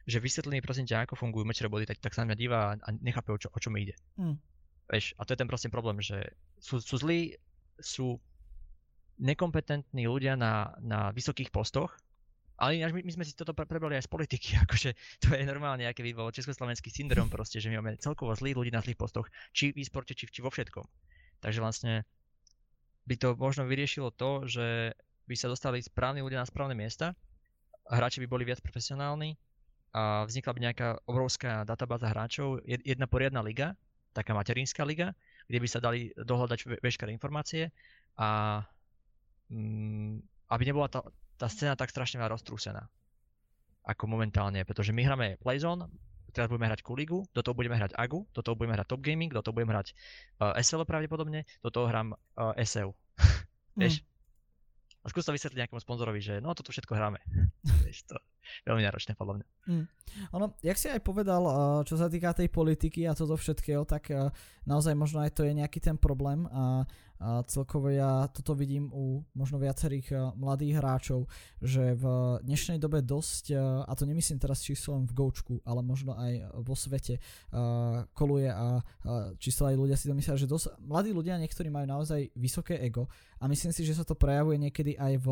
že vysvetlení prosím ťa, ako fungujú mečer body, tak, tak sa na mňa díva a nechápe, o čo, o čo mi ide. Mm. Vieš, a to je ten prosím problém, že sú, sú zlí, sú nekompetentní ľudia na, na vysokých postoch Ale ináč my, my sme si toto pre, prebrali aj z politiky, *laughs* akože to je normálne, aké by bol československý syndrom *laughs* proste, že my máme celkovo zlých ľudí na zlých postoch, či v e-sporte, či, či vo všetkom. Takže vlastne by to možno vyriešilo to, že by sa dostali správni ľudia na správne miesta, hráči by boli viac profesionálni a vznikla by nejaká obrovská databáza hráčov, jedna poriadna liga, taká materinská liga, kde by sa dali dohľadať veškeré informácie a mm, aby nebola tá, tá scéna tak strašne roztrúsená ako momentálne, pretože my hráme Playzone, teraz budeme hrať Kuligu, do toho budeme hrať Agu, do toho budeme hrať Top Gaming, do toho budeme hrať uh, SL pravdepodobne, do toho hrám uh, SEO. *laughs* Vieš? Mm. A skús to vysvetliť nejakému sponzorovi, že no toto všetko hráme. *laughs* Vieš, to veľmi náročné podľa mňa. Mm. Ono, jak si aj povedal, uh, čo sa týka tej politiky a toto všetkého, tak uh, naozaj možno aj to je nejaký ten problém a a celkovo ja toto vidím u možno viacerých uh, mladých hráčov, že v dnešnej dobe dosť, a to nemyslím teraz len v Goučku, ale možno aj vo svete koluje a čisto aj ľudia si to myslia, že dosť, mladí ľudia niektorí majú naozaj vysoké ego a myslím si, že sa to prejavuje niekedy aj v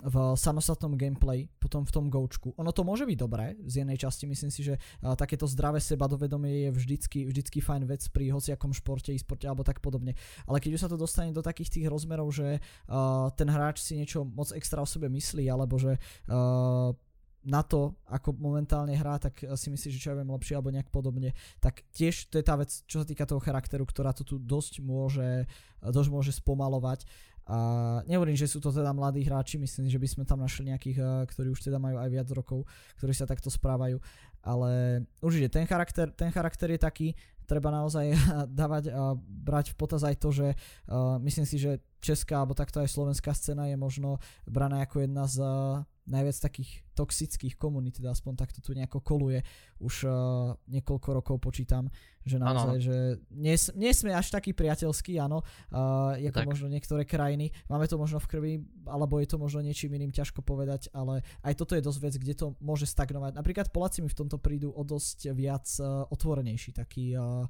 v samostatnom gameplay, potom v tom goučku. Ono to môže byť dobré z jednej časti, myslím si, že takéto zdravé sebadovedomie je vždycky, vždycky fajn vec pri hociakom športe, e-sporte alebo tak podobne. Ale keď už sa to dostane do takých tých rozmerov, že uh, ten hráč si niečo moc extra o sebe myslí, alebo že uh, na to, ako momentálne hrá, tak si myslí, že čo ja viem lepšie alebo nejak podobne, tak tiež to je tá vec, čo sa týka toho charakteru, ktorá to tu dosť môže, dosť môže spomalovať. A nehovorím, že sú to teda mladí hráči, myslím, že by sme tam našli nejakých, eh, ktorí už teda majú aj viac rokov, ktorí sa takto správajú, ale určite ten charakter, ten charakter je taký, treba naozaj dávať a brať v potaz aj to, že uh, myslím si, že česká alebo takto aj slovenská scéna je možno braná ako jedna z uh, najviac takých toxických komunít, teda aspoň takto tu nejako koluje už uh, niekoľko rokov počítam, že naozaj, ano. že nie, nie sme až takí priateľskí, áno, uh, ako tak. možno niektoré krajiny, máme to možno v krvi, alebo je to možno niečím iným, ťažko povedať, ale aj toto je dosť vec, kde to môže stagnovať. Napríklad Poláci mi v tomto prídu o dosť viac uh, otvorenejší, taký uh,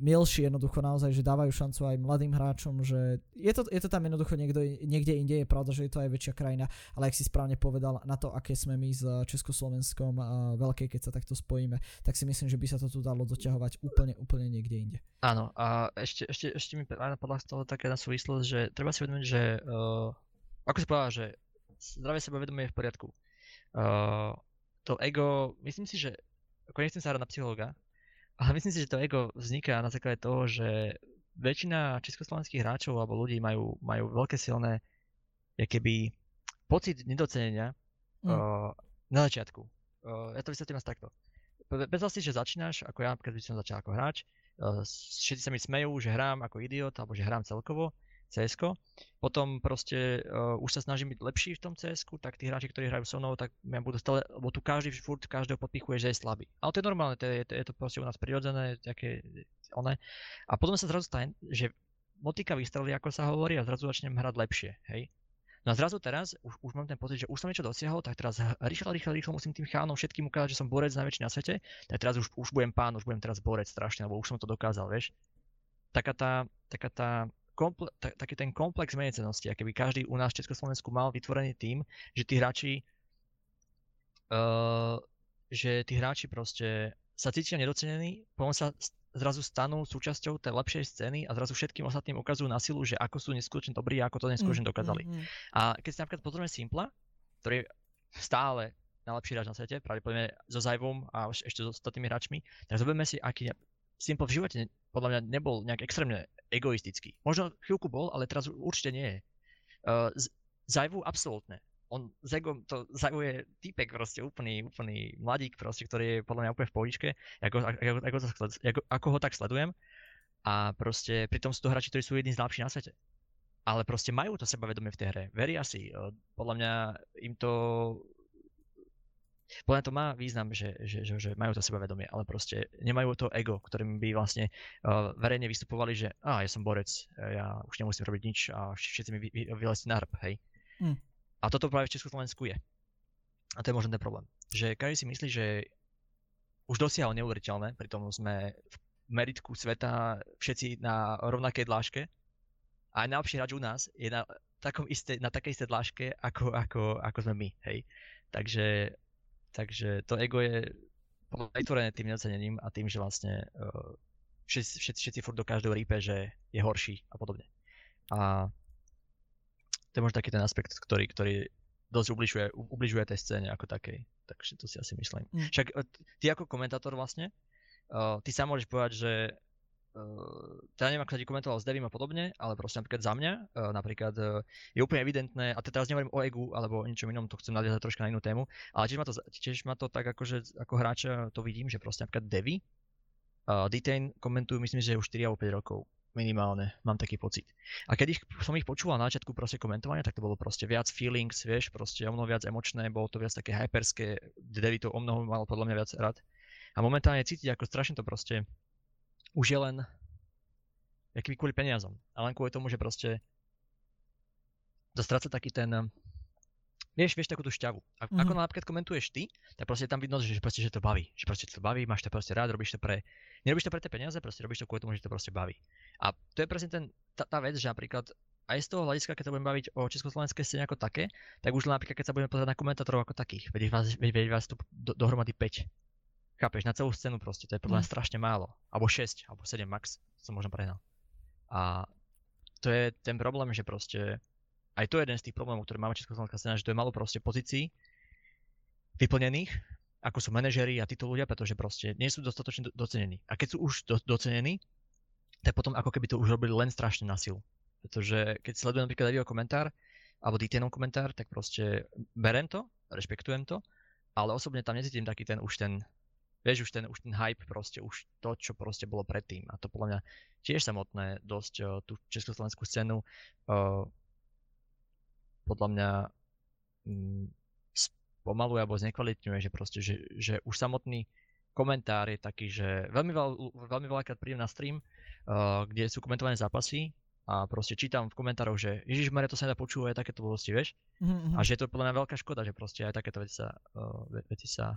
milší jednoducho naozaj, že dávajú šancu aj mladým hráčom, že je to, je to tam jednoducho niekto, niekde inde, je pravda, že je to aj väčšia krajina, ale ak si správne povedal, na to, aké sme my s Československom uh, veľké, keď sa takto spojíme, tak si myslím, že by sa to tu dalo doťahovať úplne, úplne niekde inde. Áno, a ešte, ešte, ešte mi napadla z toho taká súvislosť, že treba si uvedomiť, že uh, ako si povedal, že zdravie sebavedomie je v poriadku. Uh, to ego, myslím si, že ako nechcem sa hrať na psychologa, ale myslím si, že to ego vzniká na základe toho, že väčšina československých hráčov alebo ľudí majú, majú veľké silné keby pocit nedocenenia mm. uh, na začiatku. Uh, ja to vysvetlím asi takto. Bez si, že začínaš, ako ja, keď som začal ako hráč, uh, všetci sa mi smejú, že hrám ako idiot, alebo že hrám celkovo cs Potom proste uh, už sa snažím byť lepší v tom cs tak tí hráči, ktorí hrajú so mnou, tak ja budú stále, lebo tu každý furt každého podpichuje, že je slabý. Ale to je normálne, to je, to, je to proste u nás prirodzené, také one. A potom sa zrazu stane, že motika vystrelí, ako sa hovorí, a zrazu začnem hrať lepšie, hej. No a zrazu teraz už, už mám ten pocit, že už som niečo dosiahol, tak teraz rýchlo, rýchlo, rýchlo musím tým chánom všetkým ukázať, že som borec najväčší na svete, tak teraz už, už budem pán, už budem teraz borec strašne, lebo už som to dokázal, vieš. Taká tá, taká tá komple- tak, taký ten komplex menecenosti, aký by každý u nás v Československu mal vytvorený tým, že tí hráči uh, že tí hráči proste sa cítia nedocenení, potom sa zrazu stanú súčasťou tej lepšej scény a zrazu všetkým ostatným ukazujú na silu, že ako sú neskutočne dobrí a ako to neskutočne mm, dokázali. Mm, mm. A keď si napríklad pozrieme Simpla, ktorý je stále najlepší hráč na svete, pravdepodobne so Zajvom a ešte so ostatnými hráčmi, tak zoberieme si, aký Simple v živote podľa mňa nebol nejak extrémne egoistický. Možno chvíľku bol, ale teraz určite nie je. Uh, Zajvu absolútne. On z Egom, to Zajvu je týpek proste úplný, úplný mladík proste, ktorý je podľa mňa úplne v pohodičke, ako, ako, ako, ako, ako ho tak sledujem. A proste pritom sú to hráči, ktorí sú jedni z najlepších na svete. Ale proste majú to sebavedomie v tej hre. Veria si. Podľa mňa im to podľa to má význam, že, že, že, že majú to sebavedomie, ale proste nemajú to ego, ktorým by vlastne uh, verejne vystupovali, že a ja som borec, ja už nemusím robiť nič a všetci mi vy, vy, vylezte na hrb, hej. Mm. A toto práve v Československu je. A to je možno ten problém. Že každý si myslí, že už dosiahol neuveriteľné, pritom sme v meritku sveta všetci na rovnakej dláške. A aj najlepší hráč u nás je na takom isté, na takej istej dláške, ako, ako, ako sme my, hej. Takže, takže to ego je vytvorené tým neocenením a tým, že vlastne uh, všetci, všetci, všetci furt do každého rípe, že je horší a podobne. A to je možno taký ten aspekt, ktorý, ktorý dosť ubližuje, ubližuje tej scéne ako takej. Takže to si asi myslím. Mm. Však e, ty ako komentátor vlastne, uh, ty sám môžeš povedať, že uh, teda neviem, ako sa ti komentoval s Devim a podobne, ale proste napríklad za mňa, uh, napríklad uh, je úplne evidentné, a teraz nehovorím o egu alebo o ničom inom, to chcem nadviazať troška na inú tému, ale tiež ma to, tiež ma to tak akože ako hráča to vidím, že proste napríklad Devi, uh, Detain komentujú myslím, že už 4 alebo 5 rokov minimálne, mám taký pocit. A keď ich, som ich počúval na začiatku proste komentovania, tak to bolo proste viac feelings, vieš, proste o mnoho viac emočné, bolo to viac také hyperské, Devi to o mnoho mal podľa mňa viac rád. A momentálne cítiť, ako strašne to proste už je len jaký kvôli peniazom. A len kvôli tomu, že proste to stráca taký ten, vieš, vieš takú tú šťavu. A, mm-hmm. Ako napríklad komentuješ ty, tak proste tam vidno, že, proste, že to baví. Že proste to baví, máš to proste rád, robíš to pre, nerobíš to pre tie peniaze, proste robíš to kvôli tomu, že to proste baví. A to je presne ten, tá, tá vec, že napríklad aj z toho hľadiska, keď sa budeme baviť o československej scéne ako také, tak už napríklad, keď sa budeme pozerať na komentátorov ako takých, veď vás, veď vás tu do, dohromady 5. Chápeš, na celú scénu proste, to je podľa mňa mm. strašne málo. Alebo 6, alebo 7 max, som možno prehnal. A to je ten problém, že proste, aj to je jeden z tých problémov, ktoré máme československá scéna, že to je malo proste pozícií vyplnených, ako sú manažeri a títo ľudia, pretože proste nie sú dostatočne docenení. A keď sú už do, docenení, tak potom ako keby to už robili len strašne na silu. Pretože keď sledujem napríklad Davio komentár, alebo Ditenov komentár, tak proste berem to, rešpektujem to, ale osobne tam necítim taký ten už ten, vieš, už ten, už ten hype, proste už to, čo proste bolo predtým. A to podľa mňa tiež samotné dosť uh, tú československú scénu uh, podľa mňa um, spomaluje alebo znekvalitňuje, že proste, že, že už samotný komentár je taký, že veľmi, veľ, veľmi veľakrát prídem na stream uh, kde sú komentované zápasy a proste čítam v komentároch, že Ježiš Maria, to sa nedá počúvať, takéto blbosti, vieš? Mm-hmm. A že je to podľa mňa veľká škoda, že proste aj takéto veci sa, uh, veci sa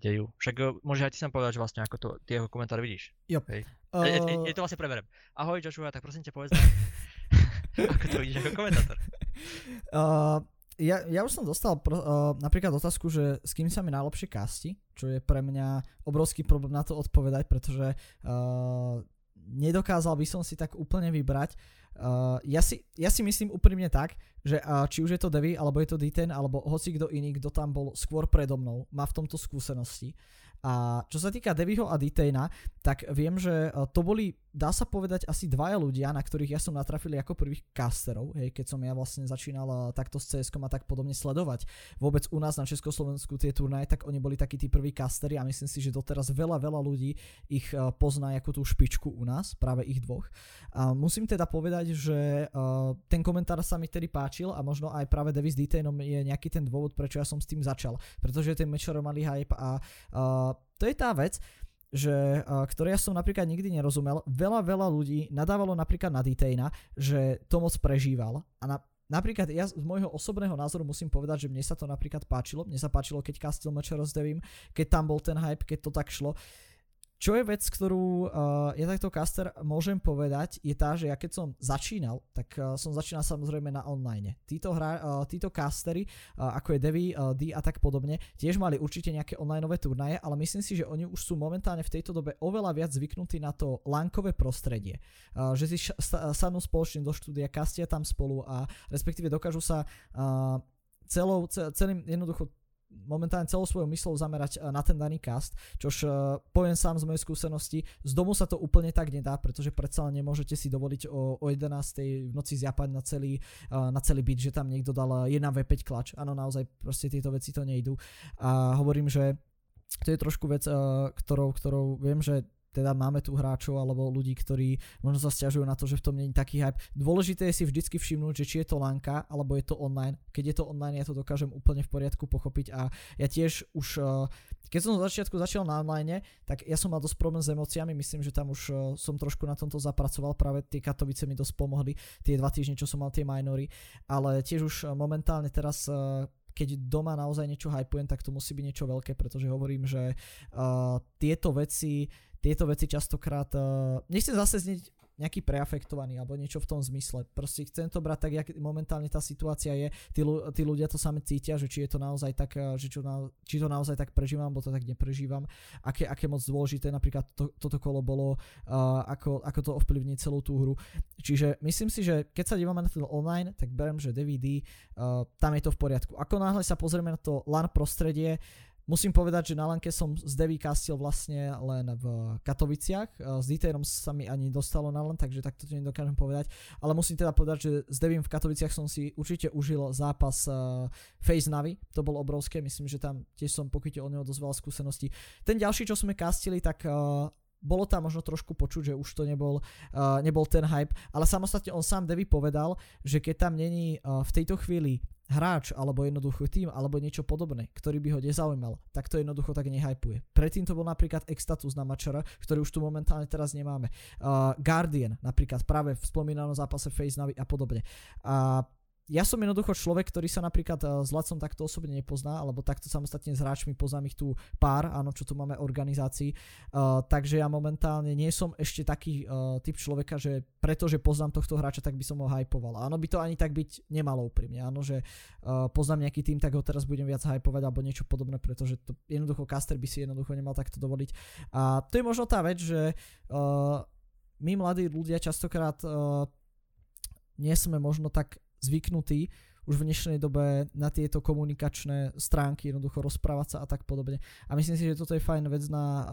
dejú. Však uh, môže aj ty sa povedať, že vlastne ako to, ty jeho komentár vidíš. Jo. Hej. Uh... Je, je, je, to vlastne preberem. Ahoj Joshua, tak prosím ťa povedz *laughs* ako to vidíš ako komentátor. Uh, ja, ja už som dostal pr- uh, napríklad otázku, že s kým sa mi najlepšie kasti, čo je pre mňa obrovský problém na to odpovedať, pretože uh, nedokázal by som si tak úplne vybrať. Uh, ja, si, ja si myslím úprimne tak, že uh, či už je to Devi, alebo je to D10, alebo hoci kto iný, kto tam bol skôr predo mnou, má v tomto skúsenosti. A čo sa týka Deviho a Detaina, tak viem, že e, to boli, dá sa povedať, asi dvaja ľudia, na ktorých ja som natrafil ako prvých casterov, hej, keď som ja vlastne začínal e, takto s cs a tak podobne sledovať. Vôbec u nás na Československu tie turnaje, tak oni boli takí tí prví castery a myslím si, že doteraz veľa, veľa ľudí ich e, pozná ako tú špičku u nás, práve ich dvoch. A musím teda povedať, že uh, ten komentár sa mi tedy páčil a možno aj práve Davis Detainom je nejaký ten dôvod, prečo ja som s tým začal. Pretože ten mečero malý hype a to je tá vec, že, uh, ktoré ja som napríklad nikdy nerozumel. Veľa, veľa ľudí nadávalo napríklad na Detaina, že to moc prežíval. A na, napríklad ja z môjho osobného názoru musím povedať, že mne sa to napríklad páčilo. Mne sa páčilo, keď Castle Match rozdevím, keď tam bol ten hype, keď to tak šlo. Čo je vec, ktorú uh, ja takto caster môžem povedať, je tá, že ja keď som začínal, tak uh, som začínal samozrejme na online. Títo, hra, uh, títo castery, uh, ako je Devi, uh, D a tak podobne, tiež mali určite nejaké onlineové turnaje, ale myslím si, že oni už sú momentálne v tejto dobe oveľa viac zvyknutí na to lankové prostredie. Uh, že si sadnú spoločne do štúdia, kastia tam spolu a respektíve dokážu sa uh, celou, celým jednoducho momentálne celou svojou myslou zamerať eh, na ten daný cast, čož uh, poviem sám z mojej skúsenosti, z domu sa to úplne tak nedá, pretože predsa nemôžete si dovoliť o, o 11. v noci zjapať na celý, uh, na celý byt, že tam niekto dal 1v5 klač. Áno, naozaj proste tieto veci to nejdú. A hovorím, že to je trošku vec, ktorou, ktorou viem, že teda máme tu hráčov alebo ľudí, ktorí možno sa stiažujú na to, že v tom není taký hype. Dôležité je si vždycky všimnúť, že či je to lanka alebo je to online. Keď je to online, ja to dokážem úplne v poriadku pochopiť a ja tiež už uh, keď som z začiatku začal na online, tak ja som mal dosť problém s emóciami, myslím, že tam už uh, som trošku na tomto zapracoval, práve tie Katovice mi dosť pomohli, tie dva týždne, čo som mal tie minory, ale tiež už momentálne teraz uh, keď doma naozaj niečo hypujem, tak to musí byť niečo veľké, pretože hovorím, že uh, tieto veci tieto veci častokrát, uh, nechcem zase znieť nejaký preafektovaný alebo niečo v tom zmysle. Proste chcem to brať tak, jak momentálne tá situácia je. Tí, tí ľudia to same cítia, že či je to naozaj tak, eh, že čo na, či to naozaj tak prežívam, alebo to tak neprežívam. Aké, aké moc dôležité napríklad to, toto kolo bolo, uh, ako, ako to ovplyvní celú tú hru. Čiže myslím si, že keď sa dívame na ten online, tak berem, že DVD, uh, tam je to v poriadku. Ako náhle sa pozrieme na to LAN prostredie, Musím povedať, že na Lanke som z Devy castil vlastne len v Katoviciach. S Detairom sa mi ani dostalo na LAN, takže takto to nedokážem povedať. Ale musím teda povedať, že s Devim v Katoviciach som si určite užil zápas uh, Face Navi. To bolo obrovské, myslím, že tam tiež som pokryte o neho dosť veľa skúseností. Ten ďalší, čo sme castili, tak uh, bolo tam možno trošku počuť, že už to nebol, uh, nebol ten hype, ale samostatne on sám Devi povedal, že keď tam není uh, v tejto chvíli hráč alebo jednoducho tým alebo niečo podobné, ktorý by ho nezaujímal, tak to jednoducho tak nehypuje. Predtým to bol napríklad Extatus na Mačara, ktorý už tu momentálne teraz nemáme. Uh, Guardian napríklad práve v spomínanom zápase Face Navi a podobne. A uh, ja som jednoducho človek, ktorý sa napríklad uh, s Lacom takto osobne nepozná, alebo takto samostatne s hráčmi poznám ich tu pár, áno, čo tu máme organizácií, uh, takže ja momentálne nie som ešte taký uh, typ človeka, že pretože poznám tohto hráča, tak by som ho hypoval. Áno, by to ani tak byť nemalo úprimne, áno, že uh, poznám nejaký tým, tak ho teraz budem viac hypovať alebo niečo podobné, pretože to jednoducho caster by si jednoducho nemal takto dovoliť. A to je možno tá vec, že uh, my mladí ľudia častokrát uh, nie sme možno tak zvyknutí už v dnešnej dobe na tieto komunikačné stránky, jednoducho rozprávať sa a tak podobne. A myslím si, že toto je fajn vec na uh,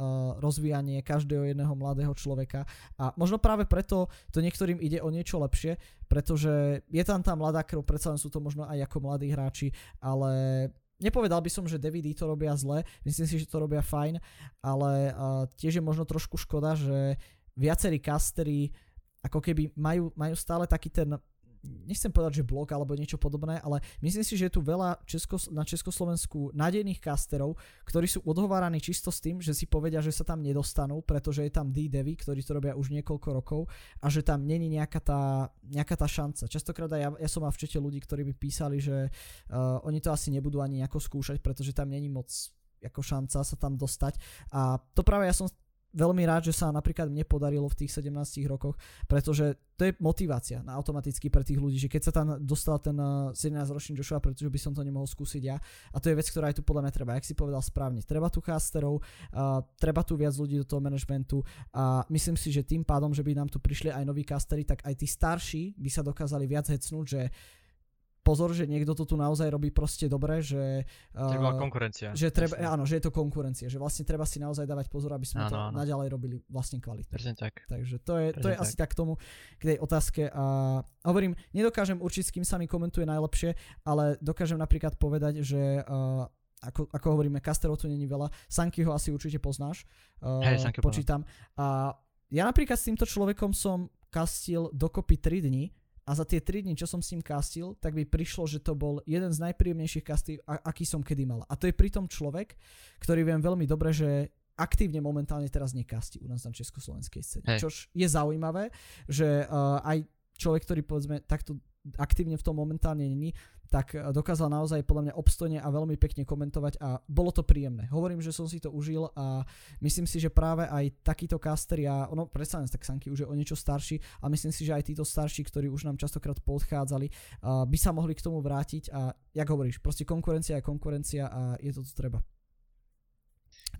rozvíjanie každého jedného mladého človeka. A možno práve preto to niektorým ide o niečo lepšie, pretože je tam tá mladá krv, predsa len sú to možno aj ako mladí hráči, ale nepovedal by som, že DVD to robia zle, myslím si, že to robia fajn, ale uh, tiež je možno trošku škoda, že viacerí castery ako keby majú, majú stále taký ten nechcem povedať, že blog alebo niečo podobné, ale myslím si, že je tu veľa Česko, na Československu nádejných casterov, ktorí sú odhováraní čisto s tým, že si povedia, že sa tam nedostanú, pretože je tam D-Devy, ktorí to robia už niekoľko rokov a že tam není nejaká tá, nejaká tá šanca. Častokrát aj ja, ja som mal v čete ľudí, ktorí by písali, že uh, oni to asi nebudú ani nejako skúšať, pretože tam není moc ako šanca sa tam dostať. A to práve ja som veľmi rád, že sa napríklad mne podarilo v tých 17 rokoch, pretože to je motivácia na automaticky pre tých ľudí, že keď sa tam dostal ten 17-ročný eh, Joshua, pretože by som to nemohol skúsiť ja. A to je vec, ktorá aj tu podľa mňa treba, jak si povedal správne. Treba tu casterov, uh, treba tu viac ľudí do toho managementu a myslím si, že tým pádom, že by nám tu prišli aj noví castery, tak aj tí starší by sa dokázali viac hecnúť, že pozor, že niekto to tu naozaj robí proste dobre, že... Treba uh, konkurencia. Že treba, áno, že je to konkurencia, že vlastne treba si naozaj dávať pozor, aby sme áno, to áno. naďalej robili vlastne kvalitne. Presne tak. Takže to je, to je tak. asi tak k tomu, k tej otázke. A hovorím, nedokážem určiť, s kým sa mi komentuje najlepšie, ale dokážem napríklad povedať, že uh, ako, ako hovoríme, Casterov tu není veľa. Sankyho asi určite poznáš. Uh, hey, počítam. A ja napríklad s týmto človekom som kastil dokopy 3 dní a za tie 3 dní, čo som s ním castil, tak by prišlo, že to bol jeden z najpríjemnejších castí, aký som kedy mal. A to je pritom človek, ktorý viem veľmi dobre, že aktívne momentálne teraz nekastí u nás na československej scéne. Hey. Čož je zaujímavé, že uh, aj človek, ktorý povedzme takto aktívne v tom momentálne není, tak eh, dokázal naozaj podľa mňa obstojne a veľmi pekne komentovať a bolo to príjemné. Hovorím, že som si to užil a myslím si, že práve aj takýto caster, ja, ono predsa len tak Sanky už je o niečo starší a myslím si, že aj títo starší, ktorí už nám častokrát podchádzali, uh, by sa mohli k tomu vrátiť a jak hovoríš, proste konkurencia je konkurencia a je to tu treba.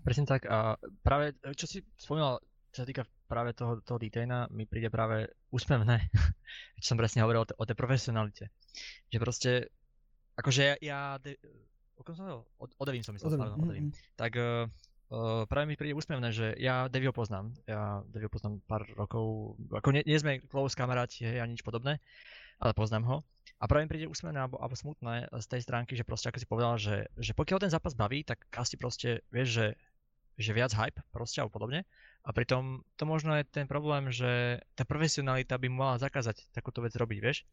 Presne tak a práve čo si spomínal, čo sa týka práve toho, toho detaina, mi príde práve úsmevné, *laughs* čo som presne hovoril o, te, o tej profesionalite. Že proste akože ja, ja de, o kom som hovoril? O, o Devin som myslel, pardon, o Devin. Mm-hmm. Tak uh, uh, práve mi príde úsmevné, že ja Devio poznám, ja Devio poznám pár rokov, ako nie, nie sme close kamaráti, hej, ani nič podobné, ale poznám ho. A práve mi príde úsmevné alebo, alebo smutné z tej stránky, že proste ako si povedal, že, že pokiaľ ten zápas baví, tak asi proste vieš, že, že viac hype proste alebo podobne. A pritom to možno je ten problém, že tá profesionalita by mala zakázať takúto vec robiť, vieš?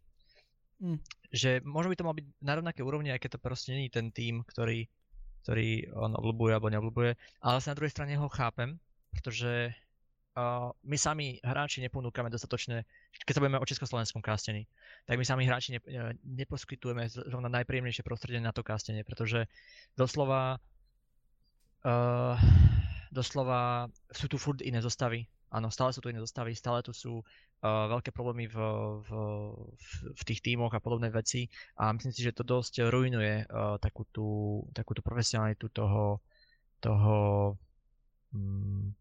Mm. Že možno by to mal byť na rovnaké úrovni, aj keď to proste není ten tým, ktorý, ktorý on obľúbuje alebo neobľúbuje. Ale sa na druhej strane ho chápem, pretože uh, my sami hráči neponúkame dostatočné, keď sa budeme o československom castení, tak my sami hráči ne, neposkytujeme zrovna najpríjemnejšie prostredie na to castenie, pretože doslova uh, doslova sú tu furt iné zostavy áno, stále sú tu iné zostavy, stále tu sú uh, veľké problémy v, v, v, tých tímoch a podobné veci a myslím si, že to dosť ruinuje uh, takú, tú, takú tú profesionalitu toho, toho um,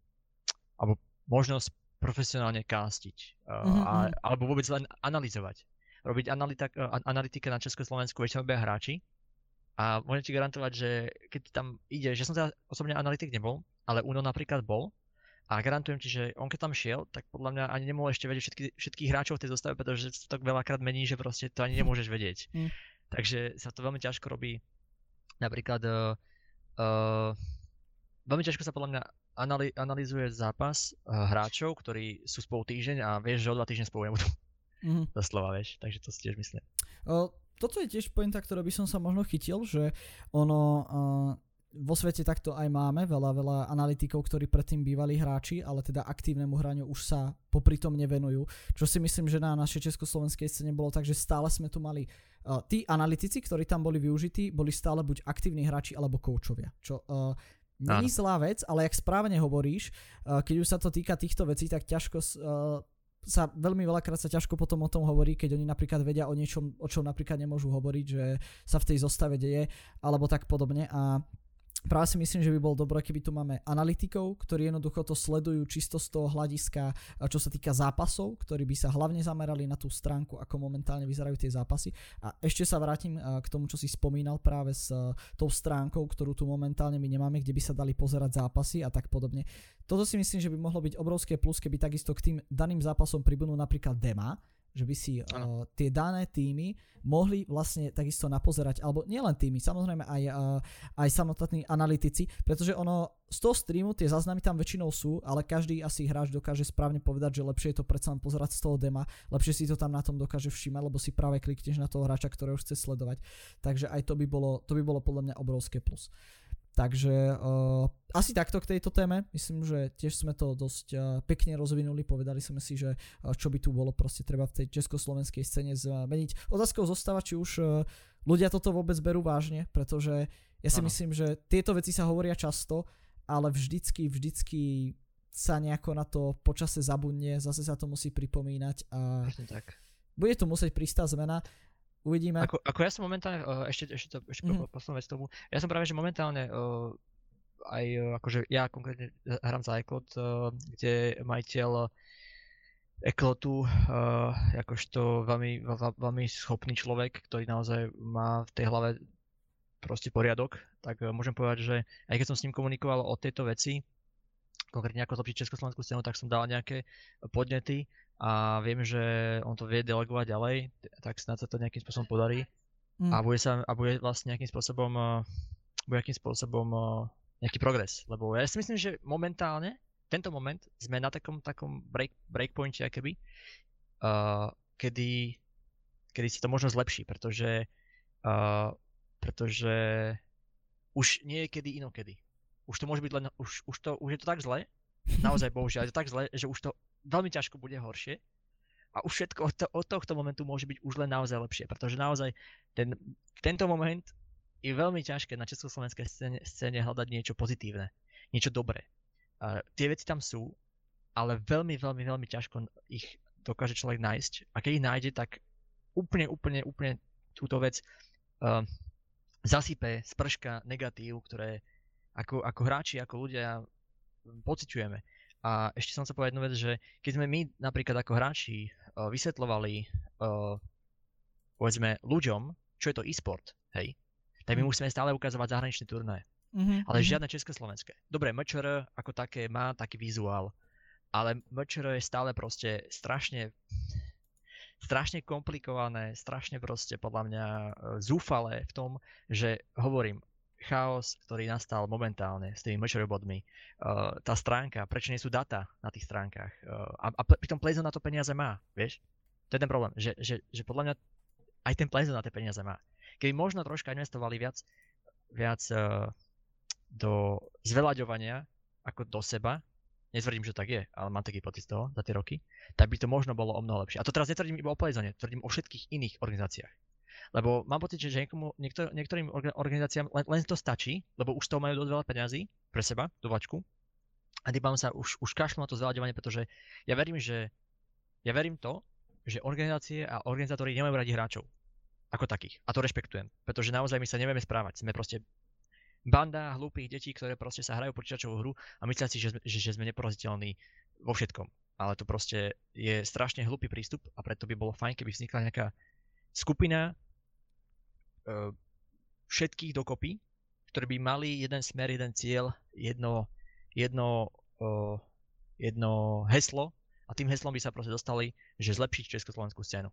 alebo možnosť profesionálne kástiť uh, mm-hmm. a, alebo vôbec len analyzovať. Robiť analytika, analytika na Československu väčšinou beha hráči a môžem ti garantovať, že keď tam ide, že som teda osobne analytik nebol, ale Uno napríklad bol a garantujem ti, že on keď tam šiel, tak podľa mňa ani nemohol ešte vedieť všetky, všetkých hráčov v tej zostave, pretože to tak veľakrát mení, že proste to ani nemôžeš vedieť. Mm. Takže sa to veľmi ťažko robí. Napríklad uh, uh, veľmi ťažko sa podľa mňa anali- analizuje zápas uh, hráčov, ktorí sú spolu týždeň a vieš, že o dva týždne spolu nebudú. Mm-hmm. Doslova, vieš, takže to si tiež myslím. Uh, toto je tiež pointa, ktorá by som sa možno chytil, že ono uh, vo svete takto aj máme veľa, veľa analytikov, ktorí predtým bývali hráči, ale teda aktívnemu hraniu už sa popri tom nevenujú. Čo si myslím, že na našej československej scéne bolo tak, že stále sme tu mali uh, tí analytici, ktorí tam boli využití, boli stále buď aktívni hráči alebo koučovia. Čo uh, není zlá vec, ale jak správne hovoríš, uh, keď už sa to týka týchto vecí, tak ťažko uh, sa veľmi veľakrát sa ťažko potom o tom hovorí, keď oni napríklad vedia o niečom, o čom napríklad nemôžu hovoriť, že sa v tej zostave deje, alebo tak podobne. A práve si myslím, že by bolo dobré, keby tu máme analytikov, ktorí jednoducho to sledujú čisto z toho hľadiska, čo sa týka zápasov, ktorí by sa hlavne zamerali na tú stránku, ako momentálne vyzerajú tie zápasy. A ešte sa vrátim k tomu, čo si spomínal práve s tou stránkou, ktorú tu momentálne my nemáme, kde by sa dali pozerať zápasy a tak podobne. Toto si myslím, že by mohlo byť obrovské plus, keby takisto k tým daným zápasom pribudnú napríklad dema, že by si uh, tie dané týmy mohli vlastne takisto napozerať, alebo nielen týmy, samozrejme aj, uh, aj samotní analytici, pretože ono z toho streamu tie záznamy tam väčšinou sú, ale každý asi hráč dokáže správne povedať, že lepšie je to predsa len pozerať z toho dema, lepšie si to tam na tom dokáže všímať, lebo si práve klikneš na toho hráča, ktorého chce sledovať. Takže aj to by bolo, to by bolo podľa mňa obrovské plus. Takže uh, asi takto k tejto téme. Myslím, že tiež sme to dosť uh, pekne rozvinuli. Povedali sme si, že uh, čo by tu bolo proste treba v tej československej scéne zmeniť. Otázkou zostáva, či už uh, ľudia toto vôbec berú vážne, pretože ja si ano. myslím, že tieto veci sa hovoria často, ale vždycky, vždycky sa nejako na to počase zabudne, zase sa to musí pripomínať a tak. bude tu musieť pristať zmena. Uvidíme. Ako, ako ja som momentálne, uh, ešte, ešte, to, ešte mm-hmm. poslednú vec tomu, ja som práve, že momentálne uh, aj uh, akože ja konkrétne hrám za iCloud, kde majiteľ Eklotu, akožto veľmi, veľmi schopný človek, ktorý naozaj má v tej hlave proste poriadok, tak môžem povedať, že aj keď som s ním komunikoval o tejto veci, konkrétne ako zlepšiť Československú scénu, tak som dal nejaké podnety a viem, že on to vie delegovať ďalej, tak snad sa to nejakým spôsobom podarí mm. a bude sa a bude vlastne nejakým spôsobom uh, bude nejakým spôsobom uh, nejaký progres, lebo ja si myslím, že momentálne tento moment sme na takom takom break, breakpointe keby, uh, kedy, kedy si to možno zlepší, pretože uh, pretože už nie je kedy inokedy. Už to môže byť len, už, už, to, už je to tak zle, naozaj *laughs* bohužiaľ, je to tak zle, že už to veľmi ťažko bude horšie. A už všetko od, to, od tohto momentu môže byť už len naozaj lepšie, pretože naozaj ten, tento moment je veľmi ťažké na československej scéne, scéne hľadať niečo pozitívne, niečo dobré. A tie veci tam sú, ale veľmi, veľmi, veľmi ťažko ich dokáže človek nájsť. A keď ich nájde, tak úplne, úplne, úplne túto vec uh, zasype sprška negatív, ktoré ako, ako hráči, ako ľudia pociťujeme. A ešte som sa povedať jednu vec, že keď sme my napríklad ako hráči uh, vysvetľovali uh, povedzme ľuďom, čo je to e-sport, hej, tak my mm. musíme stále ukazovať zahraničné turnaje. Mm-hmm. Ale mm-hmm. žiadne československé. Dobre, MČR ako také má taký vizuál, ale MČR je stále proste strašne strašne komplikované, strašne proste podľa mňa e, zúfale v tom, že hovorím, chaos, ktorý nastal momentálne s tými merch bodmi. Uh, tá stránka, prečo nie sú data na tých stránkach. Uh, a, a pritom Playzone na to peniaze má, vieš? To je ten problém, že, že, že podľa mňa aj ten Playzone na tie peniaze má. Keby možno troška investovali viac, viac uh, do zveľaďovania ako do seba, netvrdím, že tak je, ale mám taký pocit z toho za tie roky, tak by to možno bolo o mnoho lepšie. A to teraz netvrdím iba o Playzone, tvrdím o všetkých iných organizáciách. Lebo mám pocit, že niekomu, niektor, niektorým organizáciám len, len to stačí, lebo už toho majú dosť veľa peňazí pre seba, do vačku. a tým sa už, už kašľú na to zveľaďovanie, pretože ja verím, že ja verím to, že organizácie a organizátori nemajú radi hráčov ako takých. A to rešpektujem, pretože naozaj my sa nevieme správať. Sme proste banda hlúpých detí, ktoré proste sa hrajú počítačovú hru a myslia si, že, že, že sme neporaziteľní vo všetkom. Ale to proste je strašne hlúpy prístup a preto by bolo fajn, keby vznikla nejaká skupina všetkých dokopy, ktorí by mali jeden smer, jeden cieľ, jedno, jedno, uh, jedno heslo a tým heslom by sa proste dostali, že zlepšiť československú scénu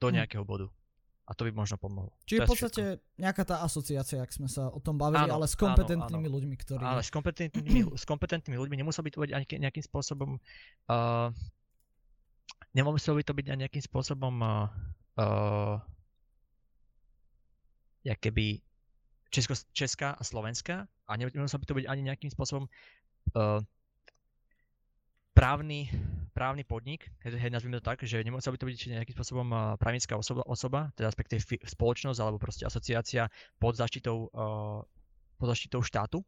do hm. nejakého bodu. A to by možno pomohlo. Čiže v podstate všetko. nejaká tá asociácia, ak sme sa o tom bavili, áno, ale s kompetentnými áno, áno. ľuďmi, ktorí... Ale s kompetentnými, *clears throat* s kompetentnými ľuďmi nemusel by to byť nejakým spôsobom... Uh, nemusel by to byť nejakým spôsobom... Uh, uh, keby Česko, Česká a Slovenská a nemusel by to byť ani nejakým spôsobom uh, právny, právny podnik, hej, nazvime to tak, že nemusel by to byť nejakým spôsobom právnická osoba, osoba teda respektíve spoločnosť alebo proste asociácia pod zaštitou, uh, pod zaštitou štátu.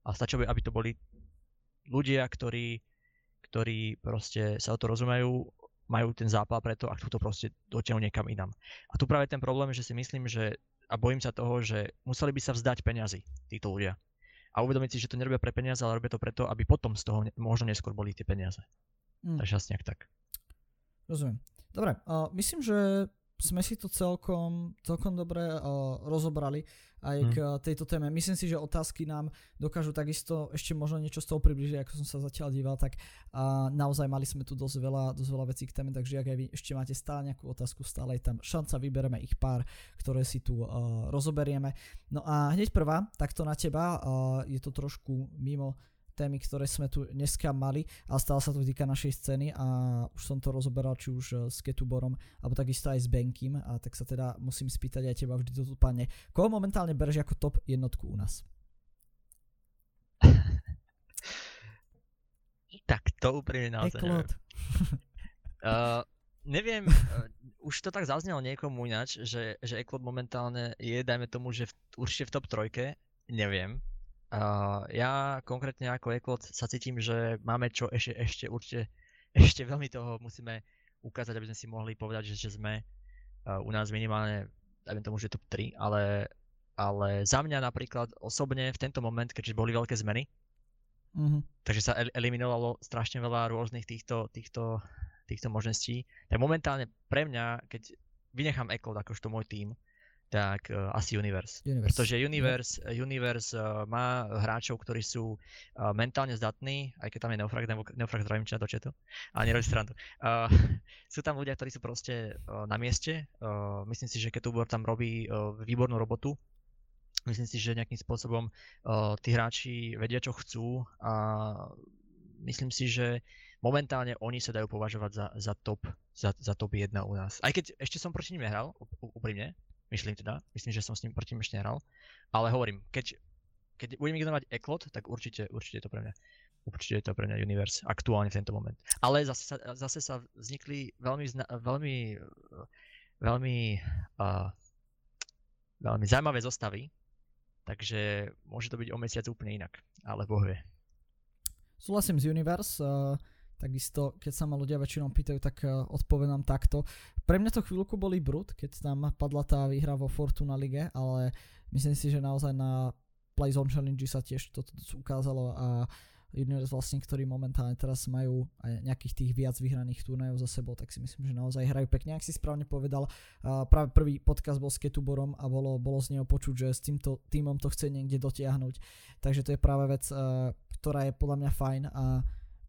A stačilo by, aby to boli ľudia, ktorí, ktorí proste sa o to rozumejú, majú ten zápal preto a chcú to proste dotiahnuť niekam inám. A tu práve ten problém, že si myslím, že a bojím sa toho, že museli by sa vzdať peňazí títo ľudia a uvedomiť si, že to nerobia pre peniaze, ale robia to preto, aby potom z toho možno neskôr boli tie peniaze. Mm. Takže asi nejak tak. Rozumiem. Dobre, uh, myslím, že sme si to celkom, celkom dobre uh, rozobrali aj k hmm. tejto téme. Myslím si, že otázky nám dokážu takisto ešte možno niečo z toho približiť, ako som sa zatiaľ díval, tak uh, naozaj mali sme tu dosť veľa, dosť veľa vecí k téme, takže ak aj vy ešte máte stále nejakú otázku, stále je tam šanca, vybereme ich pár, ktoré si tu uh, rozoberieme. No a hneď prvá, takto na teba, uh, je to trošku mimo témy, ktoré sme tu dneska mali, ale stále sa to týka našej scény a už som to rozoberal či už eh, s Ketuborom, alebo takisto aj s Benkim a tak sa teda musím spýtať aj teba vždy to tu padne. Koho momentálne bereš ako top jednotku u nás? *laughs* tak to úprimne naozaj neviem. uh, *laughs* neviem, uh, už to tak zaznelo niekomu ináč, že, že Eklot momentálne je, dajme tomu, že v, určite v top trojke, neviem. Uh, ja konkrétne ako Eklot sa cítim, že máme čo ešte, ešte určite, *laughs* ešte veľmi toho musíme ukázať, aby sme si mohli povedať, že, že sme uh, u nás minimálne, dajme tomu, že top 3, ale, ale za mňa napríklad osobne v tento moment, keďže boli veľké zmeny, mm-hmm. takže sa eliminovalo strašne veľa rôznych týchto, týchto, týchto možností, tak momentálne pre mňa, keď vynechám Eklot akožto môj tým, tak uh, asi Universe. Universe. Pretože Universe, yeah. Universe uh, má hráčov, ktorí sú uh, mentálne zdatní, aj keď tam je Neofrag, Neofrag zdravím či na to četu, ale nerobí strandu. Uh, *laughs* sú tam ľudia, ktorí sú proste uh, na mieste. Uh, myslím si, že Ketubor tam robí uh, výbornú robotu. Myslím si, že nejakým spôsobom uh, tí hráči vedia, čo chcú a myslím si, že momentálne oni sa dajú považovať za, za, top, za, za top 1 u nás. Aj keď ešte som proti nim nehral, úprimne, Myslím teda, myslím, že som s ním proti ešte nehral. Ale hovorím, keď, keď budem ignorovať Eklot, tak určite, určite je to pre mňa. Určite je to pre mňa Universe aktuálne v tento moment. Ale zase sa, zase sa vznikli veľmi, veľmi, veľmi, uh, veľmi zaujímavé zostavy, takže môže to byť o mesiac úplne inak, ale Boh vie. Súhlasím z Universe. Uh Takisto, keď sa ma ľudia väčšinou pýtajú, tak uh, odpovedám takto. Pre mňa to chvíľku boli brut, keď tam padla tá výhra vo Fortuna Lige, ale myslím si, že naozaj na Playzone Challenge sa tiež toto ukázalo a juniors vlastne, ktorí momentálne teraz majú aj nejakých tých viac vyhraných turnajov za sebou, tak si myslím, že naozaj hrajú pekne. Ak si správne povedal, uh, práve prvý podcast bol s Ketuborom a bolo, bolo z neho počuť, že s týmto týmom to chce niekde dotiahnuť. Takže to je práve vec, uh, ktorá je podľa mňa fajn a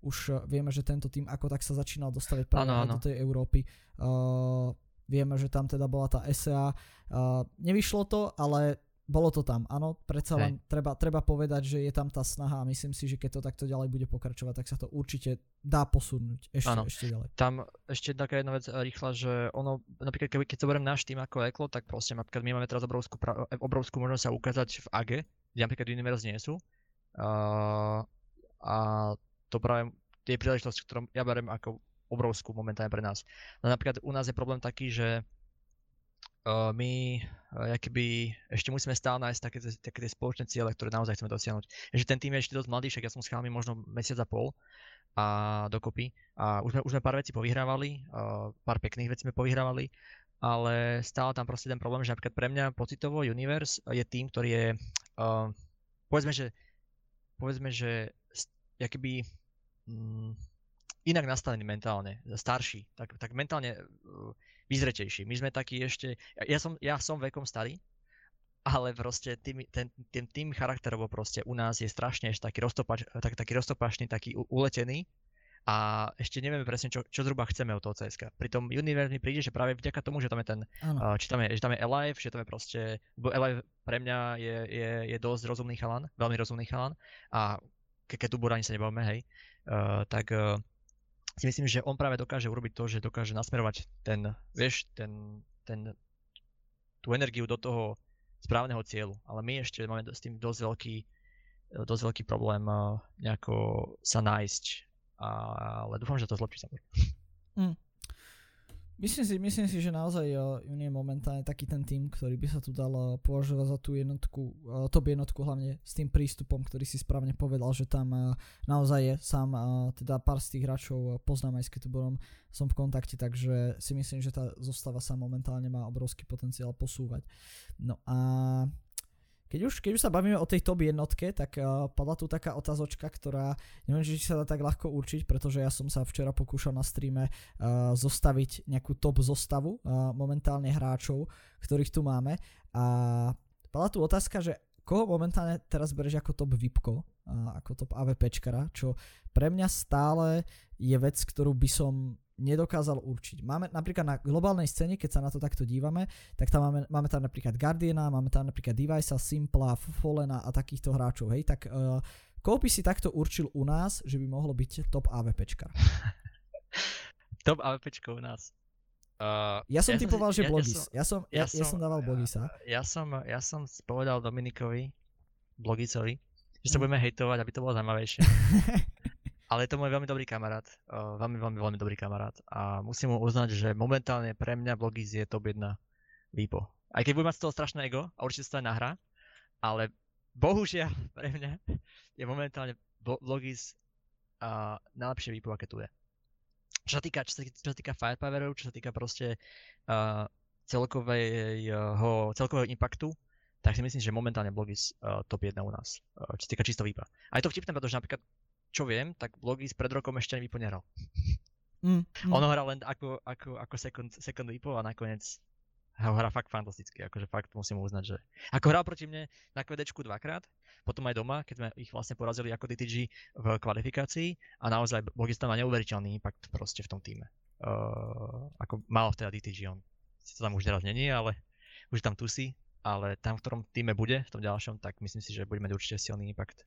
už eh, vieme, že tento tým ako tak sa začínal dostaviť práve ano, ano. do tej Európy. Uh, vieme, že tam teda bola tá SEA. Uh, nevyšlo to, ale bolo to tam, áno, predsa len treba, treba povedať, že je tam tá snaha a myslím si, že keď to takto ďalej bude pokračovať, tak sa to určite dá posunúť ešte, ano. ešte ďalej. Tam ešte taká jedna vec rýchla, že ono, napríklad keď, keď zoberiem náš tým ako Eklo, tak proste napríklad my máme teraz obrovskú, obrovskú možnosť sa ukázať v AGE, kde napríklad Universe nie sú. Uh, a to práve tie príležitosti, ktorú ja beriem ako obrovskú momentálne pre nás. No napríklad u nás je problém taký, že uh, my uh, keby ešte musíme stále nájsť také, také tie spoločné ciele, ktoré naozaj chceme dosiahnuť. Že ten tým je ešte dosť mladý, však ja som s chalami možno mesiac a pol a dokopy. A už sme, už sme pár vecí povyhrávali, uh, pár pekných vecí sme povyhrávali, ale stále tam proste ten problém, že napríklad pre mňa pocitovo Universe je tým, ktorý je, uh, povedzme, že, povedzme, že mm, inak nastavený mentálne, starší, tak, tak mentálne uh, vyzretejší. My sme takí ešte, ja som, ja som vekom starý, ale proste tým, ten, ten tým charakterovo proste u nás je strašne ešte taký, roztopač, tak, taký roztopačný, taký uletený a ešte nevieme presne, čo, čo zhruba chceme od toho CSK. Pri tom Universe mi príde, že práve vďaka tomu, že tam je ten, uh, či tam je, že tam je Alive, že tam je proste, bo Alive pre mňa je, je, je dosť rozumný chalan, veľmi rozumný chalan a ke, keď tu Burani sa nebavíme, hej, uh, tak uh, si myslím, že on práve dokáže urobiť to, že dokáže nasmerovať ten, vieš, ten, ten, tú energiu do toho správneho cieľu. Ale my ešte máme s tým dosť veľký, dosť veľký problém nejako sa nájsť. Ale dúfam, že to zlepší samozrejme. Mm. Myslím si, myslím si, že naozaj uh, Uni je momentálne taký ten tým, ktorý by sa tu dal uh, považovať za tú jednotku, uh, top jednotku hlavne s tým prístupom, ktorý si správne povedal, že tam naozaj je sám, teda pár z tých hráčov poznám aj s Ketuborom, som v kontakte, takže si myslím, že tá zostava sa momentálne má obrovský potenciál posúvať. No a keď už, keď už sa bavíme o tej top jednotke, tak uh, padla tu taká otázočka, ktorá neviem, či sa dá tak ľahko určiť, pretože ja som sa včera pokúšal na streame uh, zostaviť nejakú top zostavu uh, momentálne hráčov, ktorých tu máme. A padla tu otázka, že koho momentálne teraz bereš ako top VIPko, uh, ako top AVPčkara, čo pre mňa stále je vec, ktorú by som nedokázal určiť. Máme napríklad na globálnej scéne, keď sa na to takto dívame, tak tam máme, máme tam napríklad Guardiana, máme tam napríklad Devicea, Simpla, Folena a takýchto hráčov, hej, tak uh, koho by si takto určil u nás, že by mohlo byť top AVPčka? *laughs* top AVPčka u nás. Uh, ja som ja typoval, som, že ja, Blogis. Ja som, ja, ja, som, ja som dával Blogisa. Ja, ja, som, ja som povedal Dominikovi, Blogicovi, že sa mm. budeme hejtovať, aby to bolo zaujímavejšie. *laughs* Ale je to môj veľmi dobrý kamarát, uh, veľmi, veľmi, veľmi dobrý kamarát a musím mu uznať, že momentálne pre mňa Blogis je top 1 výpo. Aj keď budem mať z toho strašné ego a určite sa to aj nahrá, ale bohužiaľ *laughs* pre mňa je momentálne Blogis uh, najlepšie výpo, aké tu je. Čo sa týka, čo sa, čo sa týka firepoweru, čo sa týka proste uh, celkového, celkového impaktu, tak si myslím, že momentálne Blogis uh, top 1 u nás, uh, čo sa týka čisto výpa. A je to vtipné, pretože napríklad čo viem, tak s pred rokom ešte ani nehral. Mm, mm. On hral len ako, ako, ako second, second Vipo a nakoniec ho hrá fakt fantasticky, akože fakt musím uznať, že ako hral proti mne na kvedečku dvakrát, potom aj doma, keď sme ich vlastne porazili ako DTG v kvalifikácii a naozaj Blogis tam má neuveriteľný impact proste v tom týme. Uh, ako mal vtedy DTG, on si to tam už teraz není, ale už tam tu si, ale tam v ktorom týme bude, v tom ďalšom, tak myslím si, že budeme určite silný impact.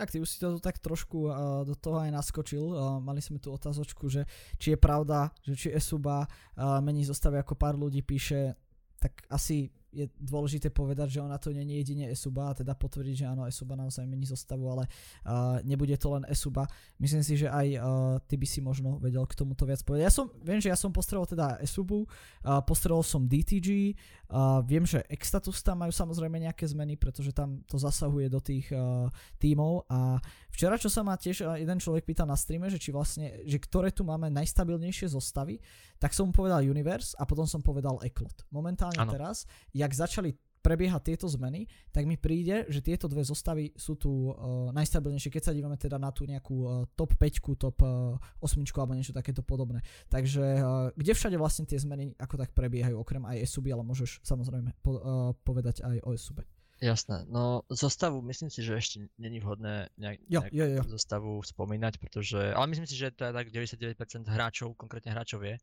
Tak ty už si to tak trošku uh, do toho aj naskočil. Uh, mali sme tu otázočku, že či je pravda, že či Esuba uh, mení zostavy ako pár ľudí píše, tak asi je dôležité povedať, že ona to je jedine Esuba a teda potvrdiť, že áno, Esuba naozaj mení zostavu, ale uh, nebude to len Esuba. Myslím si, že aj uh, ty by si možno vedel k tomuto viac povedať. Ja som, viem, že ja som postrel teda Esubu, uh, postrel som DTG, uh, viem, že Extatus tam majú samozrejme nejaké zmeny, pretože tam to zasahuje do tých uh, tímov a včera, čo sa ma tiež jeden človek pýtal na streame, že či vlastne, že ktoré tu máme najstabilnejšie zostavy, tak som mu povedal Universe a potom som povedal Eklot. Momentálne ano. teraz jak začali prebiehať tieto zmeny, tak mi príde, že tieto dve zostavy sú tu uh, najstabilnejšie, keď sa dívame teda na tú nejakú uh, top 5, top uh, 8 alebo niečo takéto podobné. Takže uh, kde všade vlastne tie zmeny ako tak prebiehajú, okrem aj SUB, ale môžeš samozrejme po, uh, povedať aj o SUB. Jasné, no zostavu myslím si, že ešte není vhodné nejak, jo, nejak jo, jo. zostavu spomínať, pretože, ale myslím si, že to je tak 99% hráčov, konkrétne hráčov je,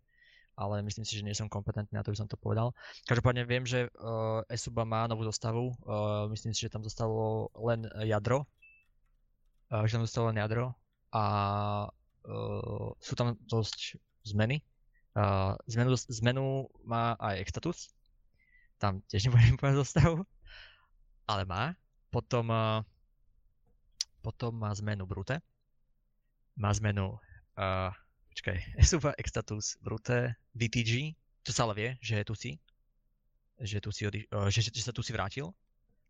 ale myslím si, že nie som kompetentný na to, by som to povedal. Každopádne viem, že uh, Esuba má novú zostavu, uh, myslím si, že tam zostalo len jadro, uh, že tam zostalo len jadro a uh, sú tam dosť zmeny. Uh, zmenu, zmenu má aj Extatus, tam tiež nebudem povedať zostavu, ale má. Potom, uh, potom má zmenu Brute, má zmenu uh, počkaj, *laughs* Esuba, Extatus, Brute, DTG, čo sa ale vie, že je tu si. že, tu si odi- uh, že, že sa tu si vrátil.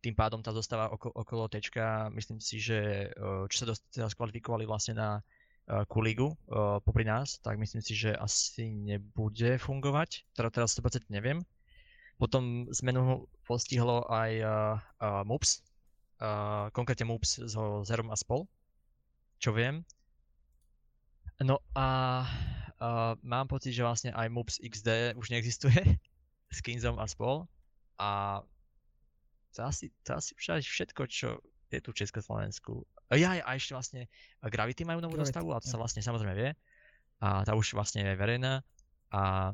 Tým pádom tá zostáva oko- okolo tečka, myslím si, že čo sa dost- teraz kvalifikovali vlastne na Kuligu popri nás, tak myslím si, že asi nebude fungovať. Teda teraz 100% neviem. Potom zmenu postihlo aj uh, uh, MUPS, uh, konkrétne MUPS so Zerom a spol, čo viem. No a uh, mám pocit, že vlastne aj MUPS XD už neexistuje *laughs* s Kinzom a spol. A to asi, to asi všetko, čo je tu v Československu. Ja, a ešte vlastne Gravity majú novú Gravity, dostavu, a to sa vlastne samozrejme vie. A tá už vlastne je verejná. A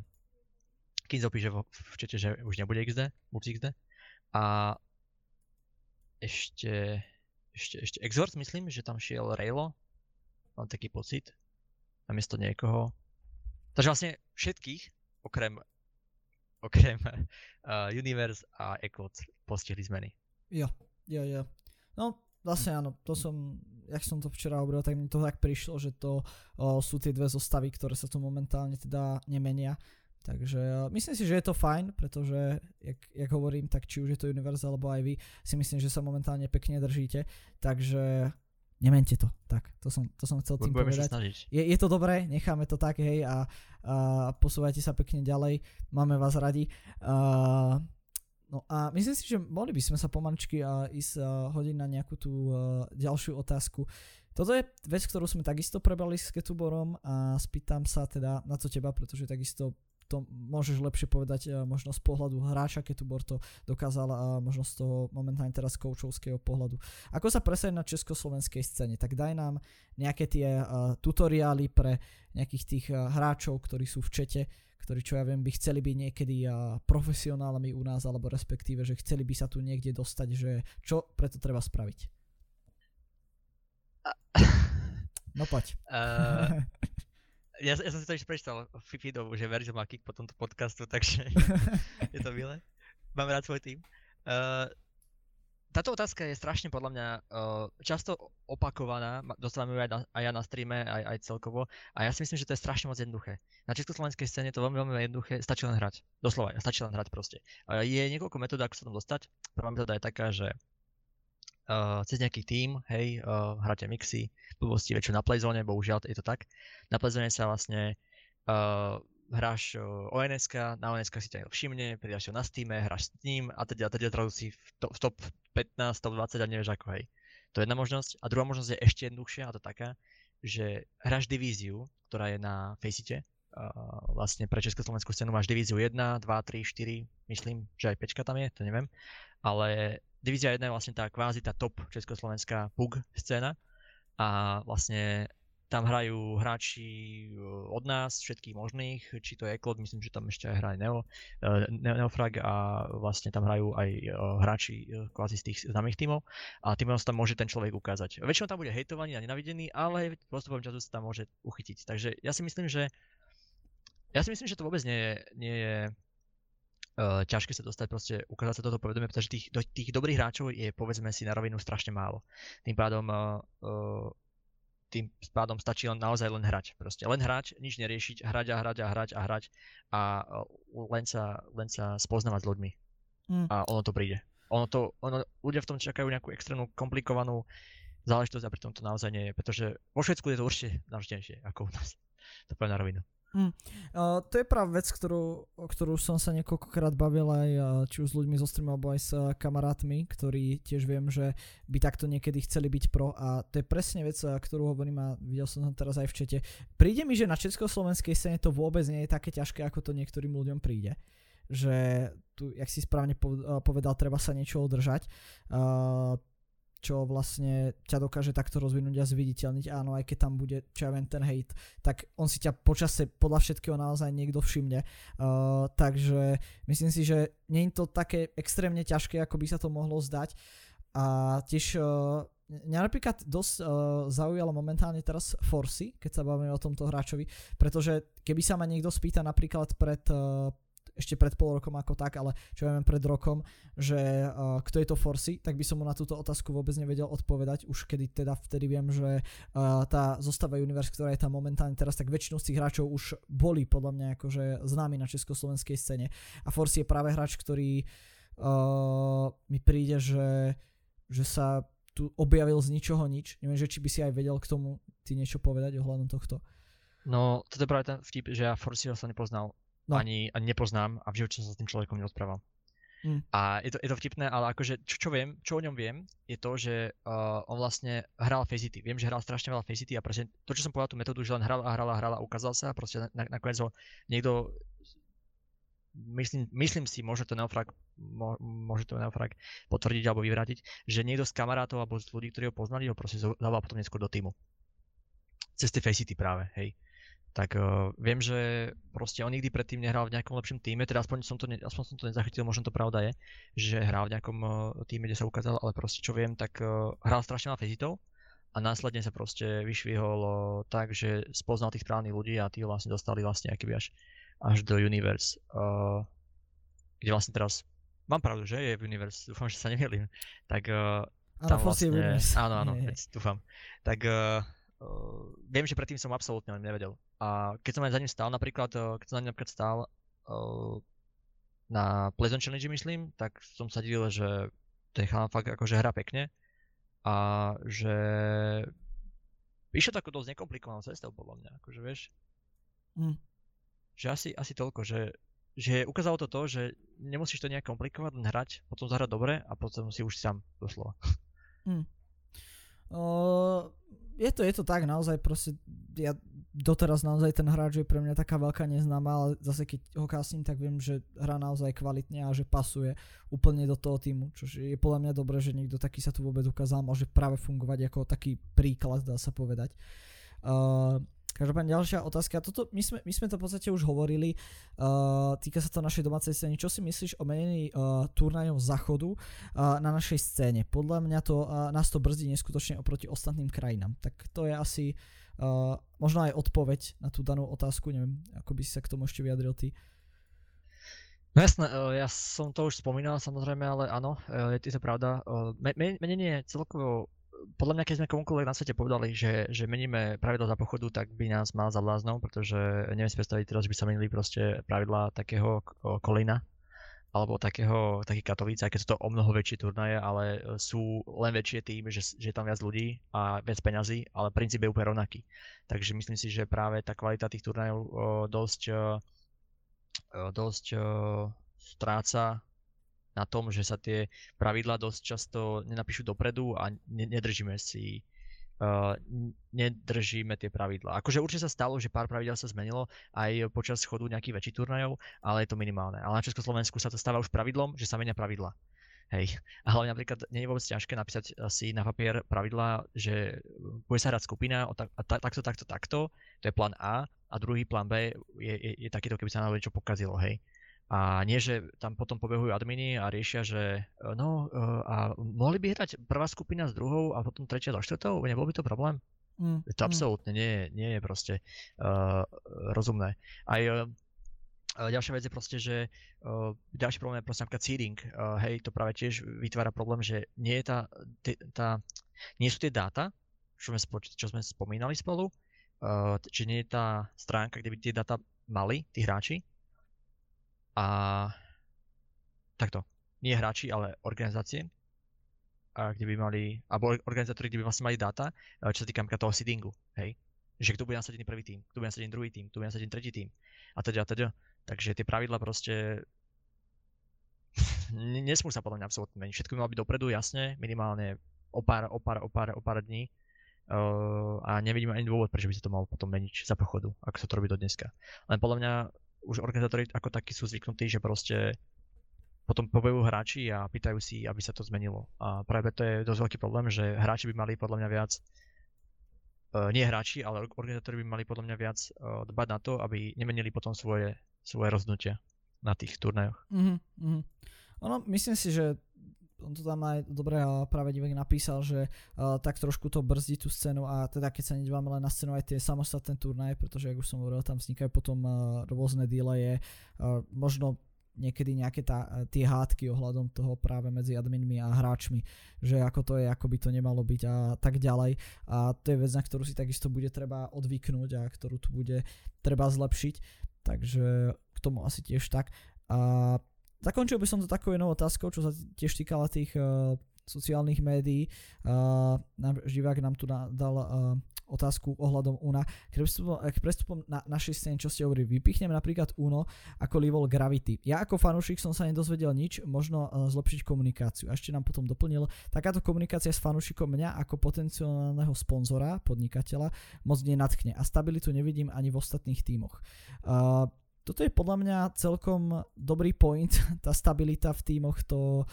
Kinzo píše v, v čete, že už nebude XD, MUPS XD. A ešte, ešte, ešte Exort, myslím, že tam šiel Raylo. Mám taký pocit. Namiesto niekoho. Takže vlastne všetkých, okrem, okrem uh, *laughs* Universe a Echo postihli zmeny. Jo, jo, jo. No, vlastne áno, to som, jak som to včera hovoril, tak mi to tak prišlo, že to o, sú tie dve zostavy, ktoré sa tu momentálne teda nemenia. Takže uh, myslím si, že je to fajn, pretože, jak, jak hovorím, tak či už je to Universal alebo aj vy, si myslím, že sa momentálne pekne držíte. Takže nemente to. Tak, to som, to som chcel tým Budeme povedať. Je, je to dobré, necháme to tak, hej, a, a posúvajte sa pekne ďalej. Máme vás radi. Uh, no a myslím si, že mohli by sme sa pomaličky uh, ísť uh, hodiť na nejakú tú uh, ďalšiu otázku. Toto je vec, ktorú sme takisto prebrali s Ketuborom a spýtam sa teda na to teba, pretože takisto to môžeš lepšie povedať uh, možno z pohľadu hráča, keď tu to dokázal a možno z toho momentálne teraz koučovského pohľadu. Ako sa presadiť na československej scéne? Tak daj nám nejaké tie uh, tutoriály pre nejakých tých uh, hráčov, ktorí sú v čete, ktorí, čo ja viem, by chceli byť niekedy profesionálmi u nás, alebo respektíve, že chceli by sa tu niekde dostať, že čo preto treba spraviť? No poď. Uh, *laughs* ja, ja som si to už prečítal Fifidov, že Virgil má kick po tomto podcastu, *laughs* takže je to milé. Mám rád svoj tým. Uh, táto otázka je strašne podľa mňa uh, často opakovaná, dostávame ju aj, na, aj ja na streame, aj, aj celkovo, a ja si myslím, že to je strašne moc jednoduché. Na československej scéne je to veľmi, veľmi jednoduché, stačí len hrať. Doslova, stačí len hrať proste. Uh, je niekoľko metód, ako sa tam dostať. Prvá metóda je taká, že uh, cez nejaký tým, hej, uh, hráte mixy, blbosti väčšiu na playzone, bohužiaľ je to tak. Na playzone sa vlastne uh, hráš uh, ONS, na ONS si ťa všimne, pridáš ho na Steam, hráš s ním a teda, teda zrazu si v, to, v top 15, top 20 a nevieš ako, hej. To je jedna možnosť. A druhá možnosť je ešte jednoduchšia a to taká, že hráš divíziu, ktorá je na Faceit, Uh, vlastne pre československú scénu máš divíziu 1, 2, 3, 4, myslím, že aj 5 tam je, to neviem. Ale Divízia 1 je vlastne tá kvázi tá top československá PUG scéna a vlastne tam hrajú hráči e, od nás, všetkých možných, či to je Eklod, myslím, že tam ešte aj hrá Neo, e, Neofrag a vlastne tam hrajú aj e, hráči kvázi z tých známych tímov a tým sa tam môže ten človek ukázať. Väčšinou tam bude hejtovaný a nenavidený, ale postupom času sa tam môže uchytiť. Takže ja si myslím, že ja si myslím, že to vôbec nie je, nie je uh, ťažké sa dostať, proste ukázať sa toto povedomie, pretože tých, do, tých dobrých hráčov je povedzme si na rovinu strašne málo. Tým pádom uh, uh, tým pádom stačí len naozaj len hrať. Proste len hrať, nič neriešiť, hrať a hrať a hrať a hrať a len sa, len sa spoznávať s ľuďmi. Mm. A ono to príde. Ono to, ono, ľudia v tom čakajú nejakú extrémnu komplikovanú záležitosť a pritom to naozaj nie je, pretože vo Švedsku je to určite náročnejšie ako u nás. *laughs* To poviem na rovinu. Mm. Uh, to je práve vec, ktorú, o ktorú som sa niekoľkokrát bavil aj či už s ľuďmi zo streamu alebo aj s kamarátmi, ktorí tiež viem, že by takto niekedy chceli byť pro a to je presne vec, ktorú hovorím a videl som to teraz aj v čete. Príde mi, že na československej scéne to vôbec nie je také ťažké, ako to niektorým ľuďom príde že tu, jak si správne povedal, treba sa niečo udržať. Uh, čo vlastne ťa dokáže takto rozvinúť a zviditeľniť. Áno, aj keď tam bude, čo ja viem, ten hate, tak on si ťa počase podľa všetkého naozaj niekto všimne. Uh, takže myslím si, že nie je to také extrémne ťažké, ako by sa to mohlo zdať. A tiež uh, Mňa napríklad dosť uh, zaujalo momentálne teraz Forsy, keď sa bavíme o tomto hráčovi, pretože keby sa ma niekto spýta napríklad pred uh, ešte pred pol rokom ako tak, ale čo ja viem pred rokom, že uh, kto je to Forsy, tak by som mu na túto otázku vôbec nevedel odpovedať, už kedy teda vtedy viem, že uh, tá zostava Universe, ktorá je tam momentálne teraz, tak väčšinu z tých hráčov už boli podľa mňa akože známi na československej scéne a Forsy je práve hráč, ktorý uh, mi príde, že, že sa tu objavil z ničoho nič. Neviem, že či by si aj vedel k tomu ty niečo povedať ohľadom tohto. No, toto je práve ten vtip, že ja Forsyho sa nepoznal, no. ani, ani nepoznám a v živote som sa s tým človekom nerozprával. Mm. A je to, je to vtipné, ale akože čo, čo viem, čo o ňom viem, je to, že uh, on vlastne hral Faceit. Viem, že hral strašne veľa Faceit a proste to, čo som povedal tú metódu, že len hral a hral a hral a ukázal sa a proste na, nakoniec ho niekto myslím, myslím si, môže to Neofrag, môže to Neofrag potvrdiť alebo vyvrátiť, že niekto z kamarátov alebo z ľudí, ktorí ho poznali, ho proste zavolal potom neskôr do týmu. Cez tie Faceit práve, hej tak uh, viem, že proste on nikdy predtým nehral v nejakom lepšom týme, teda aspoň som to, ne, aspoň som to nezachytil, možno to pravda je, že hral v nejakom uh, týme, kde sa ukázal, ale proste čo viem, tak uh, hral strašne veľa fezitov a následne sa proste vyšvihol uh, tak, že spoznal tých správnych ľudí a tí ho vlastne dostali vlastne akýby až, až do Universe, uh, kde vlastne teraz, mám pravdu, že je v Universe, dúfam, že sa nemýlim, tak uh, tam vlastne, áno, áno, dúfam, tak uh, Uh, viem, že predtým som absolútne nevedel. A keď som aj za ním stál napríklad, uh, keď som za ním napríklad stál uh, na Pleasant Challenge myslím, tak som sa divil, že ten chalán fakt akože hrá pekne a že išiel takú dosť nekomplikovanou cestou podľa mňa, akože vieš. Mm. Že asi, asi toľko, že, že ukázalo to to, že nemusíš to nejak komplikovať, len hrať, potom zahrať dobre a potom si už sám doslova. Mm. Uh, *laughs* je to, je to tak, naozaj proste, ja doteraz naozaj ten hráč je pre mňa taká veľká neznáma, ale zase keď ho kasím, tak viem, že hrá naozaj kvalitne a že pasuje úplne do toho týmu, čo je podľa mňa dobré, že niekto taký sa tu vôbec ukázal, môže práve fungovať ako taký príklad, dá sa povedať. Uh, Každopádne ďalšia otázka. Toto, my, sme, my sme to v podstate už hovorili. Uh, týka sa to našej domácej scény. Čo si myslíš o menení uh, turnajov záchodu uh, na našej scéne? Podľa mňa to, uh, nás to brzdí neskutočne oproti ostatným krajinám. Tak to je asi uh, možno aj odpoveď na tú danú otázku. Neviem, ako by si sa k tomu ešte vyjadril ty. No jasné, ja som to už spomínal samozrejme, ale áno, je to pravda. Menenie celkovo podľa mňa, keď sme komukoľvek na svete povedali, že, že meníme pravidla za pochodu, tak by nás mal za bláznou, pretože neviem si predstaviť teraz, že by sa menili proste pravidla takého kolina alebo takého, taký Katovíc, aj keď sú to o mnoho väčšie turnaje, ale sú len väčšie tým, že, že je tam viac ľudí a viac peňazí, ale princíp je úplne rovnaký. Takže myslím si, že práve tá kvalita tých turnajov o, dosť, o, dosť stráca na tom, že sa tie pravidlá dosť často nenapíšu dopredu a ne, nedržíme si uh, nedržíme tie pravidlá. Akože určite sa stalo, že pár pravidel sa zmenilo aj počas chodu nejakých väčších turnajov, ale je to minimálne. Ale na Československu sa to stáva už pravidlom, že sa menia pravidla. Hej. *laughs* A hlavne napríklad nie je vôbec ťažké napísať si na papier pravidla, že bude sa hrať skupina tak, a ta, takto, takto, takto, to je plán A a druhý plán B je, je, je takýto, keby sa na niečo pokazilo, hej. A nie, že tam potom pobehujú adminy a riešia, že e, no e, a mohli by hrať prvá skupina s druhou a potom tretia so štvrtou? Nebol by to problém? Mm, to mm. absolútne nie, nie je proste uh, rozumné. Aj uh, ďalšia vec je proste, že uh, ďalší problém je proste napríklad seeding. Uh, hej, to práve tiež vytvára problém, že nie je tá, tá nie sú tie dáta, čo sme, čo sme spomínali spolu, uh, či nie je tá stránka, kde by tie dáta mali, tí hráči, a takto, nie hráči, ale organizácie, kde by mali, alebo organizátori, kde by vlastne mali dáta, čo sa týka toho seedingu, hej, že kto bude nasadený prvý tým, kto bude nasadený druhý tým, kto bude nasadený tretí tým a teda a teda. Takže tie pravidla proste *laughs* nesmú sa podľa mňa absolútne meniť. Všetko by malo byť dopredu, jasne, minimálne o pár, o pár, o pár, o pár dní. Uh, a nevidím ani dôvod, prečo by sa to malo potom meniť za pochodu, ako sa to robí do dneska. Len podľa mňa už organizátori ako takí sú zvyknutí, že proste potom pobejú hráči a pýtajú si, aby sa to zmenilo. A práve to je dosť veľký problém, že hráči by mali podľa mňa viac, uh, nie hráči, ale organizátori by mali podľa mňa viac uh, dbať na to, aby nemenili potom svoje, svoje rozhodnutia na tých turnajoch. Mm-hmm. Ono, myslím si, že on to tam aj dobre práve divek napísal, že uh, tak trošku to brzdí tú scénu a teda keď sa nedívame len na scénu aj tie samostatné turnaje, pretože ako som hovoril, tam vznikajú potom uh, rôzne dealeje, uh, možno niekedy nejaké tá, tie hádky ohľadom toho práve medzi adminmi a hráčmi, že ako to je, ako by to nemalo byť a tak ďalej. A to je vec, na ktorú si takisto bude treba odvyknúť a ktorú tu bude treba zlepšiť. Takže k tomu asi tiež tak. A Zakončil by som to takou jednou otázkou, čo sa tiež týkala tých uh, sociálnych médií. Uh, nám, živák nám tu na, dal uh, otázku ohľadom UNA. K prestupom, na našej scéne, čo ste hovorili, vypichnem napríklad UNO ako Livol Gravity. Ja ako fanúšik som sa nedozvedel nič, možno zlepšiť komunikáciu. A ešte nám potom doplnil, takáto komunikácia s fanúšikom mňa ako potenciálneho sponzora, podnikateľa, moc nenatchne a stabilitu nevidím ani v ostatných tímoch. Uh, toto je podľa mňa celkom dobrý point, *laughs* tá stabilita v tímoch, to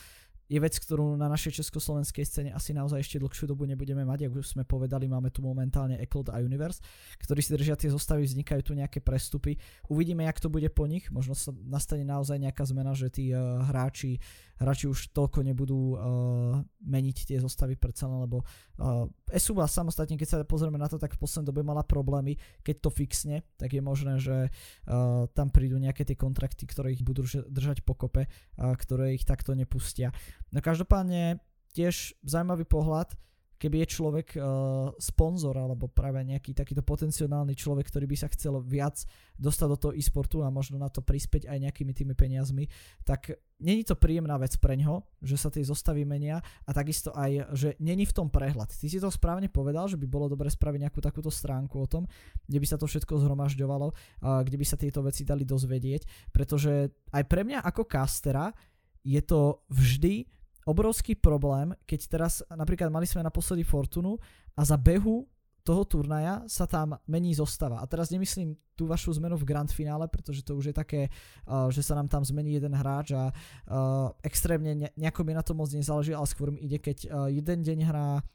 je vec, ktorú na našej československej scéne asi naozaj ešte dlhšiu dobu nebudeme mať, ako už sme povedali, máme tu momentálne Eclod a Universe, ktorí si držia tie zostavy, vznikajú tu nejaké prestupy. Uvidíme, jak to bude po nich, možno sa nastane naozaj nejaká zmena, že tí uh, hráči hráči už toľko nebudú uh, meniť tie zostavy predsa len, lebo uh, Esuba samostatne, keď sa pozrieme na to, tak v poslednej dobe mala problémy, keď to fixne, tak je možné, že uh, tam prídu nejaké tie kontrakty, ktoré ich budú držať pokope, uh, ktoré ich takto nepustia. No každopádne tiež zaujímavý pohľad, keby je človek uh, sponzor alebo práve nejaký takýto potenciálny človek, ktorý by sa chcel viac dostať do toho e-sportu a možno na to prispäť aj nejakými tými peniazmi, tak není to príjemná vec pre ňo, že sa tie zostavy menia a takisto aj, že není v tom prehľad. Ty si to správne povedal, že by bolo dobre spraviť nejakú takúto stránku o tom, kde by sa to všetko zhromažďovalo, uh, kde by sa tieto veci dali dozvedieť, pretože aj pre mňa ako kastera je to vždy obrovský problém, keď teraz napríklad mali sme naposledy Fortunu a za behu toho turnaja sa tam mení zostava. A teraz nemyslím tú vašu zmenu v grand finále, pretože to už je také, uh, že sa nám tam zmení jeden hráč a uh, extrémne ne, nejako mi na to moc nezáleží, ale skôr mi ide, keď uh, jeden deň hrá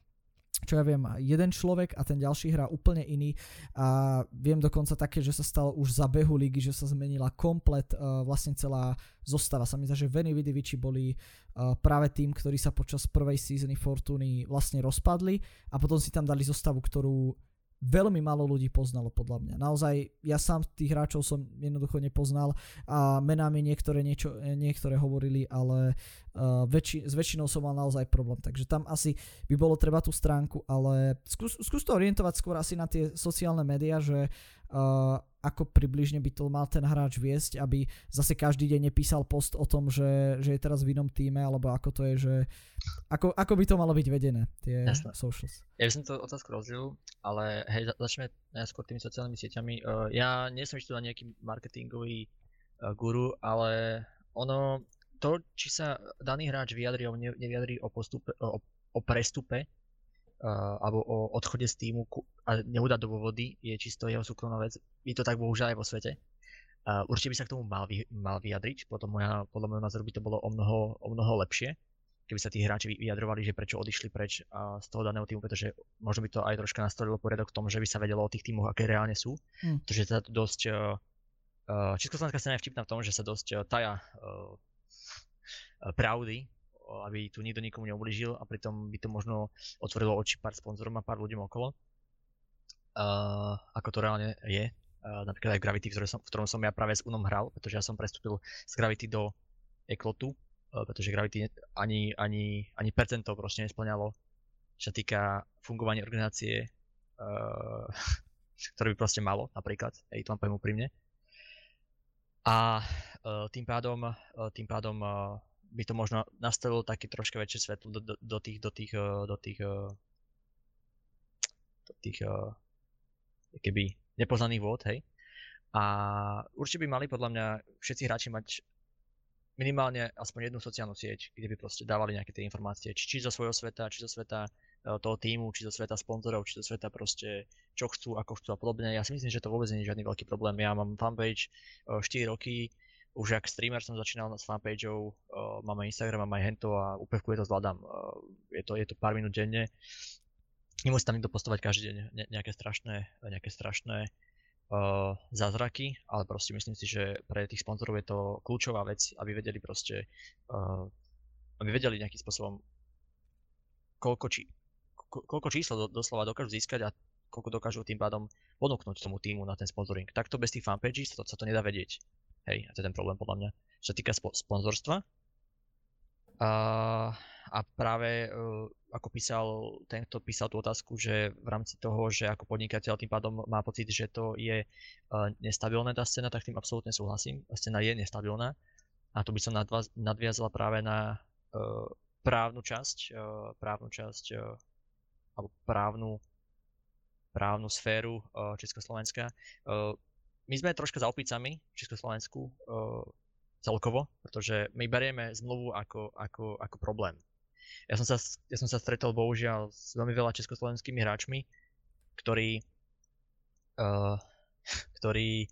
čo ja viem, jeden človek a ten ďalší hrá úplne iný a viem dokonca také, že sa stalo už za behu ligy, že sa zmenila komplet uh, vlastne celá zostava. Sa mi zdá, že Veny Vidiviči boli uh, práve tým, ktorí sa počas prvej sezóny Fortuny vlastne rozpadli a potom si tam dali zostavu, ktorú veľmi málo ľudí poznalo podľa mňa. Naozaj, ja sám tých hráčov som jednoducho nepoznal a menámi niektoré, niečo, niektoré hovorili, ale uh, väčši, s väčšinou som mal naozaj problém. Takže tam asi by bolo treba tú stránku, ale skús, skús to orientovať skôr asi na tie sociálne médiá, že uh, ako približne by to mal ten hráč viesť, aby zase každý deň nepísal post o tom, že, že je teraz v inom týme, alebo ako to je, že ako, ako by to malo byť vedené, tie Jasne. socials. Ja by som to otázku rozdiel, ale hej, začneme najskôr tými sociálnymi sieťami. Uh, ja nie som ešte nejaký marketingový uh, guru, ale ono, to, či sa daný hráč vyjadrí alebo nevyjadrí o, postupe, o, o prestupe, uh, alebo o odchode z týmu a neudať do vody je čisto jeho súkromná vec. Je to tak bohužiaľ aj vo svete. Uh, určite by sa k tomu mal, vy, mal vyjadriť, potom moja, podľa môjho názoru by to bolo o mnoho, o mnoho lepšie, keby sa tí hráči vyjadrovali, že prečo odišli preč uh, z toho daného týmu, pretože možno by to aj troška nastavilo poriadok v tom, že by sa vedelo o tých týmoch, aké reálne sú. Mm. Pretože to dosť... Uh, Československá scéna je vtipná v tom, že sa dosť uh, taja uh, pravdy aby tu nikto nikomu neublížil a pritom by to možno otvorilo oči pár sponzorom a pár ľuďom okolo. Uh, ako to reálne je. Uh, napríklad aj Gravity, v ktorom, som, v ktorom som ja práve s Unom hral, pretože ja som prestúpil z Gravity do Eklotu, uh, pretože Gravity ani, ani, ani percento proste nesplňalo, čo týka fungovania organizácie, uh, *laughs* ktoré by proste malo, napríklad, hej, to vám poviem úprimne. A uh, tým pádom, uh, tým pádom uh, by to možno nastavilo také troška väčšie svetlo do, do, do tých, do tých, eh, do tých, eh, do tých, eh, keby nepoznaných vôd, hej. A určite by mali podľa mňa všetci hráči mať minimálne aspoň jednu sociálnu sieť, kde by proste dávali nejaké tie informácie, či, či zo svojho sveta, či zo sveta toho týmu, či zo sveta sponzorov, či zo sveta proste čo chcú, ako chcú a podobne. Ja si myslím, že to vôbec nie je žiadny veľký problém. Ja mám fanpage 4 roky, už ak streamer som začínal s fanpageou, uh, máme Instagram, máme aj hento a úplne to zvládam. Uh, je, to, je to pár minút denne. Nemusí tam nikto postovať každý deň ne, nejaké strašné, nejaké strašné uh, zázraky, ale proste myslím si, že pre tých sponzorov je to kľúčová vec, aby vedeli proste uh, aby vedeli nejakým spôsobom, koľko, či, ko, koľko čísla do, doslova dokážu získať a koľko dokážu tým pádom ponúknuť tomu týmu na ten sponsoring. Takto bez tých fanpages sa to, sa to nedá vedieť. Hej, a to je ten problém podľa mňa. Čo sa týka spo- sponzorstva, a, a práve uh, ako písal, ten, kto písal tú otázku, že v rámci toho, že ako podnikateľ tým pádom má pocit, že to je uh, nestabilná tá scéna, tak tým absolútne súhlasím. Scéna je nestabilná. A tu by som nadviazala práve na uh, právnu časť, uh, právnu časť, uh, alebo právnu, právnu sféru Československa. My sme troška za opicami v Československu uh, celkovo, pretože my berieme zmluvu ako, ako, ako problém. Ja som, sa, ja som sa stretol bohužiaľ s veľmi veľa československými hráčmi, ktorí, uh, *laughs* ktorí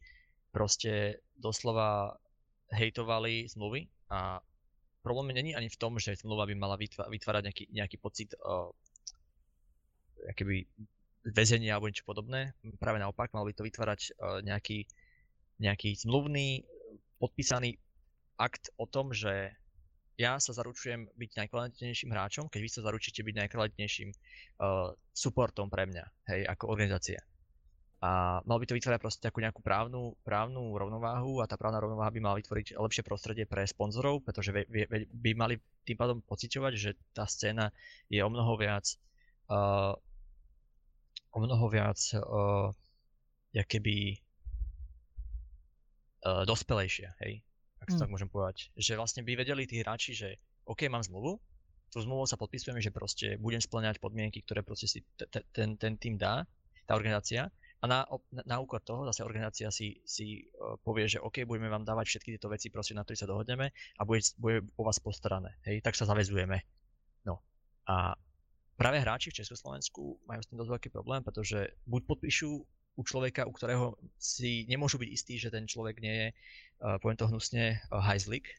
proste doslova hejtovali zmluvy a problém není ani v tom, že zmluva by mala vytvárať nejaký, nejaký pocit uh, väzenia alebo niečo podobné. Práve naopak, mal by to vytvárať uh, nejaký, nejaký zmluvný, podpísaný akt o tom, že ja sa zaručujem byť najkvalitnejším hráčom, keď vy sa zaručíte byť najkvalitnejším uh, supportom pre mňa, hej, ako organizácia. A mal by to vytvárať proste takú nejakú právnu, právnu rovnováhu a tá právna rovnováha by mala vytvoriť lepšie prostredie pre sponzorov, pretože by, by, by mali tým pádom pociťovať, že tá scéna je o mnoho viac uh, o mnoho viac uh, keby uh, dospelejšia, hej ak to mm. tak môžem povedať. Že vlastne by vedeli tí hráči, že OK, mám zmluvu, tú zmluvu sa podpisujeme, že proste budem splňať podmienky, ktoré proste si ten, ten tým dá, tá organizácia. A na, na, na úkor toho zase organizácia si, si uh, povie, že OK, budeme vám dávať všetky tieto veci, proste, na ktoré sa dohodneme a bude, bude o vás postarané. Hej, tak sa zavezujeme. No. A práve hráči v Československu majú s tým dosť veľký problém, pretože buď podpíšu u človeka, u ktorého si nemôžu byť istí, že ten človek nie je, uh, poviem to hnusne, uh, hajzlik,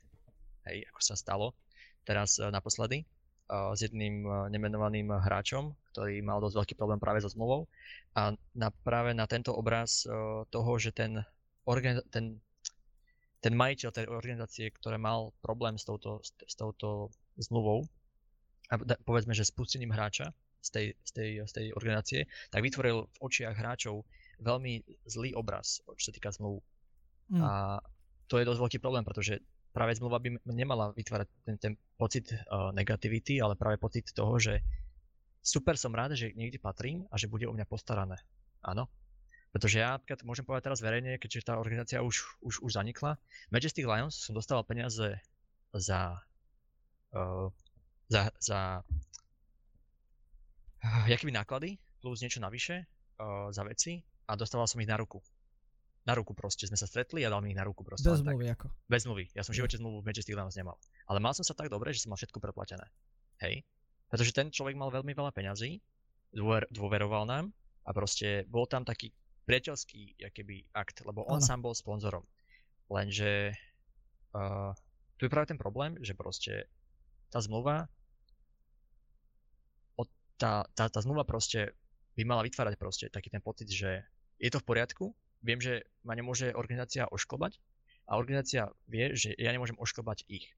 hej, ako sa stalo teraz uh, naposledy s jedným nemenovaným hráčom, ktorý mal dosť veľký problém práve so zmluvou. A na, práve na tento obraz toho, že ten, organ, ten, ten majiteľ tej organizácie, ktoré mal problém s touto, s touto zmluvou, a povedzme, že spustením hráča z tej, z, tej, z tej organizácie, tak vytvoril v očiach hráčov veľmi zlý obraz, čo sa týka zmluv. Mm. A to je dosť veľký problém, pretože práve zmluva by nemala vytvárať ten, ten pocit uh, negativity, ale práve pocit toho, že super som rád, že niekde patrím a že bude o mňa postarané. Áno. Pretože ja napríklad môžem povedať teraz verejne, keďže tá organizácia už, už, už zanikla, Majestic Lions som dostával peniaze za, uh, za, za *sighs* jakými náklady plus niečo navyše uh, za veci a dostával som ich na ruku. Na ruku proste sme sa stretli a dal mi ich na ruku proste. Bez zmluvy ako? Bez zmluvy. Ja som v živote zmluvu v Majestic Lions nemal. Ale mal som sa tak dobre, že som mal všetko preplatené. Hej? Pretože ten človek mal veľmi veľa peňazí, dôver, dôveroval nám a proste bol tam taký priateľský keby, akt, lebo on ano. sám bol sponzorom. Lenže uh, tu je práve ten problém, že proste tá zmluva tá, tá, tá zmluva proste by mala vytvárať proste taký ten pocit, že je to v poriadku, viem, že ma nemôže organizácia ošklbať a organizácia vie, že ja nemôžem ošklbať ich.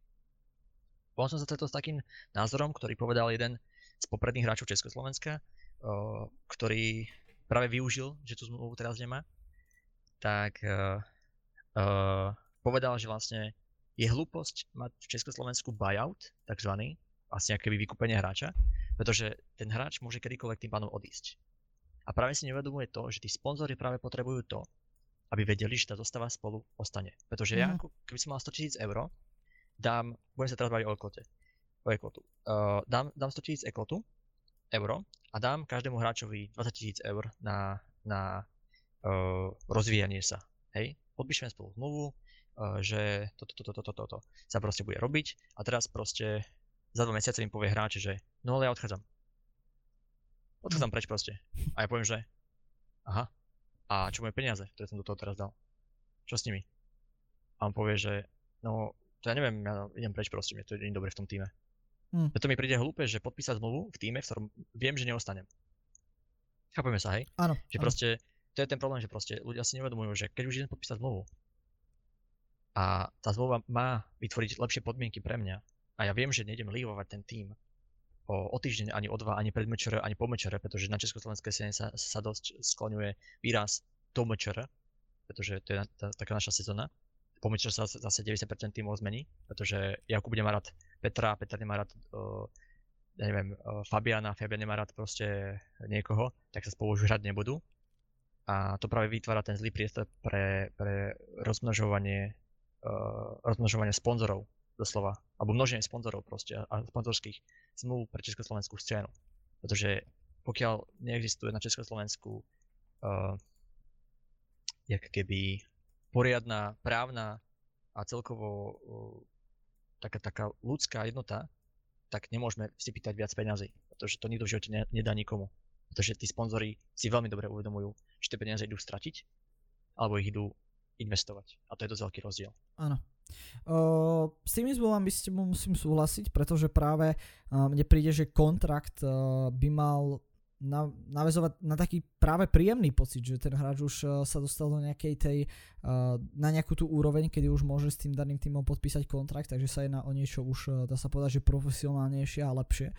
Potom som sa stretol s takým názorom, ktorý povedal jeden z popredných hráčov Československa, ktorý práve využil, že tú zmluvu teraz nemá, tak uh, uh, povedal, že vlastne je hlúposť mať v Československu buyout, takzvaný, vlastne akéby vykúpenie hráča, pretože ten hráč môže kedykoľvek tým pánom odísť. A práve si nevedomuje to, že tí sponzory práve potrebujú to, aby vedeli, že tá zostava spolu ostane. Pretože mm. ja, mhm. keby som mal 100 tisíc eur, dám, budem sa teraz baviť o eklote, o eklotu. Uh, dám, dám 100 tisíc eklotu, euro, a dám každému hráčovi 20 tisíc eur na, na uh, rozvíjanie sa. Hej? Podpíšeme spolu zmluvu, uh, že toto, toto, toto, toto, toto sa proste bude robiť a teraz proste za dva mesiace im povie hráč, že no ale ja odchádzam. Odchádzam preč proste. A ja poviem, že aha, a čo moje peniaze, ktoré som do toho teraz dal? Čo s nimi? A on povie, že no, to ja neviem, ja idem preč proste, mne to je dobre v tom týme. Hmm. Preto mi príde hlúpe, že podpísať zmluvu v týme, v ktorom viem, že neostanem. Chápeme sa, hej? Áno. Že áno. proste, to je ten problém, že proste ľudia si nevedomujú, že keď už idem podpísať zmluvu a tá zmluva má vytvoriť lepšie podmienky pre mňa A ja viem, že nejdem livovať ten tým o, o týždeň, ani o dva, ani pred mečere, ani po mečere, pretože na československej scéne sa, sa dosť skloňuje výraz do mečere, pretože to je tá, taká naša sezóna. Po mečere sa zase 90% týmov zmení, pretože Jakub nemá rád Petra, Petr nemá rád uh, ja neviem, Fabiana, Fabian nemá rád proste niekoho, tak sa spolu hrať nebudú. A to práve vytvára ten zlý priestor pre, pre rozmnožovanie, uh, rozmnožovanie sponzorov doslova, alebo množenie sponzorov proste a sponzorských zmluv pre československú scénu. Pretože pokiaľ neexistuje na Československu uh, jak keby poriadna, právna a celkovo uh, taká, taká ľudská jednota, tak nemôžeme si pýtať viac peňazí, pretože to nikto v živote ne, nedá nikomu. Pretože tí sponzori si veľmi dobre uvedomujú, že tie peniaze idú stratiť, alebo ich idú investovať. A to je dosť veľký rozdiel. Áno. Uh, s tými zmluvami s tebou musím súhlasiť, pretože práve uh, mne príde, že kontrakt uh, by mal na, navezovať na taký práve príjemný pocit, že ten hráč už uh, sa dostal do nejakej tej, uh, na nejakú tú úroveň, kedy už môže s tým daným týmom podpísať kontrakt, takže sa jedná o niečo už, uh, dá sa povedať, že profesionálnejšie a lepšie.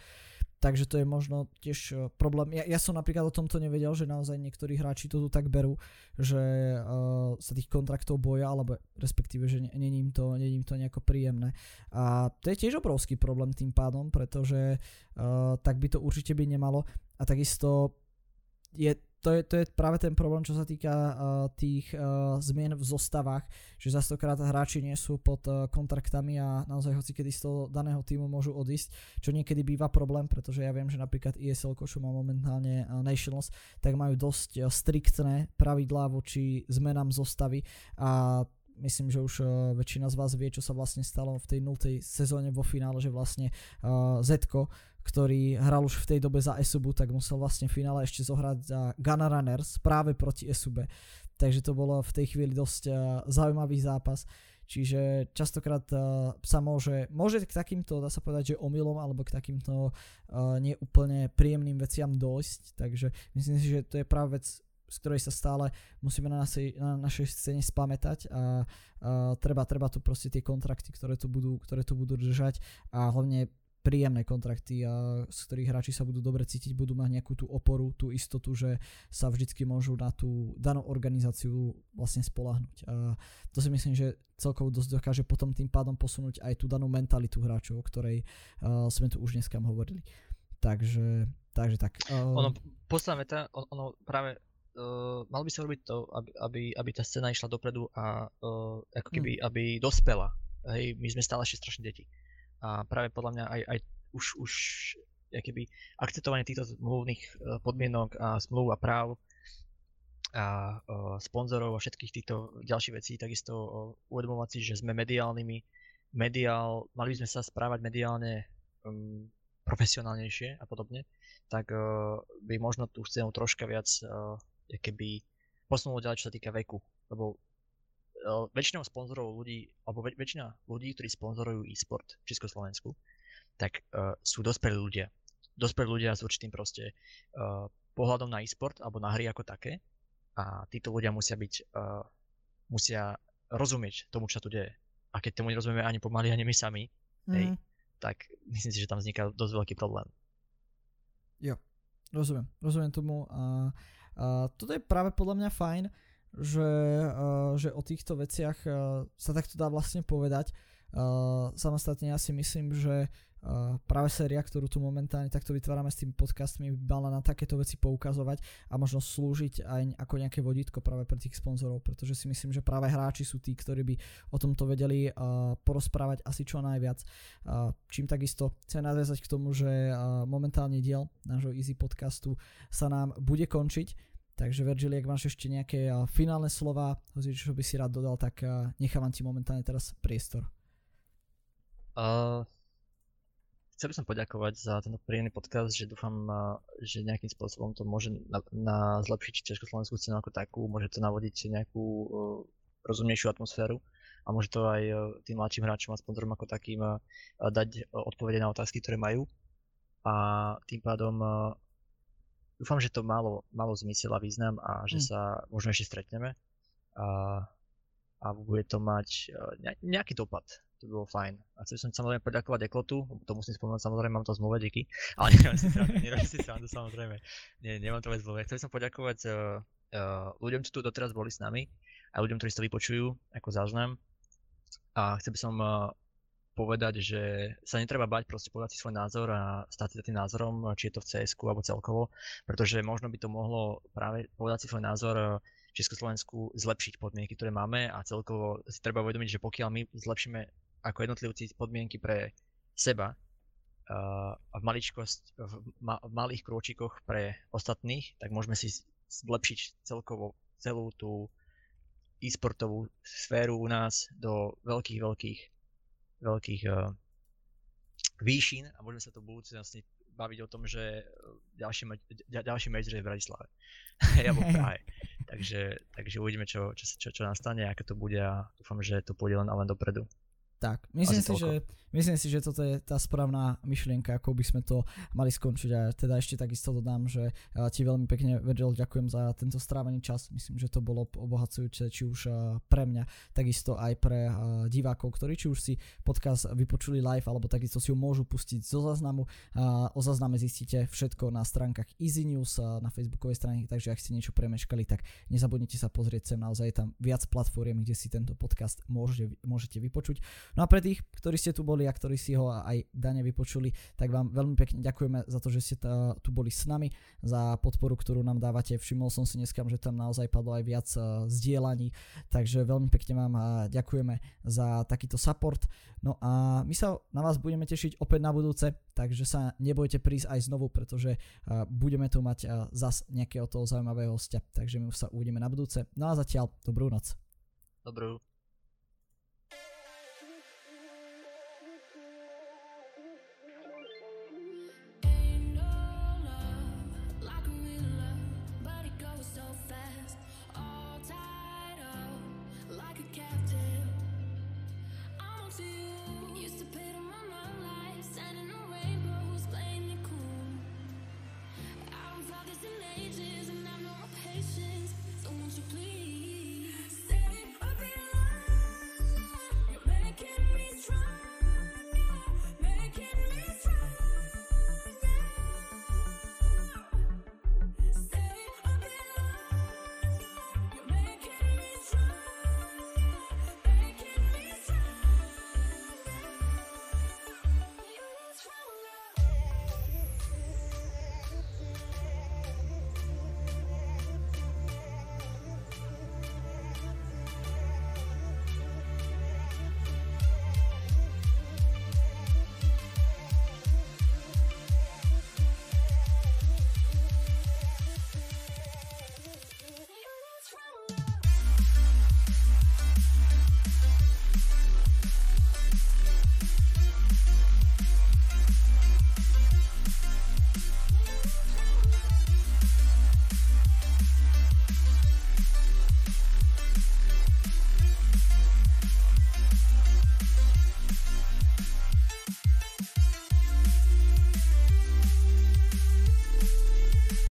Takže to je možno tiež e, problém. Ja, ja som napríklad o tomto nevedel, že naozaj niektorí hráči to tu tak berú, že uh, sa tých kontraktov boja, alebo respektíve, že není im to, to nejako príjemné. A to je tiež obrovský problém tým pádom, pretože uh, tak by to určite by nemalo. A takisto je to je, to je práve ten problém, čo sa týka uh, tých uh, zmien v zostavách, že zastokrát hráči nie sú pod uh, kontraktami a naozaj hoci kedy z toho daného týmu môžu odísť, čo niekedy býva problém, pretože ja viem, že napríklad ESL, čo má momentálne uh, Nationals, tak majú dosť uh, striktné pravidlá voči zmenám zostavy a myslím, že už uh, väčšina z vás vie, čo sa vlastne stalo v tej 0. sezóne vo finále, že vlastne uh, Zetko ktorý hral už v tej dobe za Esubu, tak musel vlastne v finále ešte zohrať za Gunner Runners práve proti Esube. Takže to bolo v tej chvíli dosť uh, zaujímavý zápas. Čiže častokrát uh, sa môže, môže k takýmto, dá sa povedať, že omylom alebo k takýmto uh, neúplne príjemným veciam dojsť. Takže myslím si, že to je práve vec, z ktorej sa stále musíme na našej, na našej scéne spamätať a, a treba, treba tu proste tie kontrakty, ktoré tu budú, ktoré tu budú držať a hlavne príjemné kontrakty, a z ktorých hráči sa budú dobre cítiť, budú mať nejakú tú oporu, tú istotu, že sa vždycky môžu na tú danú organizáciu vlastne spolahnuť. A to si myslím, že celkovo dosť dokáže potom tým pádom posunúť aj tú danú mentalitu hráčov, o ktorej uh, sme tu už dneska hovorili. Takže, takže tak. Uh... Ono, posledná veta, on, ono práve uh, malo by sa robiť to, aby, aby, aby tá scéna išla dopredu a uh, ako keby, hmm. aby dospela. Hej, my sme stále ešte strašne deti a práve podľa mňa aj, aj už, už keby akceptovanie týchto zmluvných e, podmienok a zmluv a práv a uh, sponzorov a všetkých týchto ďalších vecí, takisto uh, uvedomovať si, že sme mediálnymi, mediál, mali by sme sa správať mediálne um, profesionálnejšie a podobne, tak uh, by možno tú scénu troška viac uh, keby posunulo ďalej, čo sa týka veku, lebo väčšinou sponzorov ľudí, alebo väč- väčšina ľudí, ktorí sponzorujú e-sport v Československu, tak uh, sú dospelí ľudia. Dospelí ľudia s určitým proste uh, pohľadom na e-sport alebo na hry ako také. A títo ľudia musia byť, uh, musia rozumieť tomu, čo sa tu deje. A keď tomu nerozumieme ani pomaly, ani my sami, mm. hej, tak myslím si, že tam vzniká dosť veľký problém. Jo, rozumiem, rozumiem tomu a, a toto je práve podľa mňa fajn, že, uh, že o týchto veciach uh, sa takto dá vlastne povedať. Uh, samostatne ja si myslím, že uh, práve séria, ktorú tu momentálne takto vytvárame s tými podcastmi, by mala na takéto veci poukazovať a možno slúžiť aj ako nejaké vodítko práve pre tých sponzorov, pretože si myslím, že práve hráči sú tí, ktorí by o tomto vedeli uh, porozprávať asi čo najviac. Uh, čím takisto chcem nadviazať k tomu, že momentálne diel nášho Easy podcastu sa nám bude končiť Takže Virgil, ak máš ešte nejaké finálne slova, čo by si rád dodal, tak nechávam ti momentálne teraz priestor. Uh, chcel by som poďakovať za tento príjemný podcast, že dúfam, že nejakým spôsobom to môže na, na zlepšiť Československú scénu ako takú, môže to navodiť nejakú uh, rozumnejšiu atmosféru a môže to aj uh, tým mladším hráčom a sponzorom ako takým uh, dať uh, odpovede na otázky, ktoré majú. A tým pádom uh, dúfam, že to malo, malo zmysel a význam a že mm. sa možno ešte stretneme a, a bude to mať nejaký dopad to by bolo fajn. A chcel som samozrejme poďakovať Eklotu, to musím spomenúť, samozrejme mám to zmluve, díky, *laughs* ale neviem si srandu, neviem si srandu, samozrejme, nie, nemám to vec zmluve. Chcel som poďakovať uh, uh, ľuďom, čo tu doteraz boli s nami a ľuďom, ktorí si to vypočujú ako záznam. A chcel by som uh, povedať, že sa netreba bať proste povedať si svoj názor a stať si tým názorom, či je to v cs alebo celkovo, pretože možno by to mohlo práve povedať si svoj názor Československu zlepšiť podmienky, ktoré máme a celkovo si treba uvedomiť, že pokiaľ my zlepšíme ako jednotlivci podmienky pre seba a v, maličkosť, v, ma, v malých krôčikoch pre ostatných, tak môžeme si zlepšiť celkovo celú tú e-sportovú sféru u nás do veľkých, veľkých, veľkých uh, výšin a môžeme sa to v budúcnosti baviť o tom, že ďalší, ďalší major je v Bratislave. *laughs* ja v Prahe. takže, takže uvidíme, čo, čo, čo, čo nastane, aké to bude a dúfam, že to pôjde len len dopredu. Tak, myslím si, že, myslím si, že toto je tá správna myšlienka, ako by sme to mali skončiť a teda ešte takisto dodám, že ti veľmi pekne, Virgil, ďakujem za tento strávený čas, myslím, že to bolo obohacujúce či už pre mňa, takisto aj pre divákov, ktorí či už si podcast vypočuli live, alebo takisto si ho môžu pustiť zo záznamu. O zázname zistíte všetko na stránkach Easy News, na facebookovej stránke, takže ak ste niečo premeškali, tak nezabudnite sa pozrieť sem, naozaj je tam viac platform, kde si tento podcast môžete, môžete vypočuť. No a pre tých, ktorí ste tu boli a ktorí si ho aj dane vypočuli, tak vám veľmi pekne ďakujeme za to, že ste tu boli s nami, za podporu, ktorú nám dávate. Všimol som si dneska, že tam naozaj padlo aj viac zdieľaní, takže veľmi pekne vám ďakujeme za takýto support. No a my sa na vás budeme tešiť opäť na budúce, takže sa nebojte prísť aj znovu, pretože budeme tu mať zas nejakého toho zaujímavého hostia, takže my sa uvidíme na budúce. No a zatiaľ dobrú noc. Dobrú.